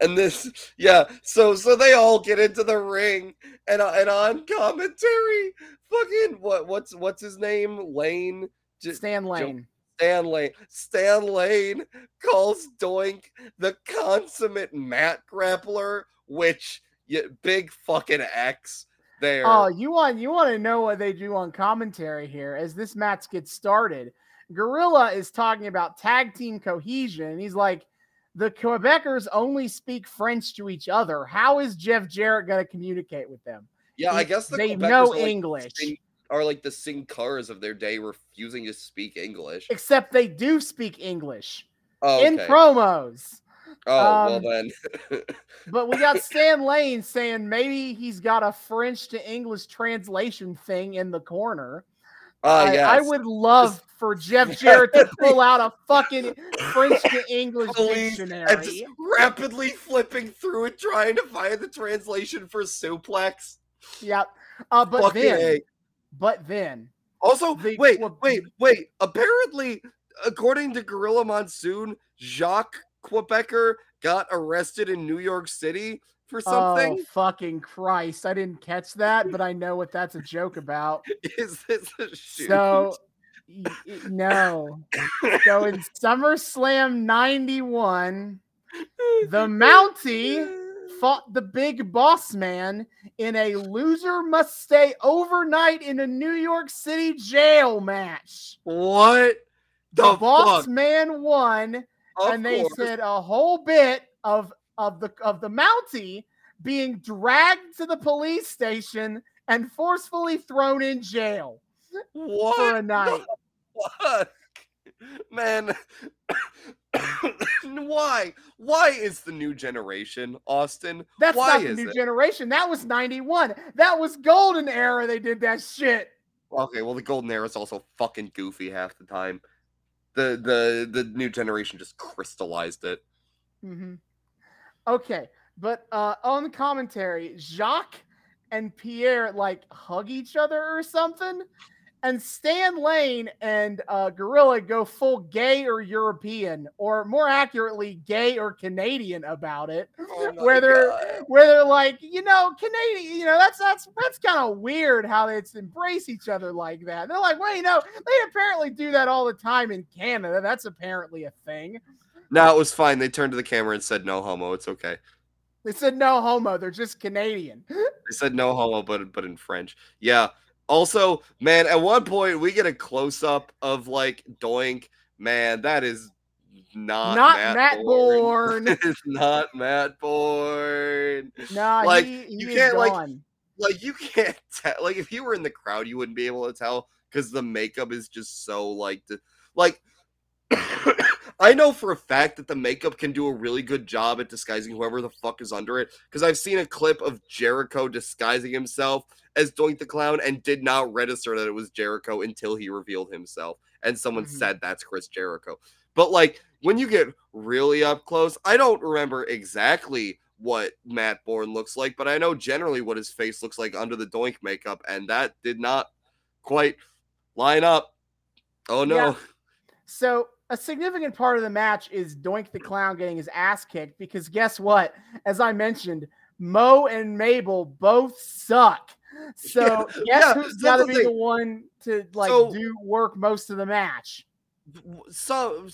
and this, yeah. So, so they all get into the ring, and uh, and on commentary, fucking what? What's what's his name? Lane. J-
Stan Lane.
Stan Lane. Stan Lane calls Doink the consummate mat grappler, which yeah, big fucking X there.
Oh, you want you want to know what they do on commentary here as this match gets started. Gorilla is talking about tag team cohesion. and He's like, the Quebecers only speak French to each other. How is Jeff Jarrett going to communicate with them?
yeah, I guess the
they
Quebecers
know
are like
English.
sing- are like the Sin Caras of their day, refusing to speak English.
Except they do speak English
Oh,
in promos.
Oh well
Um,
then. <laughs>
But we got Stan Lane saying maybe he's got a French to English translation thing in the corner. I,
yes.
I would love for Jeff <laughs> Jarrett to pull out a fucking French to English
Please, and just rapidly flipping through it, trying to find the translation for suplex.
Yep. Uh, but
Fucking
then, but then,
Also,
the-
wait, wait, wait. Apparently, according to Gorilla Monsoon, Jacques Quebecer got arrested in New York City for oh, something.
oh fucking Christ! I didn't catch that, but I know what that's a joke about. <laughs>
Is this a shoot?
So, no. So in SummerSlam '91, <laughs> the Mountie fought the Big Boss Man in a loser must stay overnight in a New York City jail match.
what
The,
the,
Boss? Man won,
Of
and they
course.
said a whole bit of of the of the Mountie being dragged to the police station and forcefully thrown in jail
what
for a night.
fuck? Man, <coughs> why? Why is the new generation, Austin?
That's
why
not the new
it?
generation. That was 91. That was golden era. They did that shit.
Okay, well, the golden era is also fucking goofy half the time. The the the new generation just crystallized it.
hmm Okay, but uh, on the commentary, Jacques and Pierre like hug each other or something, and Stan Lane and uh, Gorilla go full gay or European, or more accurately, gay or Canadian about it.
Oh
Where they're
God.
where they're like, you know, Canadian, you know, that's that's that's kind of weird how they embrace each other like that. They're like, well, you know, they apparently do that all the time in Canada. That's apparently a thing.
No, it was fine. They turned to the camera and said no homo. It's okay.
They said no homo. They're just Canadian.
They said no homo, but but in French. Yeah. Also, man, at one point we get a close up of like Doink. Man, that is not
Not
Matt,
Matt
Borne. <laughs>
Borne.
it's not Matt Borne.
Nah,
Like,
he, he
you can't, like,
gone.
Like you can't <laughs> tell. Like if you were in the crowd, you wouldn't be able to tell because the makeup is just so like like. I know for a fact that the makeup can do a really good job at disguising whoever the fuck is under it. Because I've seen a clip of Jericho disguising himself as Doink the Clown and did not register that it was Jericho until he revealed himself. And someone
Mhm.
said that's Chris Jericho. But like when you get really up close, I don't remember exactly what Matt Borne looks like, but I know generally what his face looks like under the Doink makeup, and that did not quite line up. Oh no. Yeah.
So a significant part of the match is Doink the Clown getting his ass kicked because guess what? As I mentioned, Mo and Mabel both suck. So <laughs> guess yeah, who's got to be the one to like so, do work most of the match?
So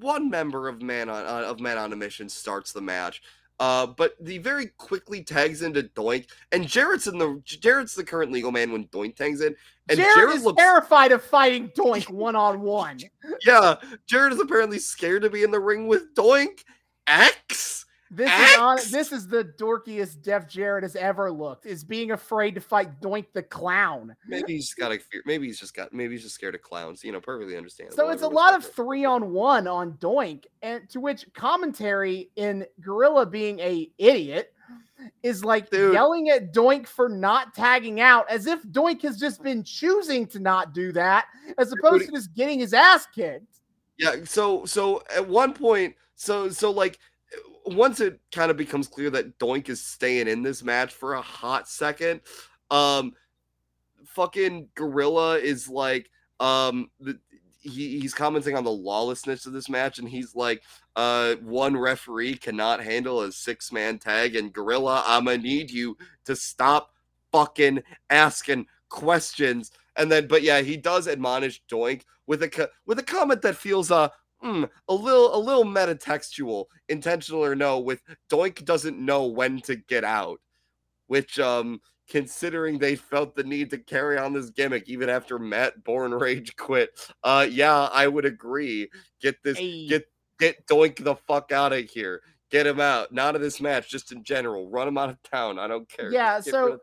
one member of Man on uh, of Man on a Mission starts the match. Uh, but he very quickly tags into Doink, and Jarrett's in the Jarrett's the current legal man when Doink tags in, and
Jarrett, Jarrett is looks, terrified of fighting Doink one on one.
Yeah, Jarrett is apparently scared to be in the ring with Doink X.
This X? is on, this is the dorkiest Jeff Jarrett has ever looked. Is being afraid to fight Doink the clown.
Maybe he's got a fear. Maybe he's just got. Maybe he's just scared of clowns. You know, perfectly understandable.
So it's a lot of three on one on Doink, and to which commentary in Gorilla being a idiot is like Dude. yelling at Doink for not tagging out, as if Doink has just been choosing to not do that, as opposed Dude. to just getting his ass kicked.
Yeah. So so at one point, so so like once it kind of becomes clear that Doink is staying in this match for a hot second, um, fucking Gorilla is like, um, the, he, he's commenting on the lawlessness of this match, and he's like, uh, one referee cannot handle a six man tag, and Gorilla, I'm gonna need you to stop fucking asking questions. And then, but yeah, he does admonish Doink with a with a comment that feels uh mm, a little a little metatextual, intentional or no, with Doink doesn't know when to get out, which um considering they felt the need to carry on this gimmick even after Matt Borne Rage quit. Uh yeah, I would agree. Get this hey. get get Doink the fuck out of here. Get him out. Not of this match, just in general. Run him out of town. I don't care.
Yeah, so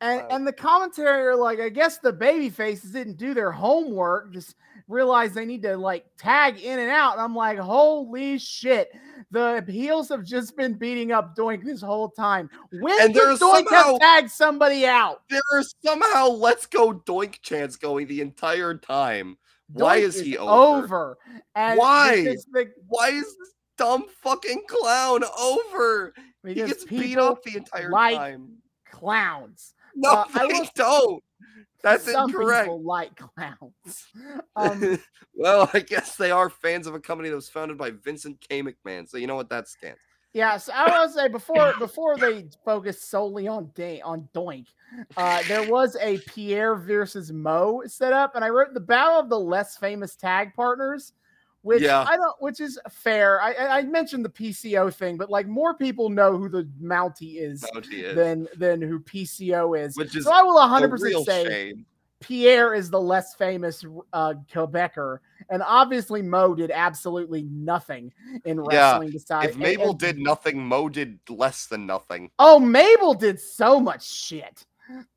and, and the commentary are like, I guess the baby faces didn't do their homework. Just realize they need to like tag in and out. And I'm like, holy shit. The heels have just been beating up Doink this whole time. When and did Doink somehow, have tagged somebody out?
There are somehow let's go Doink chants going the entire time. Doink Why is, is he over? over.
And
Why? Is the, Why is this dumb fucking clown over? He gets beat up the entire like time.
Clowns.
No, uh, they will, don't. <laughs> That's Some incorrect. People
like clowns. <laughs> Um,
well, I guess they are fans of a company that was founded by Vincent K. McMahon. So you know what that stands.
Yeah, so I to say before before they focused solely on Day on Doink, uh, there was a Pierre versus Mo set up, and I wrote the battle of the less famous tag partners which yeah. I don't, which is fair. I, I mentioned the PCO thing, but like more people know who the Mountie is, Mountie is. than than who PCO is. Which is so I will 100 percent say shame. Pierre is the less famous uh, Quebecer, and obviously Mo did absolutely nothing in wrestling.
Yeah. if Mabel and, and, did nothing, Mo did less than nothing.
Oh, Mabel did so much shit.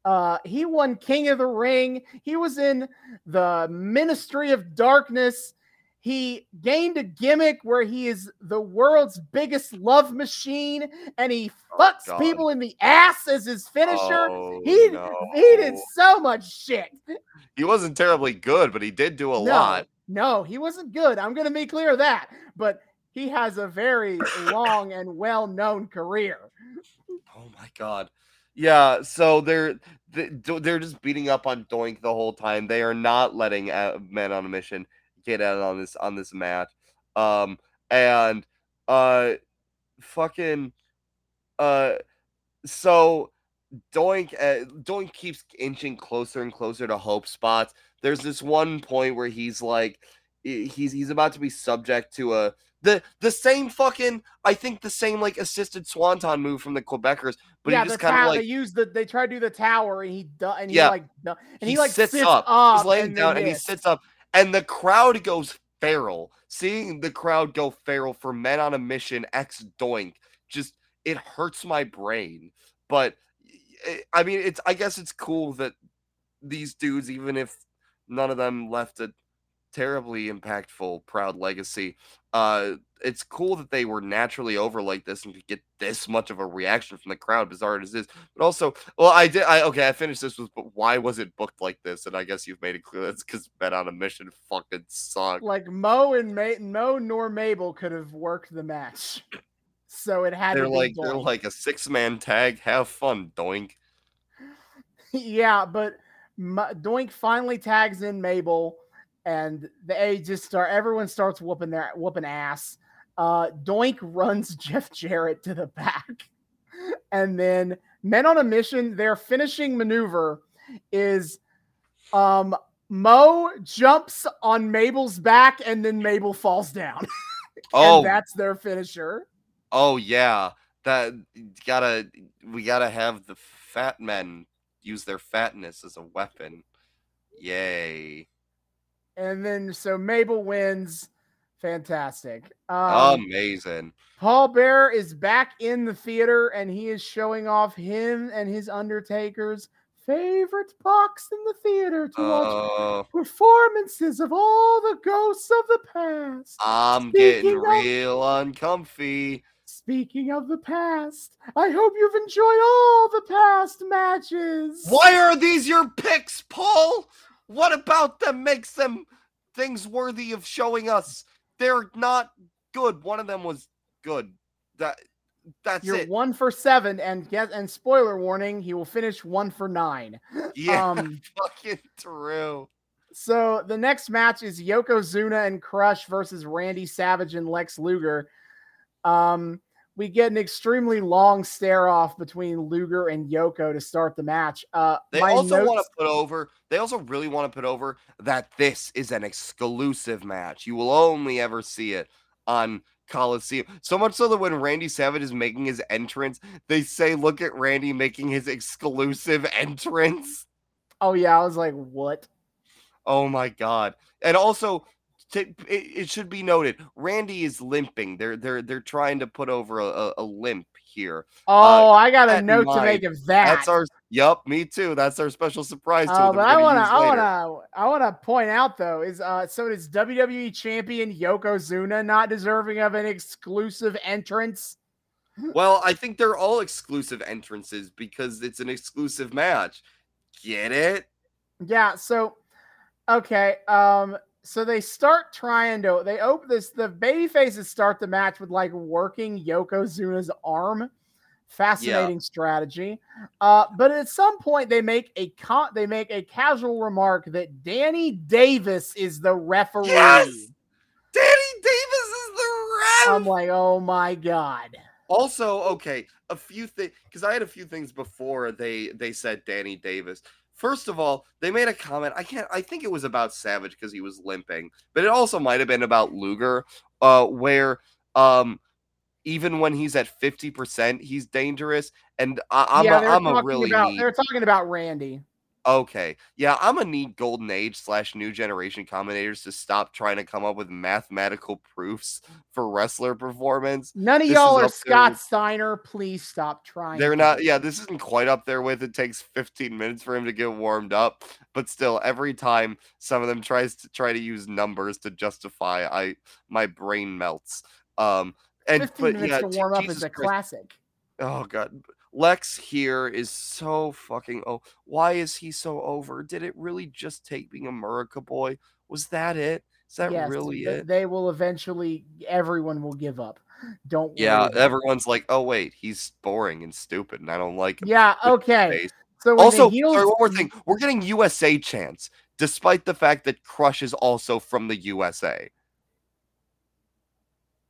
Uh, he won King of the Ring. He was in the Ministry of Darkness. He gained a gimmick where he is the world's biggest love machine and he oh, fucks oh, people in the ass as his finisher. Oh, he, no. he did so much shit.
He wasn't terribly good, but he did do a
no,
lot.
No, he wasn't good. I'm going to be clear of that. But he has a very long and well known career.
Oh my God. Yeah, so they're they're just beating up on Doink the whole time. They are not letting uh, men on a mission get out on this on this match. Um and uh fucking uh so Doink uh, Doink keeps inching closer and closer to Hope spots. There's this one point where he's like he's he's about to be subject to a the the same fucking I think the same like assisted swanton move from the Quebecers, but yeah, he just kind of like
they use the they try to do the tower and he and he yeah, like and he, he like sits, sits up.
up. He's laying down and he sits up and the crowd goes feral. Seeing the crowd go feral for Men on a Mission X Doink just it hurts my brain. But eh, I mean, it's I guess it's cool that these dudes, even if none of them left a terribly impactful, proud legacy, uh, it's cool that they were naturally over like this and could get this much of a reaction from the crowd, bizarre as it is. But also, well, I did. I okay, I finished this with, but why was it booked like this? And I guess you've made it clear that's because Men on a Mission fucking suck.
Like Mo and Ma- Mo nor Mabel could have worked the match. So it had
They're
to be
like they're like a six man tag. Have fun, doink. <laughs>
yeah, but Doink finally tags in Mabel, and they just start. Everyone starts whooping their whooping ass. Uh, Doink runs <laughs> Jeff Jarrett to the back, and then Men on a Mission. Their finishing maneuver is, um, Mo jumps on Mabel's back, and then Mabel falls down. <laughs>
Oh,
and that's their finisher.
oh yeah. That gotta we gotta have the fat men use their fatness as a weapon. Yay.
And then so Mabel wins. Fantastic. Um,
Amazing.
Paul Bearer is back in the theater and he is showing off him and his Undertaker's favorite box in the theater to watch
Uh,
performances of all the ghosts of the past.
I'm
Speaking
getting
of-
real uncomfy.
Speaking of the past, I hope you've enjoyed all the past matches.
Why are these your picks, Paul? What about them makes them things worthy of showing us? They're not good. One of them was good. That that's
You're
it.
one for seven, and get and spoiler warning, he will finish one for nine.
Yeah,
Um, <laughs>
fucking true.
So the next match is Yokozuna and Crush versus Randy Savage and Lex Luger. Um, we get an extremely long stare off between Luger and Yoko to start the match. Uh,
They also want to put over. They also really want to put over that this is an exclusive match. You will only ever see it on Coliseum. So much so that when Randy Savage is making his entrance, they say, "Look at Randy making his exclusive entrance."
Oh yeah, I was like, what?
Oh my god! And also, to, it, it should be noted, Randy is limping. They're they're they're trying to put over a, a, limp here.
Oh, I got a note to make of that.
That's our. Yup, me too. That's our special surprise. tool
Uh, but I want to, I wanna I want to point out though is uh, so does WWE champion Yokozuna not deserving of an exclusive entrance? <laughs>
Well, I think they're all exclusive entrances because it's an exclusive match. Get it?
Yeah, so okay, um so they start trying to they open this the baby faces start the match with like working Yokozuna's arm. Fascinating strategy. Uh but at some point they make a con- they make a casual remark that Danny Davis is the referee.
Yes! Danny Davis is the ref.
I'm like, "Oh my god."
also, okay, a few things because I had a few things before they they said Danny Davis. First of all, they made a comment. I can't. I think it was about Savage because he was limping, but it also might have been about Luger, uh, where um, even when he's at fifty percent, he's dangerous. And I, I'm
yeah,
a, I'm a really
about
neat-
they're talking about Randy.
Okay. Yeah, I'm gonna need golden age slash new generation commentators to stop trying to come up with mathematical proofs for wrestler performance.
None of
This
y'all are
up
Scott
with-
Steiner. Please stop trying.
They're not, yeah, this isn't quite up there with it takes 15 minutes for him to get warmed up, but still, every time some of them tries to try to use numbers to justify, I my brain melts. Um, and
15
but
minutes
yeah,
to warm up
Jesus
is a
Christ,
classic.
Oh god. Lex here is so fucking oh why is he so over? Did it really just take being a Murica boy? Was that it? Is that
yes,
really
th-
it?
they will eventually. Everyone will give up. Don't. worry
Yeah, everyone's like, oh wait, he's boring and stupid, and I don't like him.
Yeah. Okay. So
Also,
heels,
sorry, one more thing. We're getting USA chance despite the fact that Crush is also from the USA.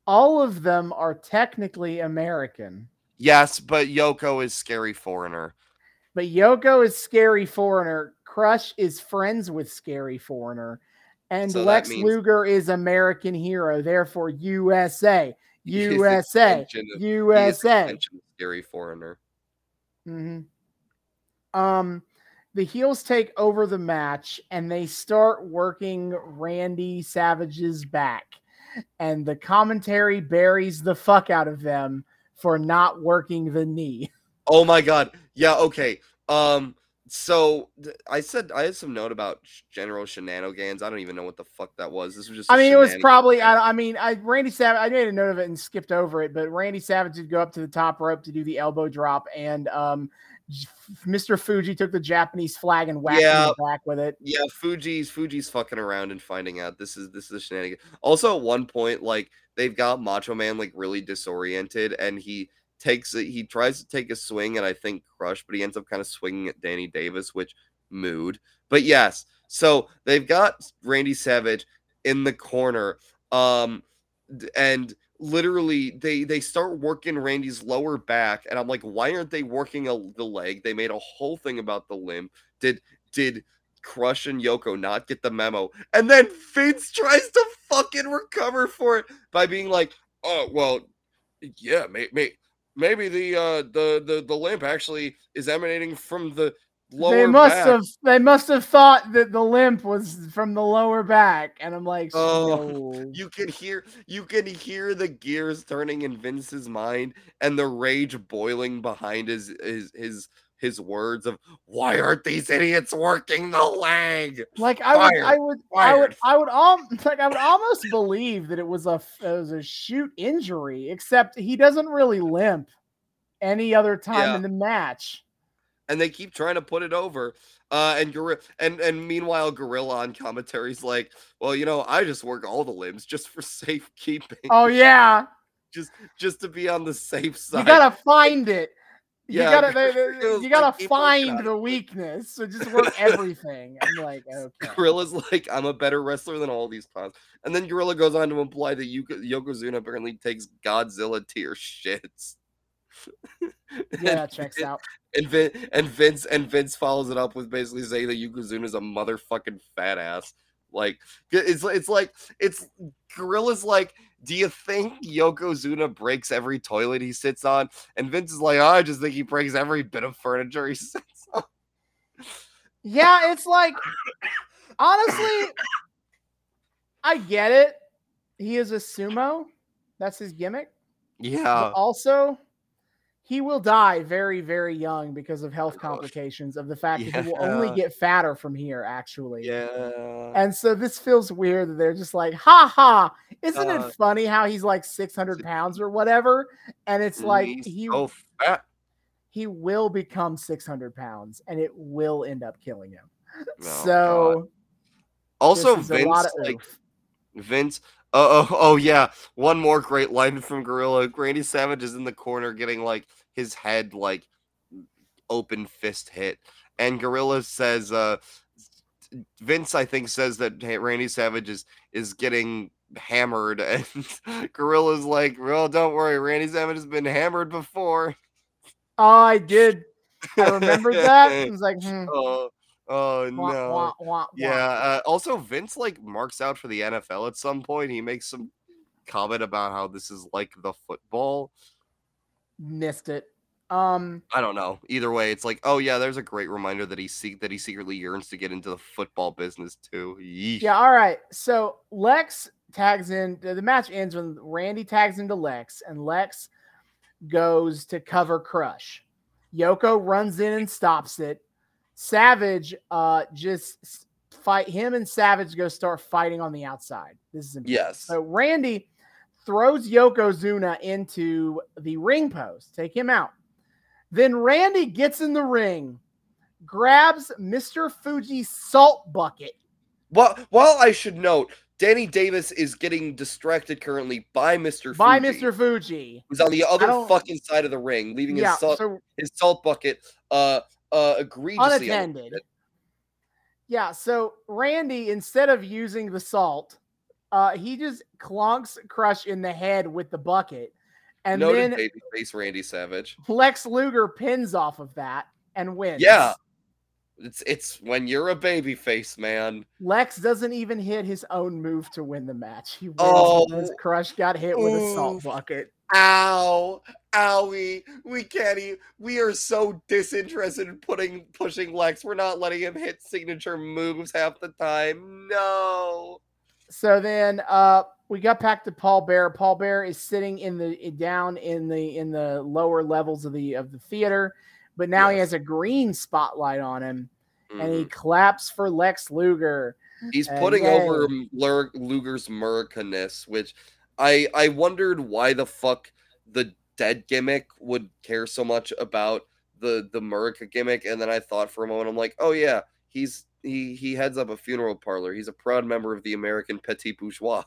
all of them are technically American,
Yes, but Yoko is scary foreigner.
but Yoko is scary foreigner. Crush is friends with scary foreigner, and
So
Lex
means-
Luger is American hero. Therefore, USA, <laughs>
He is the
USA,
of- he is the
USA.
scary foreigner.
hmm Um, the heels take over the match and they start working Randy Savage's back, and the commentary buries the fuck out of them for not working the knee. <laughs>
Oh my god. Yeah, okay. Um so th- I said I had some note about sh- general shenanigans. I don't even know what the fuck that was. This was just
I mean, it was probably. I, I mean, I Randy Savage. I made a note of it and skipped over it, but Randy Savage did go up to the top rope to do the elbow drop, and um, Mr. Fuji took the Japanese flag and whacked him in
Yeah.
the back with it.
Yeah, Fuji's Fuji's fucking around and finding out this is this is a shenanigan. Also, at one point, like they've got Macho Man like really disoriented, and he takes it. He tries to take a swing, and I think crush, but he ends up kind of swinging at Danny Davis, which mood. But yes, so they've got Randy Savage in the corner, um, and literally they they start working Randy's lower back, and I'm like, why aren't they working a, the leg? They made a whole thing about the limb. Did did Crush and Yoko not get the memo? And then Vince tries to fucking recover for it by being like, oh well, yeah, may, may, maybe the uh the the the limp actually is emanating from the lower
they must
back.
have they must have thought that the limp was from the lower back and i'm like
Oh, <laughs>
no.
You can hear you can hear the gears turning in Vince's mind and the rage boiling behind his his his his words of why aren't these idiots working the leg?
like i would
Fired.
i would i would
Fired.
i would um <laughs> like i would almost believe that it was a it was a shoot injury except he doesn't really limp any other time
Yeah.
in the match
And they keep trying to put it over. Uh and Gorilla and and meanwhile Gorilla on commentary's like, well, you know, I just work all the limbs just for <laughs> safekeeping.
oh yeah
just just to be on the safe side.
you gotta find it you
Yeah,
gotta they- they- you gotta
on
find the weakness so just work everything i'm like <laughs> okay
Gorilla's like, I'm a better wrestler than all these clowns. And then Gorilla goes on to imply that Yuka, Yokozuna apparently takes Godzilla tier shits. <laughs>
yeah
and,
that checks out
and, Vin, and Vince and Vince follows it up with basically saying that Yokozuna is a motherfucking fat ass. Like it's it's like it's Gorilla's like, do you think Yokozuna breaks every toilet he sits on? And Vince is like, oh, I just think he breaks every bit of furniture he <laughs> sits on.
Yeah, it's like honestly, I get it. He is a sumo. That's his gimmick. But
Yeah.
also, he will die very, very young because of health complications of the fact that he will only get fatter from here, actually.
Yeah.
And so this feels weird that they're just like, ha ha. Isn't
Uh,
it funny how he's like 600 pounds or whatever? And it's like he
so fat.
he will become 600 pounds and it will end up killing him.
Oh,
so
God. also
this is a
Vince like
oof.
Vince. Oh, oh, oh, yeah. One more great line from Gorilla. Randy Savage is in the corner getting like his head like open fist hit, and Gorilla says, "Uh, Vince, I think, says that Randy Savage is is getting hammered, <laughs> and Gorilla's like, well, don't worry, Randy Savage has been hammered before."
Oh, I did. I remember that. <laughs> It was like, hmm,
oh, oh
wah,
no.
wah, wah.
Yeah. Uh, also, Vince like marks out for the NFL at some point. He makes some comment about how this is like the football.
Missed it. Um,
I don't know. Either way, it's like, oh yeah, there's a great reminder that he seek that he secretly yearns to get into the football business too. Yeesh.
yeah, all right. So Lex tags in. The the match ends when Randy tags into Lex, and Lex goes to cover Crush. Yoko runs in and stops it. Savage uh just fight him and Savage go start fighting on the outside. This is important.
Yes.
So Randy throws Yokozuna into the ring post, take him out. Then Randy gets in the ring, grabs Mr. Fuji's salt bucket.
Well, while I should note, Danny Davis is getting distracted currently by Mr.
by
Fuji,
Mr. Fuji.
who's on the other fucking side of the ring, leaving
Yeah,
his salt
so
his salt bucket uh uh egregiously
unattended. Yeah, so Randy, instead of using the salt, uh, he just clunks Crush in the head with the bucket. And
Noted
then
babyface Randy Savage.
Lex Luger pins off of that and wins.
Yeah. It's it's when you're a babyface, man.
Lex doesn't even hit his own move to win the match. He wins
Oh.
because Crush got hit with a salt bucket.
Ow, owie, we can't even. We are so disinterested in putting pushing Lex. We're not letting him hit signature moves half the time. No.
So then uh we got back to Paul Bear. Paul Bear is sitting in the down in the in the lower levels of the of the theater, but now he has a green spotlight on him and he
Mhm.
claps for Lex Luger.
He's
uh,
putting
yay.
over Lur- Luger's Muricaness, which I I wondered why the fuck the dead gimmick would care so much about the the Murica gimmick, and then I thought for a moment, I'm like, oh yeah, he's he he heads up a funeral parlor. He's a proud member of the American Petit Bourgeois.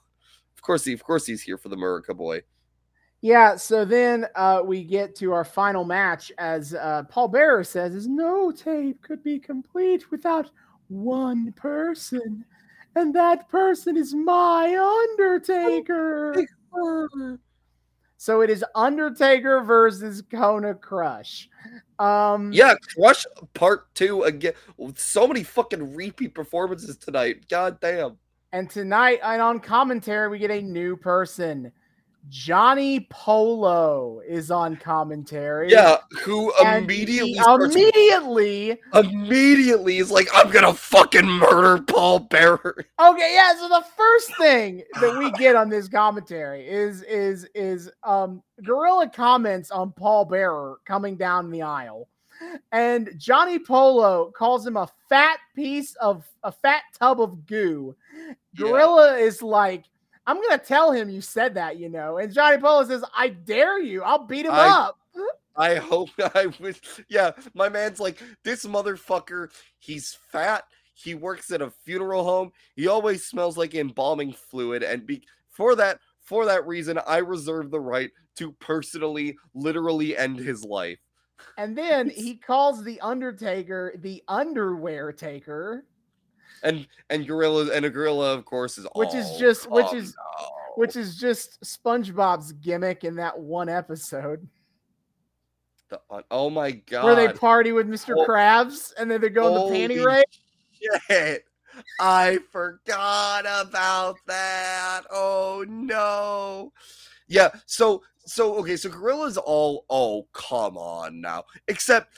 Of course, he, of course, he's here for the Murica boy.
Yeah, so then uh, we get to our final match as uh, Paul Bearer says, is no tape could be complete without one person. And that person is my <laughs> Undertaker. So it is Undertaker versus Kona Crush. Um,
Yeah, Crush Part Two again. So many fucking repeat performances tonight. God damn.
And tonight, and on commentary, we get a new person. Johnny Polo is on commentary.
Yeah, who immediately
immediately
immediately is like, I'm gonna fucking murder Paul Bearer.
Okay, yeah. So the first thing that we get on this commentary is is is um Gorilla comments on Paul Bearer coming down the aisle. And Johnny Polo calls him a fat piece of a fat tub of goo.
Yeah.
Gorilla is like, I'm gonna tell him you said that, you know. And Johnny Polo says, I dare you, I'll beat him
I-
up.
I hope <laughs> I wish. Yeah, my man's like this motherfucker. He's fat. He works at a funeral home. He always smells like embalming fluid, and be for that for that reason, I reserve the right to personally, literally end his life.
And then <laughs> he calls the Undertaker the underwear taker.
And and gorillas and a gorilla, of course, is
Which is
"Oh,
just- which is-
now."
which is just SpongeBob's gimmick in that one episode
The- oh my god,
where they party with Mr.
Oh.
Krabs and then they go in the panty raid.
shit. I forgot about that. Oh no. Yeah, so so okay, so Gorilla's all oh come on now. Except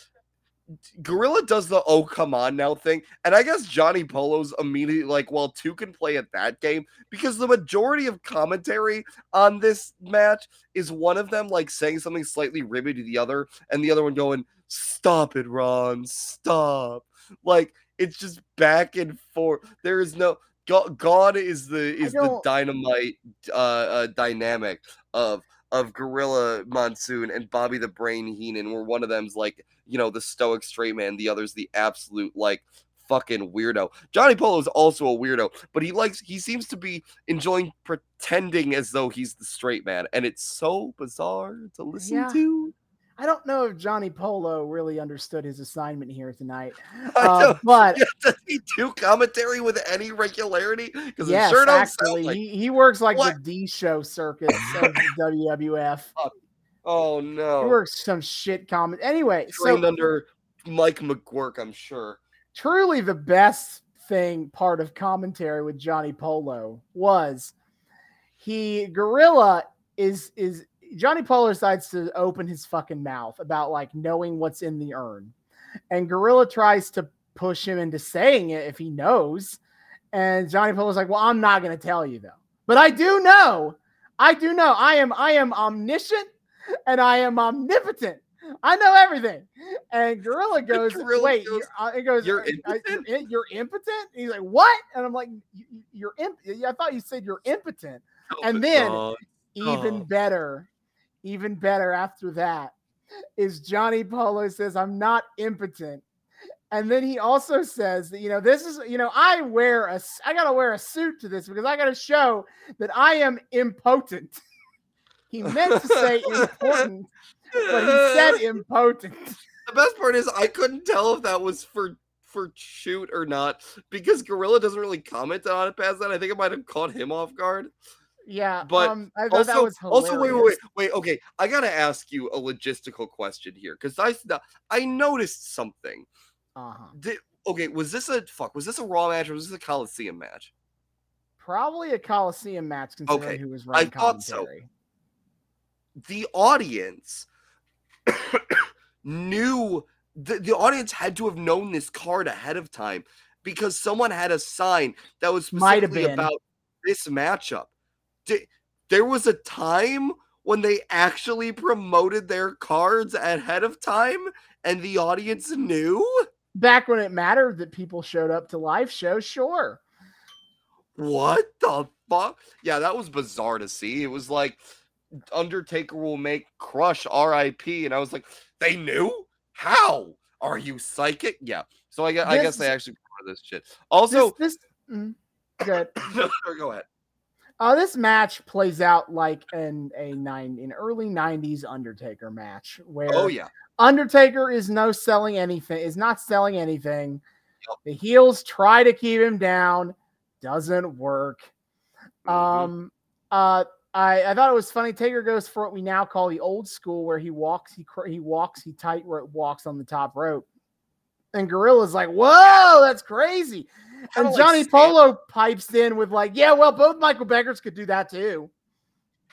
Gorilla does the oh come on now thing, and I guess Johnny Polo's immediately like, well, two can play at that game because the majority of commentary on this match is one of them like saying something slightly ribby to the other, and the other one going, Stop it, Ron, stop. Like it's just back and forth. There is no God, God is the is the dynamite uh, uh dynamic of of Gorilla Monsoon and Bobby the Brain Heenan, where one of them's like, you know, the stoic straight man, the other's the absolute like fucking weirdo. Johnny Polo is also a weirdo, but he likes he seems to be enjoying pretending as though he's the straight man, and it's so bizarre to listen
Yeah.
to.
I don't know if Johnny Polo really understood his assignment here tonight, <laughs> uh, but
does he do commentary with any regularity? Because
yes,
sure
actually,
like.
he, he works like
What?
the D show circuit <laughs> of the WWF.
Oh
He
no!
works some shit comment. Anyway, so
Trained under Mike McGuirk, I'm sure.
truly the best thing part of commentary with Johnny Polo was he gorilla is is Johnny Polo decides to open his fucking mouth about like knowing what's in the urn. And Gorilla tries to push him into saying it if he knows. And Johnny Polo's like, "Well, I'm not going to tell you though. But I do know. I do know. I am I am omniscient and I am omnipotent. I know everything." And Gorilla goes,
Gorilla
"Wait,
goes,
you're, uh, it goes,
"You're
"Uh, uh,
impotent?"
You're, you're impotent?" He's like, "What?" And I'm like, "You- you- "You're imp- I thought you said you're impotent." And then-
Oh,
Even
Oh.
better, even better after that is Johnny Polo says, I'm not impotent. And then he also says that, you know, this is, you know, I wear a, I got to wear a suit to this because I got to show that I am impotent. <laughs> he meant to say <laughs> important, but he said impotent. <laughs>
the best part is I couldn't tell if that was for for shoot or not because Gorilla doesn't really comment on it past that. I think it might have caught him off guard.
Yeah.
But
um, I thought that
Also,
was
also, wait, wait, wait, wait. Okay, I gotta ask you a logistical question here because I I noticed something.
Uh-huh.
Did, okay, was this a fuck? Was this a Raw match or was this a Coliseum match?
Probably a Coliseum match considering
Okay,
who was
I
running
thought so. the audience <coughs> knew the, the audience had to have known this card ahead of time because someone had a sign that was specifically about this matchup. There was a time when they actually promoted their cards ahead of time and the audience knew?
Back when it mattered that people showed up to live shows, sure.
what the fuck? Yeah that was bizarre to see. It was like undertaker will make crush rip and i was like they knew? How? Are you psychic? Yeah. So i guess i guess they actually this shit. Also
this, this mm, good. <coughs>
no, go ahead
Uh, this match plays out like an a nine an early '90s Undertaker match, where
Oh yeah.
Undertaker is no selling anything, is not selling anything. The heels try to keep him down, doesn't work.
Mhm.
Um, uh, I, I thought it was funny. Taker goes for what we now call the old school, where he walks, he cr- he walks, he tight walks on the top rope, and Gorilla's like, "Whoa, that's crazy!"
Kinda
And Johnny
Stan-
Polo pipes in with like, "Yeah, well, both Michael Beckers could do that too."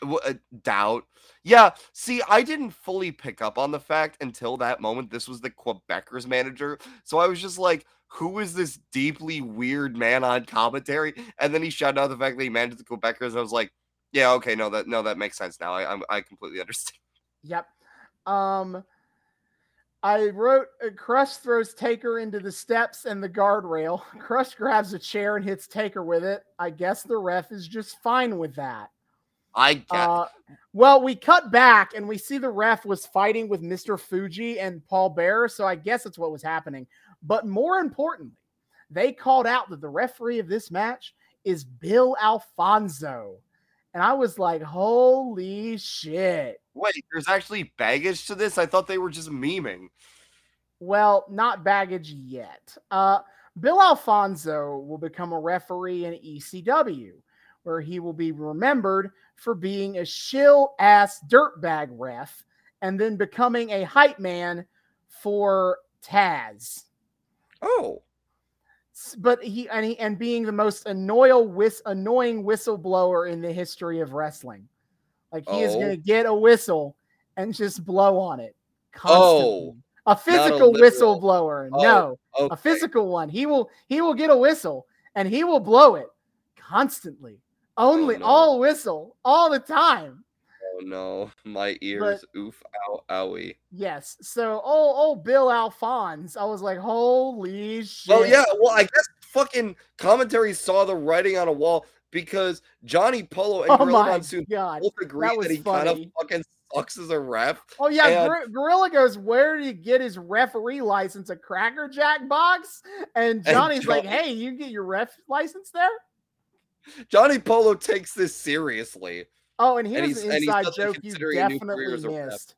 W- uh, doubt. Yeah, see, I didn't fully pick up on the fact until that moment this was the Quebecers manager. So I was just like, who is this deeply weird man on commentary? And then he shouted out the fact that he managed the Quebecers. And I was like, yeah, okay, no, that no, that makes sense now. I I'm, I completely <laughs> understand.
Yep. Um, I wrote uh, Crush throws Taker into the steps and the guardrail. <laughs> Crush grabs a chair and hits Taker with it. I guess the ref is just fine with that.
I get
Uh, well, we cut back and we see the ref was fighting with Mr. Fuji and Paul Bearer, so I guess that's what was happening. But more importantly, they called out that the referee of this match is Bill Alfonso. And I was like, holy shit.
wait, there's actually baggage to this. I thought they were just memeing.
Well, not baggage yet. Uh, Bill Alfonso will become a referee in ECW, where he will be remembered for being a shill ass dirtbag ref and then becoming a hype man for Taz.
Oh,
But he and, he, and being the most annoying, whis- annoying whistleblower in the history of wrestling. Like he is
Oh.
going to get a whistle and just blow on it constantly.
Oh,
a physical
literal-
whistleblower.
Oh,
no,
okay.
a physical one. He will he will get a whistle and he will blow it constantly. Only
Oh, no.
all whistle all the time.
No, <laughs> my ears. Oof, ow, owie.
Yes. So oh, oh, Bill Alphonse, I was like, holy shit.
Well, yeah. Well, I guess fucking commentary saw the writing on a wall because Johnny Polo and
Oh
Gorilla Monsoon
god.
both agree
that
that, he kind of fucking sucks as a ref.
Oh yeah,
and-
Gor- Gorilla goes, where did he get his referee license? A Cracker Jack box? And Johnny's like,
Johnny-
hey, you get your ref license there?
Johnny Polo takes this seriously.
Oh, and here's
he's-
an inside joke you
considering a new career
definitely
as a ref.
missed.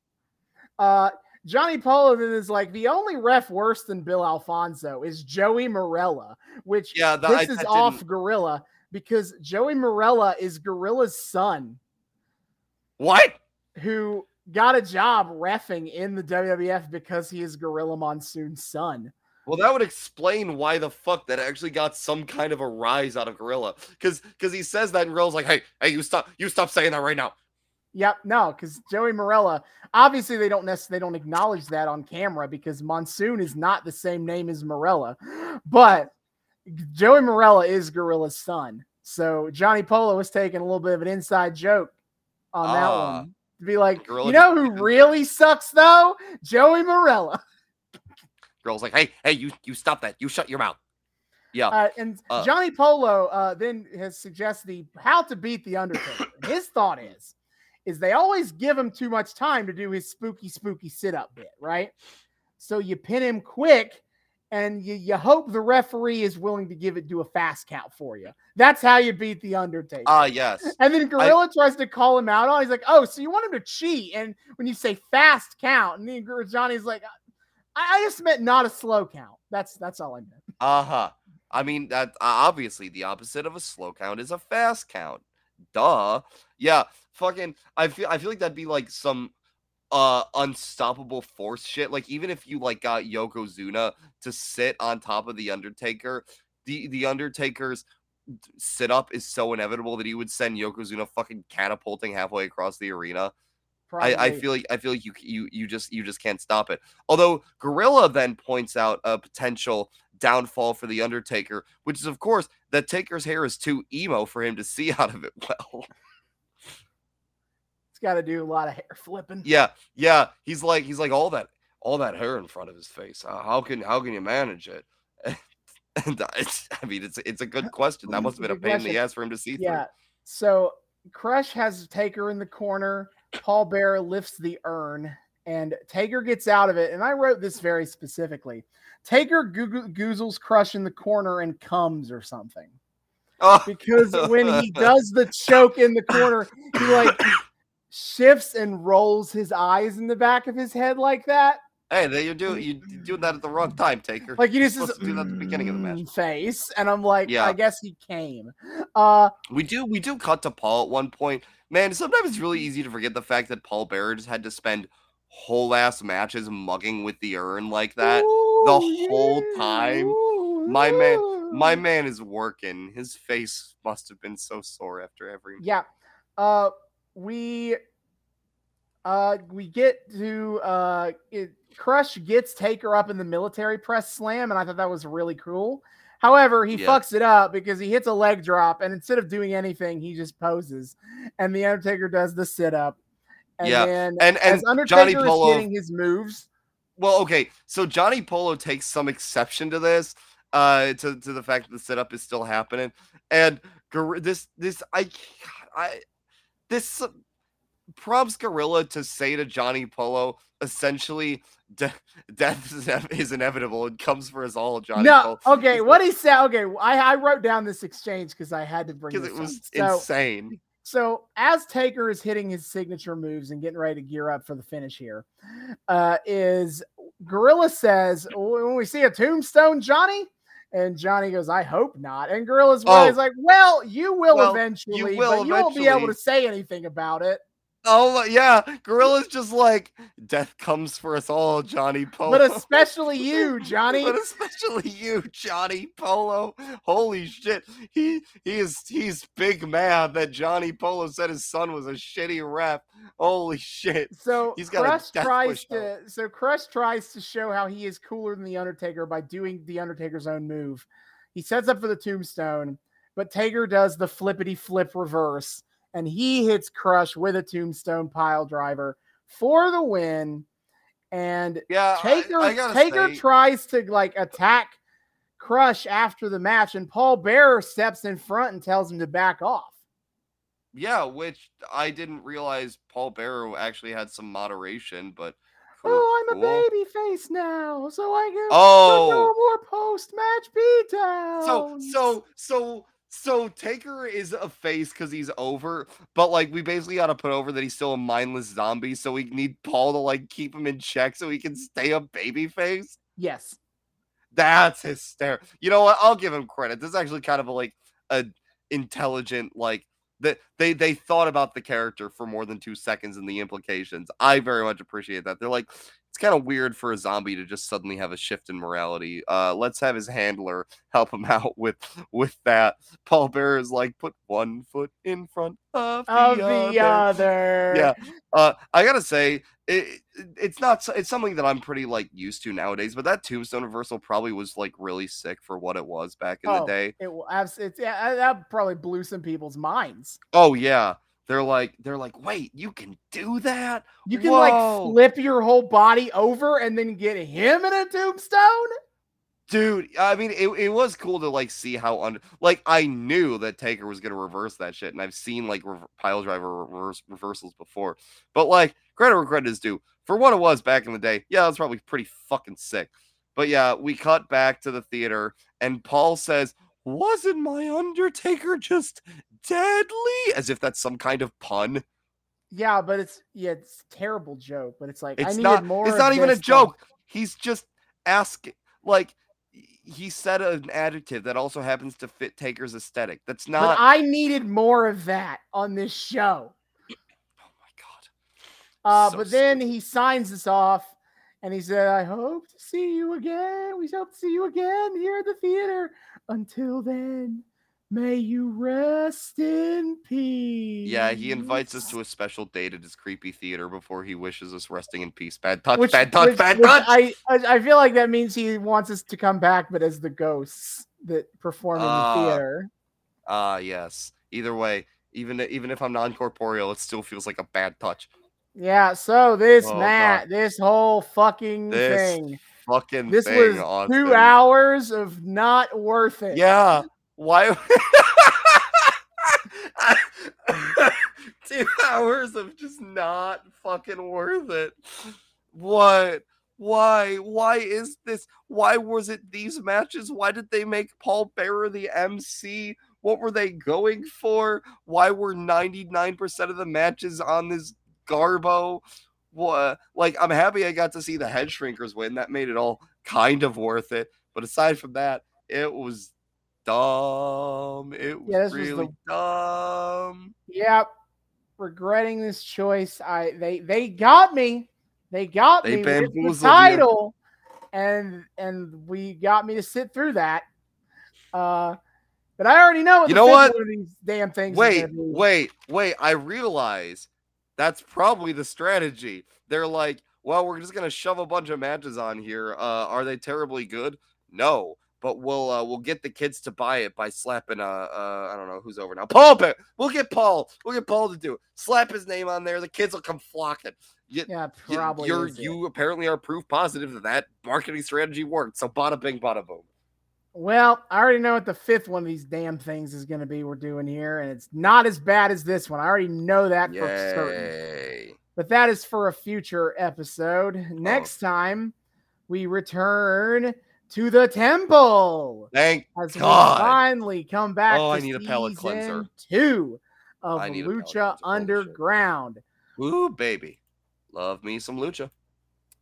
Uh, Johnny Polo is like the only ref worse than Bill Alfonso is Joey Marella, which
Yeah, that, I,
pisses
that
off Gorilla because Joey Marella is Gorilla's son
What?
who got a job refing in the WWF because he is Gorilla Monsoon's son.
Well, that would explain why the fuck that actually got some kind of a rise out of Gorilla. Because because he says that and Gorilla's like, hey, hey, you stop, you stop saying that right now.
Yep, no, because Joey Marella, obviously they don't necessarily they don't acknowledge that on camera because Monsoon is not the same name as Marella, but Joey Marella is Gorilla's son. So Johnny Polo was taking a little bit of an inside joke on that
Ah.
one to be like,
Gorilla
you know who really sucks though? Joey Marella.
Girl's like, hey, hey, you you stop that. You shut your mouth. Yeah.
Uh, and
Uh.
Johnny Polo uh, then has suggested the how to beat the Undertaker. <coughs> his thought is, is they always give him too much time to do his spooky, spooky sit up bit, right? So you pin him quick, and you, you hope the referee is willing to give it do a fast count for you. That's how you beat the Undertaker.
Ah, yes.
and then Gorilla tries to call him out on. He's like, "Oh, so you want him to cheat?" And when you say fast count, and then Johnny's like, I, "I just meant not a slow count. That's that's all I meant."
Uh huh. I mean, that uh, obviously the opposite of a slow count is a fast count. Duh. Yeah. Fucking. I feel. I feel like that'd be like some uh unstoppable force shit. Like even if you like got Yokozuna to sit on top of the Undertaker, the the Undertaker's sit up is so inevitable that he would send Yokozuna fucking catapulting halfway across the arena. I, I feel like I feel like you you you just you just can't stop it. Although Gorilla then points out a potential downfall for the Undertaker, which is of course that Taker's hair is too emo for him to see <laughs> out of it well.
It's got to do a lot of hair flipping.
yeah, yeah. He's like he's like all that all that hair in front of his face. Uh, how can how can you manage it? <laughs> and it's, <laughs> I mean, it's it's a good question. That must have been a pain in the ass for him to see
Yeah. So Crush has Taker in the corner. Paul Bear lifts the urn, and Taker gets out of it. And I wrote this very specifically. Taker goo- goozles Crush in the corner and comes or something.
Oh.
because when he <laughs> does the choke in the corner, he like shifts and rolls his eyes in the back of his head like that.
Hey, there you do you you're doing that at the wrong time, Taker.
Like
You're
just
do that at the beginning of the match.
"Mm," face, and I'm like,
Yeah.
I guess he came. Uh,
We do we do cut to Paul at one point. Man, sometimes it's really easy to forget the fact that Paul Bearer just had to spend whole ass matches mugging with the urn like that. the
ooh,
whole time.
ooh,
My man- My man is working. His face must have been so sore after every
Yeah. Uh we uh we get to uh it, Crush gets Taker up in the military press slam, and I thought that was really cool. However, he
Yeah.
fucks it up because he hits a leg drop, and instead of doing anything, he just poses, and the Undertaker does the sit up. And
Yeah,
then
and and
Undertaker
Johnny Polo
is hitting his moves,
Well, okay, so Johnny Polo takes some exception to this, uh, to, to the fact that the sit up is still happening, and this this I I this prompts Gorilla to say to Johnny Polo essentially, de- death is, inev- is inevitable and comes for us all, Johnny
no,
Polo,
okay, <laughs> what he said. Okay, I, I wrote down this exchange because I had to bring
because it was
up. So,
insane.
So as Taker is hitting his signature moves and getting ready to gear up for the finish here, uh, is Gorilla says, "When we see a tombstone, Johnny," and Johnny goes, "I hope not." And Gorilla's
Oh.
is like, "Well, you will
Well,
eventually,
will
but you won't be able to say anything about it."
Oh yeah, Gorilla's just like death comes for us all, Johnny Polo.
But especially you, Johnny.
but especially you, Johnny Polo. Holy shit. He he is he's big mad that Johnny Polo said his son was a shitty ref. Holy shit.
So
He's got
Crush tries to so Crush tries to show how he is cooler than the Undertaker by doing the Undertaker's own move. He sets up for the tombstone, but Taker does the flippity flip reverse, and he hits Crush with a tombstone pile driver for the win. And
Yeah,
Taker
I, gotta
Taker
say,
tries to like attack Crush after the match, and Paul Bearer steps in front and tells him to back off.
yeah, which I didn't realize Paul Bearer actually had some moderation, but cool,
Oh, I'm a baby face now, so I can
Oh,
no more post match beatdowns.
So so so so Taker is a face because he's over, but like we basically got to put over that he's still a mindless zombie, so we need Paul to like keep him in check so he can stay a baby face.
yes,
That's hysterical. You know what? I'll give him credit. This is actually kind of a, like a intelligent like that they they thought about the character for more than two seconds and the implications. I very much appreciate that. They're like it's kind of weird for a zombie to just suddenly have a shift in morality. Uh, let's have his handler <laughs> help him out with with that. Paul Bearer is like put one foot in front of the,
of the
other.
other.
Yeah. Uh, I gotta say, it, it- it's not. It's something that I'm pretty like used to nowadays. But that Tombstone reversal probably was like really sick for what it was back in the
Oh,
day.
It will abs- it's yeah, that probably blew some people's minds.
Oh yeah, they're like they're like, wait, you can do that?
You can
Whoa.
like flip your whole body over and then get him in a tombstone.
Dude, I mean, it, it was cool to like see how under like I knew that Taker was gonna reverse that shit, and I've seen like rev- pile driver reverse reversals before. But like credit where credit is due. For what it was back in the day, yeah, it was probably pretty fucking sick. But yeah, we cut back to the theater, and Paul says, "Wasn't my Undertaker just deadly?" As if that's some kind of pun.
Yeah, but it's yeah, it's a terrible joke. But it's like I
It's
needed
not.
more.
It's not even a joke. He's just asking. Like he said an adjective that also happens to fit Taker's aesthetic. That's
But
not.
I needed more of that on this show.
oh my god.
Uh,
So
but then he signs us off and he said, I hope to see you again. We hope to see you again here at the theater. Until then, may you rest in peace.
Yeah, he invites us to a special date at his creepy theater before he wishes us resting in peace. Bad touch.
Which-
bad touch.
which-
bad
which
touch.
I, I feel like that means he wants us to come back, but as the ghosts that perform in
Ah.
the theater.
Ah, yes. Either way, even even if I'm non corporeal, it still feels like a bad touch.
Yeah, so this
Oh,
Matt, this whole fucking
This
thing.
Fucking
This
thing,
was
Austin.
two hours of not worth it.
Yeah. Why? <laughs> Two hours of just not fucking worth it. What? Why? Why is this? Why was it these matches? Why did they make Paul Bearer the MC? What were they going for? Why were 99% of the matches on this Garbo? What? Like, I'm happy I got to see the head shrinkers win. That made it all kind of worth it. But aside from that, it was dumb. It was
Yeah, this was
really dumb.
Yep. Regretting this choice. I they they got me. They got
They
me with the
you.
title. And and we got me to sit through that. Uh but I already know what
You
the
know what?
these damn things
Wait, wait, wait. I realize that's probably the strategy. They're like, well, we're just gonna shove a bunch of matches on here. Uh, are they terribly good? No, but we'll uh, we'll get the kids to buy it by slapping uh, uh I don't know who's over now. Paul, Bear. We'll get Paul. We'll get Paul to do it. Slap his name on there. The kids will come flocking. You,
Yeah, probably.
you're you apparently are proof positive that that marketing strategy worked. So bada bing, bada boom.
Well, I already know what the fifth one of these damn things is going to be. We're doing here, and it's not as bad as this one. I already know that for certain. But that is for a future episode.
Oh.
Next time, we return to the temple
Thank
as
God.
we finally come back.
Oh, I need a pellet cleanser.
Two of
I need a palate
Lucha
cleanser. Holy shit.
Underground.
Ooh, baby. Love me some lucha.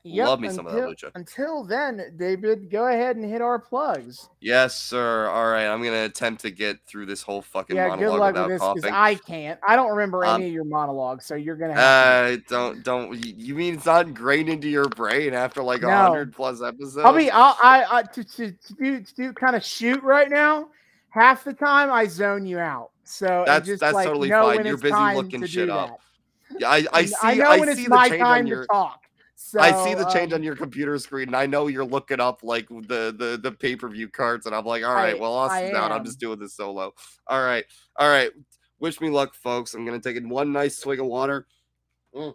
Yep,
Love me some of that lucha.
Until then, David, go ahead and hit our plugs.
Yes, sir. All right, I'm gonna attempt to get through this whole fucking
yeah, good
monologue
luck
without
with this
coughing.
I can't. I don't remember
Um,
any of your monologues, so you're gonna have. to
Uh, don't don't. You mean it's not ingrained into your brain after like a
No.
hundred plus episodes?
I'll be. I'll, I. I to, to, to do to do kind of shoot right now. Half the time I zone you out. So
That's-
just
that's
like
totally fine. You're busy looking shit up. Yeah, I, I see.
I know
I
when
see
it's
the
my
change
time
on
to
your.
talk. So,
I see the change
um,
on your computer screen, and I know you're looking up like the the the pay per view cards, and I'm like, all right,
I-
well, Austin's out. I'm just doing this solo. All right, all right. Wish me luck, folks. I'm gonna take in one nice swig of water. Mm.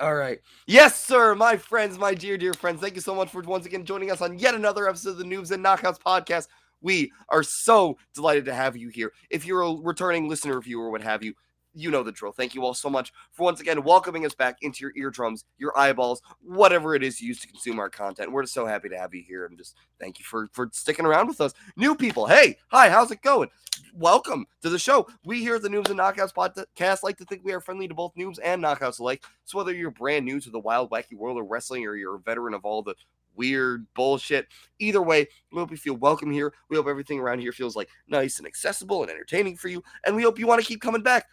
All right. Yes, sir, my friends, my dear, dear friends. Thank you so much for once again joining us on yet another episode of the Noobs and Knockouts podcast. We are so delighted to have you here. If you're a returning listener, viewer, what have you, you know the drill. Thank you all so much for once again welcoming us back into your eardrums, your eyeballs, whatever it is you use to consume our content. We're just so happy to have you here and just thank you for for sticking around with us. New people, hey, hi, how's it going? Welcome to the show. We here at the Noobs and Knockouts podcast like to think we are friendly to both noobs and knockouts alike. So whether you're brand new to the wild, wacky world of wrestling or you're a veteran of all the weird bullshit, either way, we hope you feel welcome here. We hope everything around here feels like nice and accessible and entertaining for you. And we hope you want to keep coming back.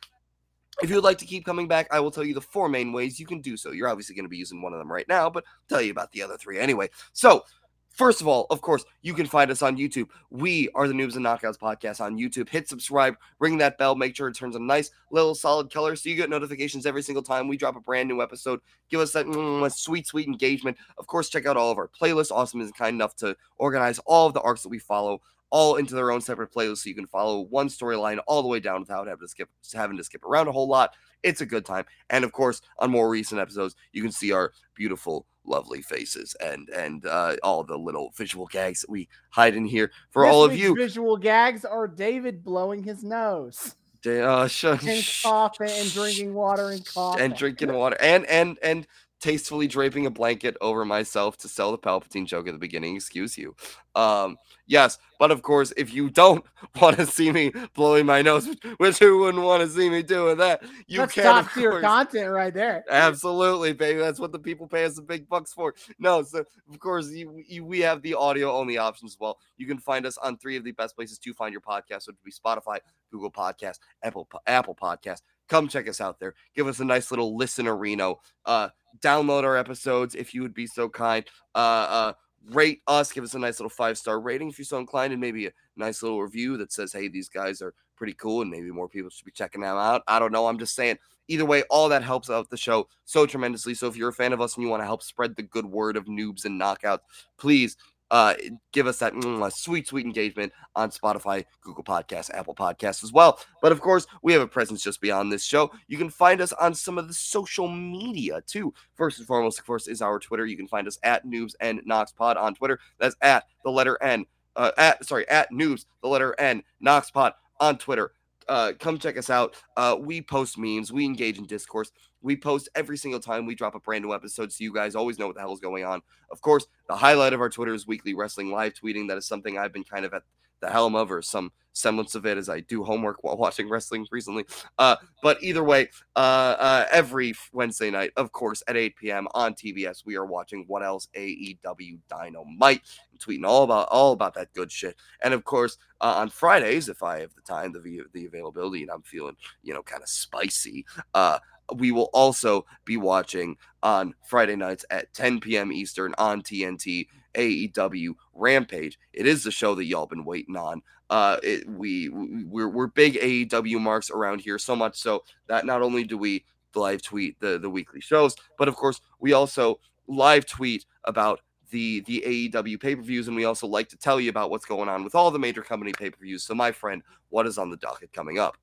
If you would like to keep coming back, I will tell you the four main ways you can do so. You're obviously going to be using one of them right now, but I'll tell you about the other three anyway. So, first of all, of course, you can find us on YouTube. We are the Noobs and Knockouts podcast on YouTube. Hit subscribe, ring that bell, make sure it turns a nice little solid color so you get notifications every single time we drop a brand new episode. Give us that mm, sweet, sweet engagement. Of course, check out all of our playlists. Awesome is kind enough to organize all of the arcs that we follow all into their own separate playlists so you can follow one storyline all the way down without having to skip having to skip around a whole lot. It's a good time. And of course, on more recent episodes, you can see our beautiful, lovely faces and and uh, all the little visual gags that we hide in here for
this
all of you.
Visual gags are David blowing his nose
Da- Uh, sh-
and
sh-
coughing and drinking water and coughing.
and drinking water and and and tastefully draping a blanket over myself to sell the Palpatine joke at the beginning. Excuse you. Um, yes, but of course, if you don't <laughs> want to see me blowing my nose, which- who wouldn't want to see me doing that? You
That's
can
top tier content right there.
Absolutely, baby. That's what the people pay us the big bucks for. No, so of course you, you, we have the audio only options as well. You can find us on three of the best places to find your podcast, which would be Spotify, Google Podcast, Apple Apple Podcast. Come check us out there. Give us a nice little listenerino. Uh, download our episodes if you would be so kind. Uh, uh, rate us. Give us a nice little five star rating if you're so inclined, and maybe a nice little review that says, "Hey, these guys are pretty cool," and maybe more people should be checking them out. I don't know. I'm just saying either way, all that helps out the show so tremendously. So if you're a fan of us and you want to help spread the good word of noobs and knockouts, please uh, give us that mm, sweet, sweet engagement on Spotify, Google Podcasts, Apple Podcasts as well. But of course, we have a presence just beyond this show. You can find us on some of the social media too. First and foremost, of course, is our Twitter. You can find us at Noobs and Knox Pod on Twitter. That's at the letter N. Uh, at sorry, at Noobs, the letter N, Knox Pod on Twitter uh, come check us out. Uh, we post memes, we engage in discourse. We post every single time we drop a brand new episode, so you guys always know what the hell is going on. Of course, the highlight of our Twitter is weekly wrestling live tweeting. That is something I've been kind of at the helm of, or some semblance of it as I do homework while <laughs> watching wrestling recently. Uh, but either way, uh, uh, every Wednesday night, of course, at 8 p.m. on TBS, we are watching What Else AEW Dynamite. I'm tweeting all about all about that good shit. And of course, uh, on Fridays, if I have the time, the the availability, and I'm feeling you know kind of spicy, uh, we will also be watching on Friday nights at 10 p.m. Eastern on TNT AEW Rampage. It is the show that y'all been waiting on. Uh, it, we we're we're big AEW marks around here, so much so that not only do we live tweet the the weekly shows, but of course we also live tweet about the the AEW pay per views, and we also like to tell you about what's going on with all the major company pay per views. So, my friend, what is on the docket coming up?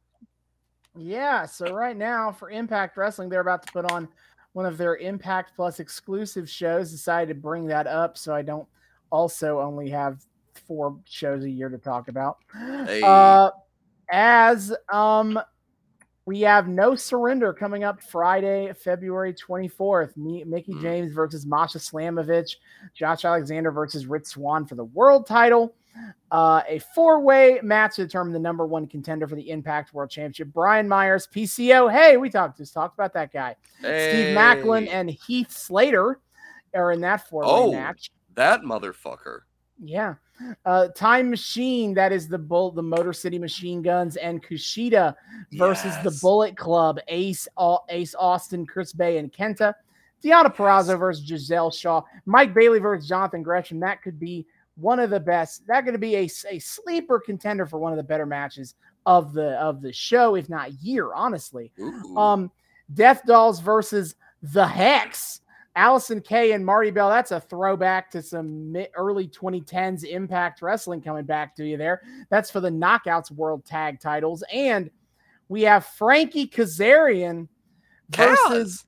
Yeah, so right now for Impact Wrestling, they're about to put on one of their Impact Plus exclusive shows. Decided to bring that up so I don't also only have four shows a year to talk about. Hey. Uh, as um, we have no surrender coming up Friday, February 24th. Me, Mickie mm. James versus Masha Slamovich, Josh Alexander versus Rich Swann for the world title. Uh, a four way match to determine the number one contender for the Impact World Championship. Brian Myers, PCO. Hey, we talked just talked about that guy. Hey. Steve Maclin and Heath Slater are in that four way oh, match.
That motherfucker.
Yeah. Uh, Time Machine, that is the bull, the Motor City Machine Guns, and Kushida versus yes. the Bullet Club, Ace, Ace Austin, Chris Bey, and Kenta. Deonna Purrazzo versus Gisele Shaw, Mike Bailey versus Jonathan Gresham. That could be one of the best. That going to be a, a sleeper contender for one of the better matches of the of the show, if not year. Honestly, Ooh. um, Death Dolls versus the Hex. Allysin Kay and Marti Belle. That's a throwback to some mid, early 2010s Impact Wrestling coming back to you there. That's for the Knockouts World Tag Titles, and we have Frankie Kazarian versus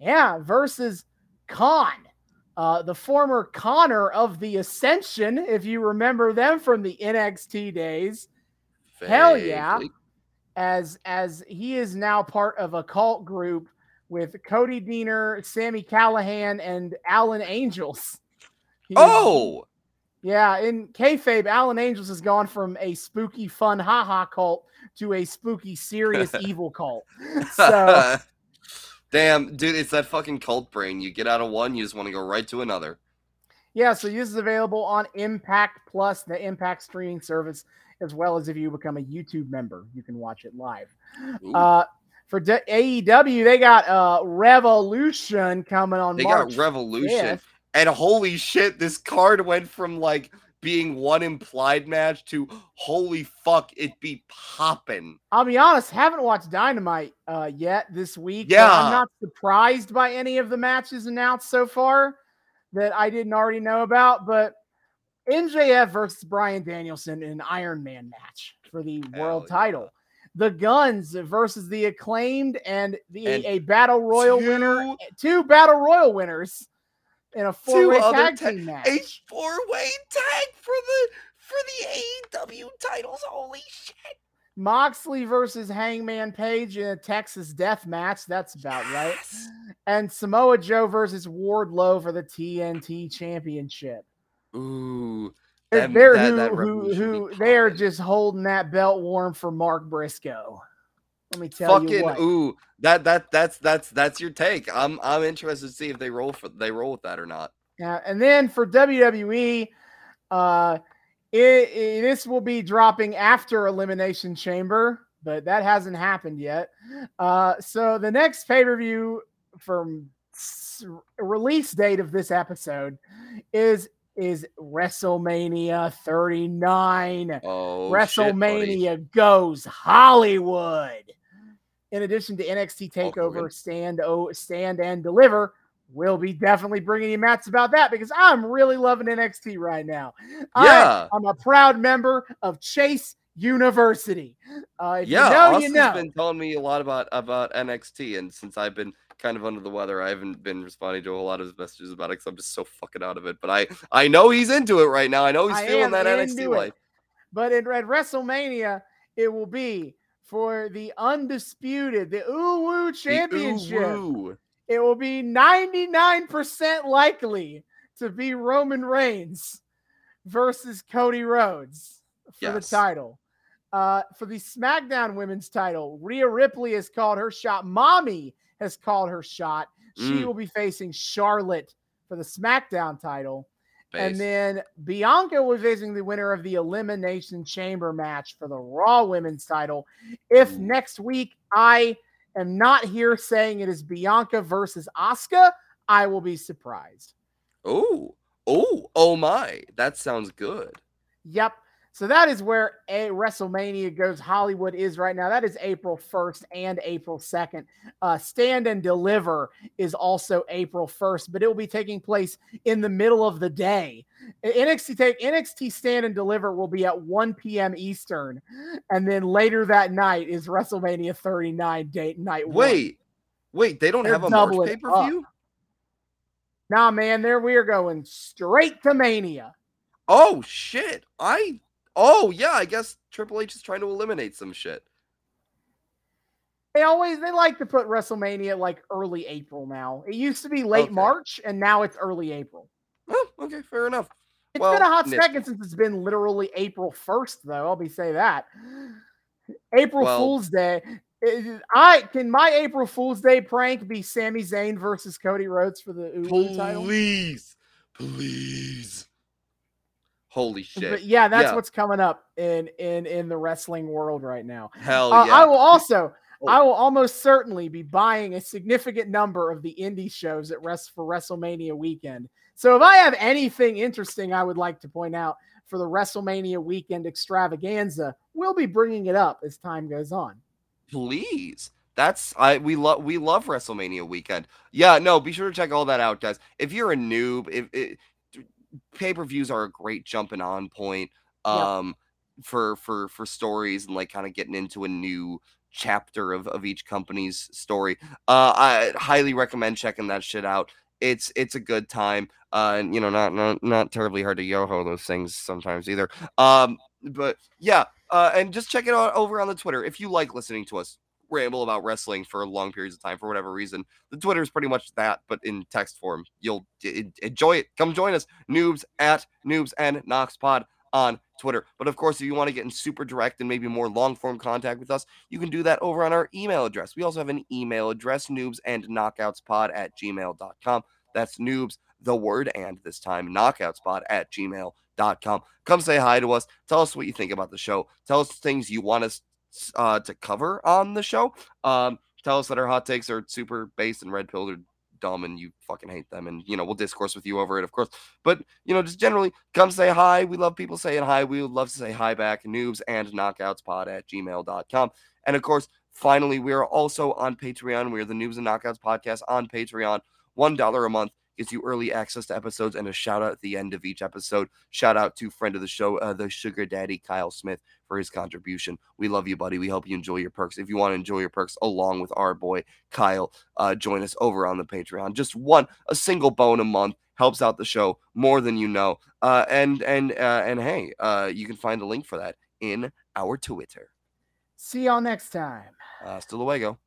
Kaz. yeah versus Kaun uh, the former Konnor of the Ascension, if you remember them from the NXT days. Vaguely. Hell yeah. As as he is now part of a cult group with Cody Deaner, Sami Callihan, and Alan Angels.
He, oh,
yeah. In kayfabe, Alan Angels has gone from a spooky, fun, haha cult to a spooky, serious, <laughs> evil cult. <laughs> So
Damn, dude, it's that fucking cult brain. You get out of one, you just want to go right to another.
Yeah, so this is available on Impact Plus, the Impact streaming service, as well as if you become a YouTube member, you can watch it live. Uh, for D- AEW, they got uh, Revolution coming on.
They
March
got Revolution, 5th. and holy shit, this card went from like being one implied match to holy fuck, it be popping.
I'll be honest, haven't watched Dynamite uh, yet this week. Yeah, I'm not surprised by any of the matches announced so far that I didn't already know about. But MJF versus Bryan Danielson in an Iron Man match for the Hell world yeah. title. The Guns versus the acclaimed and the and a battle royal two, winner, two battle royal winners in a four-way tag ta- team match.
A four-way tag for the for the AEW titles. Holy shit!
Moxley versus Hangman Page in a Texas Death Match. That's about yes. right. And Samoa Joe versus Wardlow for the TNT Championship.
Ooh.
That, they're that, who, that who, who they are just holding that belt warm for Mark Briscoe. Let me tell Fucking, you what.
Ooh, that that that's that's that's your take. I'm I'm interested to see if they roll for they roll with that or not.
Yeah, and then for WWE, uh, it, it, this will be dropping after Elimination Chamber, but that hasn't happened yet. Uh, so the next pay per view from s- release date of this episode is is WrestleMania 39.
Oh,
WrestleMania shit, goes Hollywood in addition to NXT Takeover, oh, Stand, oh, Stand and Deliver, we'll be definitely bringing you mats about that because I'm really loving NXT right now.
Yeah,
I, am a proud member of Chase University. Uh,
yeah,
you know,
Austin's
you know.
been telling me a lot about about NXT, and since I've been kind of under the weather, I haven't been responding to a lot of his messages about it because I'm just so fucking out of it. But I I know he's into it right now. I know he's I feeling that NXT life.
But in, at WrestleMania, it will be for the undisputed, the Uwu Championship. It will be 99% likely to be Roman Reigns versus Cody Rhodes. for
Yes.
the title. Uh, for the SmackDown Women's title, Rhea Ripley has called her shot. Mommy has called her shot. She
Mm.
will be facing Charlotte for the SmackDown title. And then Bianca be facing the winner of the Elimination Chamber match for the Raw Women's title. If
Ooh.
next week I am not here saying it is Bianca versus Asuka, I will be surprised.
oh, oh, oh my, that sounds good.
Yep. So that is where a WrestleMania goes. Hollywood is right now. That is April 1st and April 2nd. Uh, Stand and Deliver is also April 1st, but it will be taking place in the middle of the day. NXT take NXT Stand and Deliver will be at 1 p.m. Eastern, and then later that night is WrestleMania 39 date night. one.
Wait, wait, they don't
They're
have a March pay per view?
nah, man, there we are going straight to Mania.
Oh shit! I oh yeah, I guess Triple H is trying to eliminate some shit.
They always they like to put WrestleMania like early April now. It used to be late
Okay.
March and now it's early April.
Oh, okay, fair enough.
It's
Well,
been a hot second since it's been literally April 1st, though. I'll be say that. April
Well-
Fool's Day. Eh, I can my April Fool's Day prank be Sami Zayn versus Cody Rhodes for the Ulu title?
Please, please. Holy shit!
But yeah, that's
Yeah.
what's coming up in in in the wrestling world right now.
Hell
Uh,
yeah!
I will also,
Oh.
I will almost certainly be buying a significant number of the indie shows at rest for WrestleMania weekend. So if I have anything interesting I would like to point out for the WrestleMania weekend extravaganza, we'll be bringing it up as time goes on.
please that's i we love we love wrestlemania weekend yeah no be sure to check all that out guys if you're a noob if it, pay-per-views are a great jumping on point
Yep.
um for for for stories and like kind of getting into a new chapter of of each company's story. Uh i highly recommend checking that shit out. It's it's a good time uh and you know not not not terribly hard to yoho those things sometimes either. Um but yeah uh, and just check it out over on the Twitter if you like listening to us ramble about wrestling for long periods of time for whatever reason. The Twitter is pretty much that, but in text form. You'll enjoy it. Come join us, noobs at noobs and Knox Pod on Twitter. But of course, if you want to get in super direct and maybe more long form contact with us, you can do that over on our email address. We also have an email address, noobs and knockoutspod at gmail.com. That's noobs, the word and this time knockoutspod at gmail.com. Come say hi to us. Tell us what you think about the show. Tell us things you want us uh, to cover on the show. Um, tell us that our hot takes are super based and red pilled or dumb and you fucking hate them. And, you know, we'll discourse with you over it, of course. But, you know, just generally come say hi. We love people saying hi. We would love to say hi back. Noobs and knockoutspod at gmail.com. And of course, finally, we are also on Patreon. We are the Noobs and Knockouts podcast on Patreon. $1 a month gives you early access to episodes and a shout out at the end of each episode. Shout out to friend of the show, uh, the Sugar Daddy, Kyle Smith, for his contribution. We love you, buddy. We hope you enjoy your perks. If you want to enjoy your perks along with our boy Kyle, uh, join us over on the Patreon. Just one, a single bone a month helps out the show more than you know. Uh, and and uh, and hey, uh, you can find a link for that in our Twitter.
See y'all next time.
Hasta luego.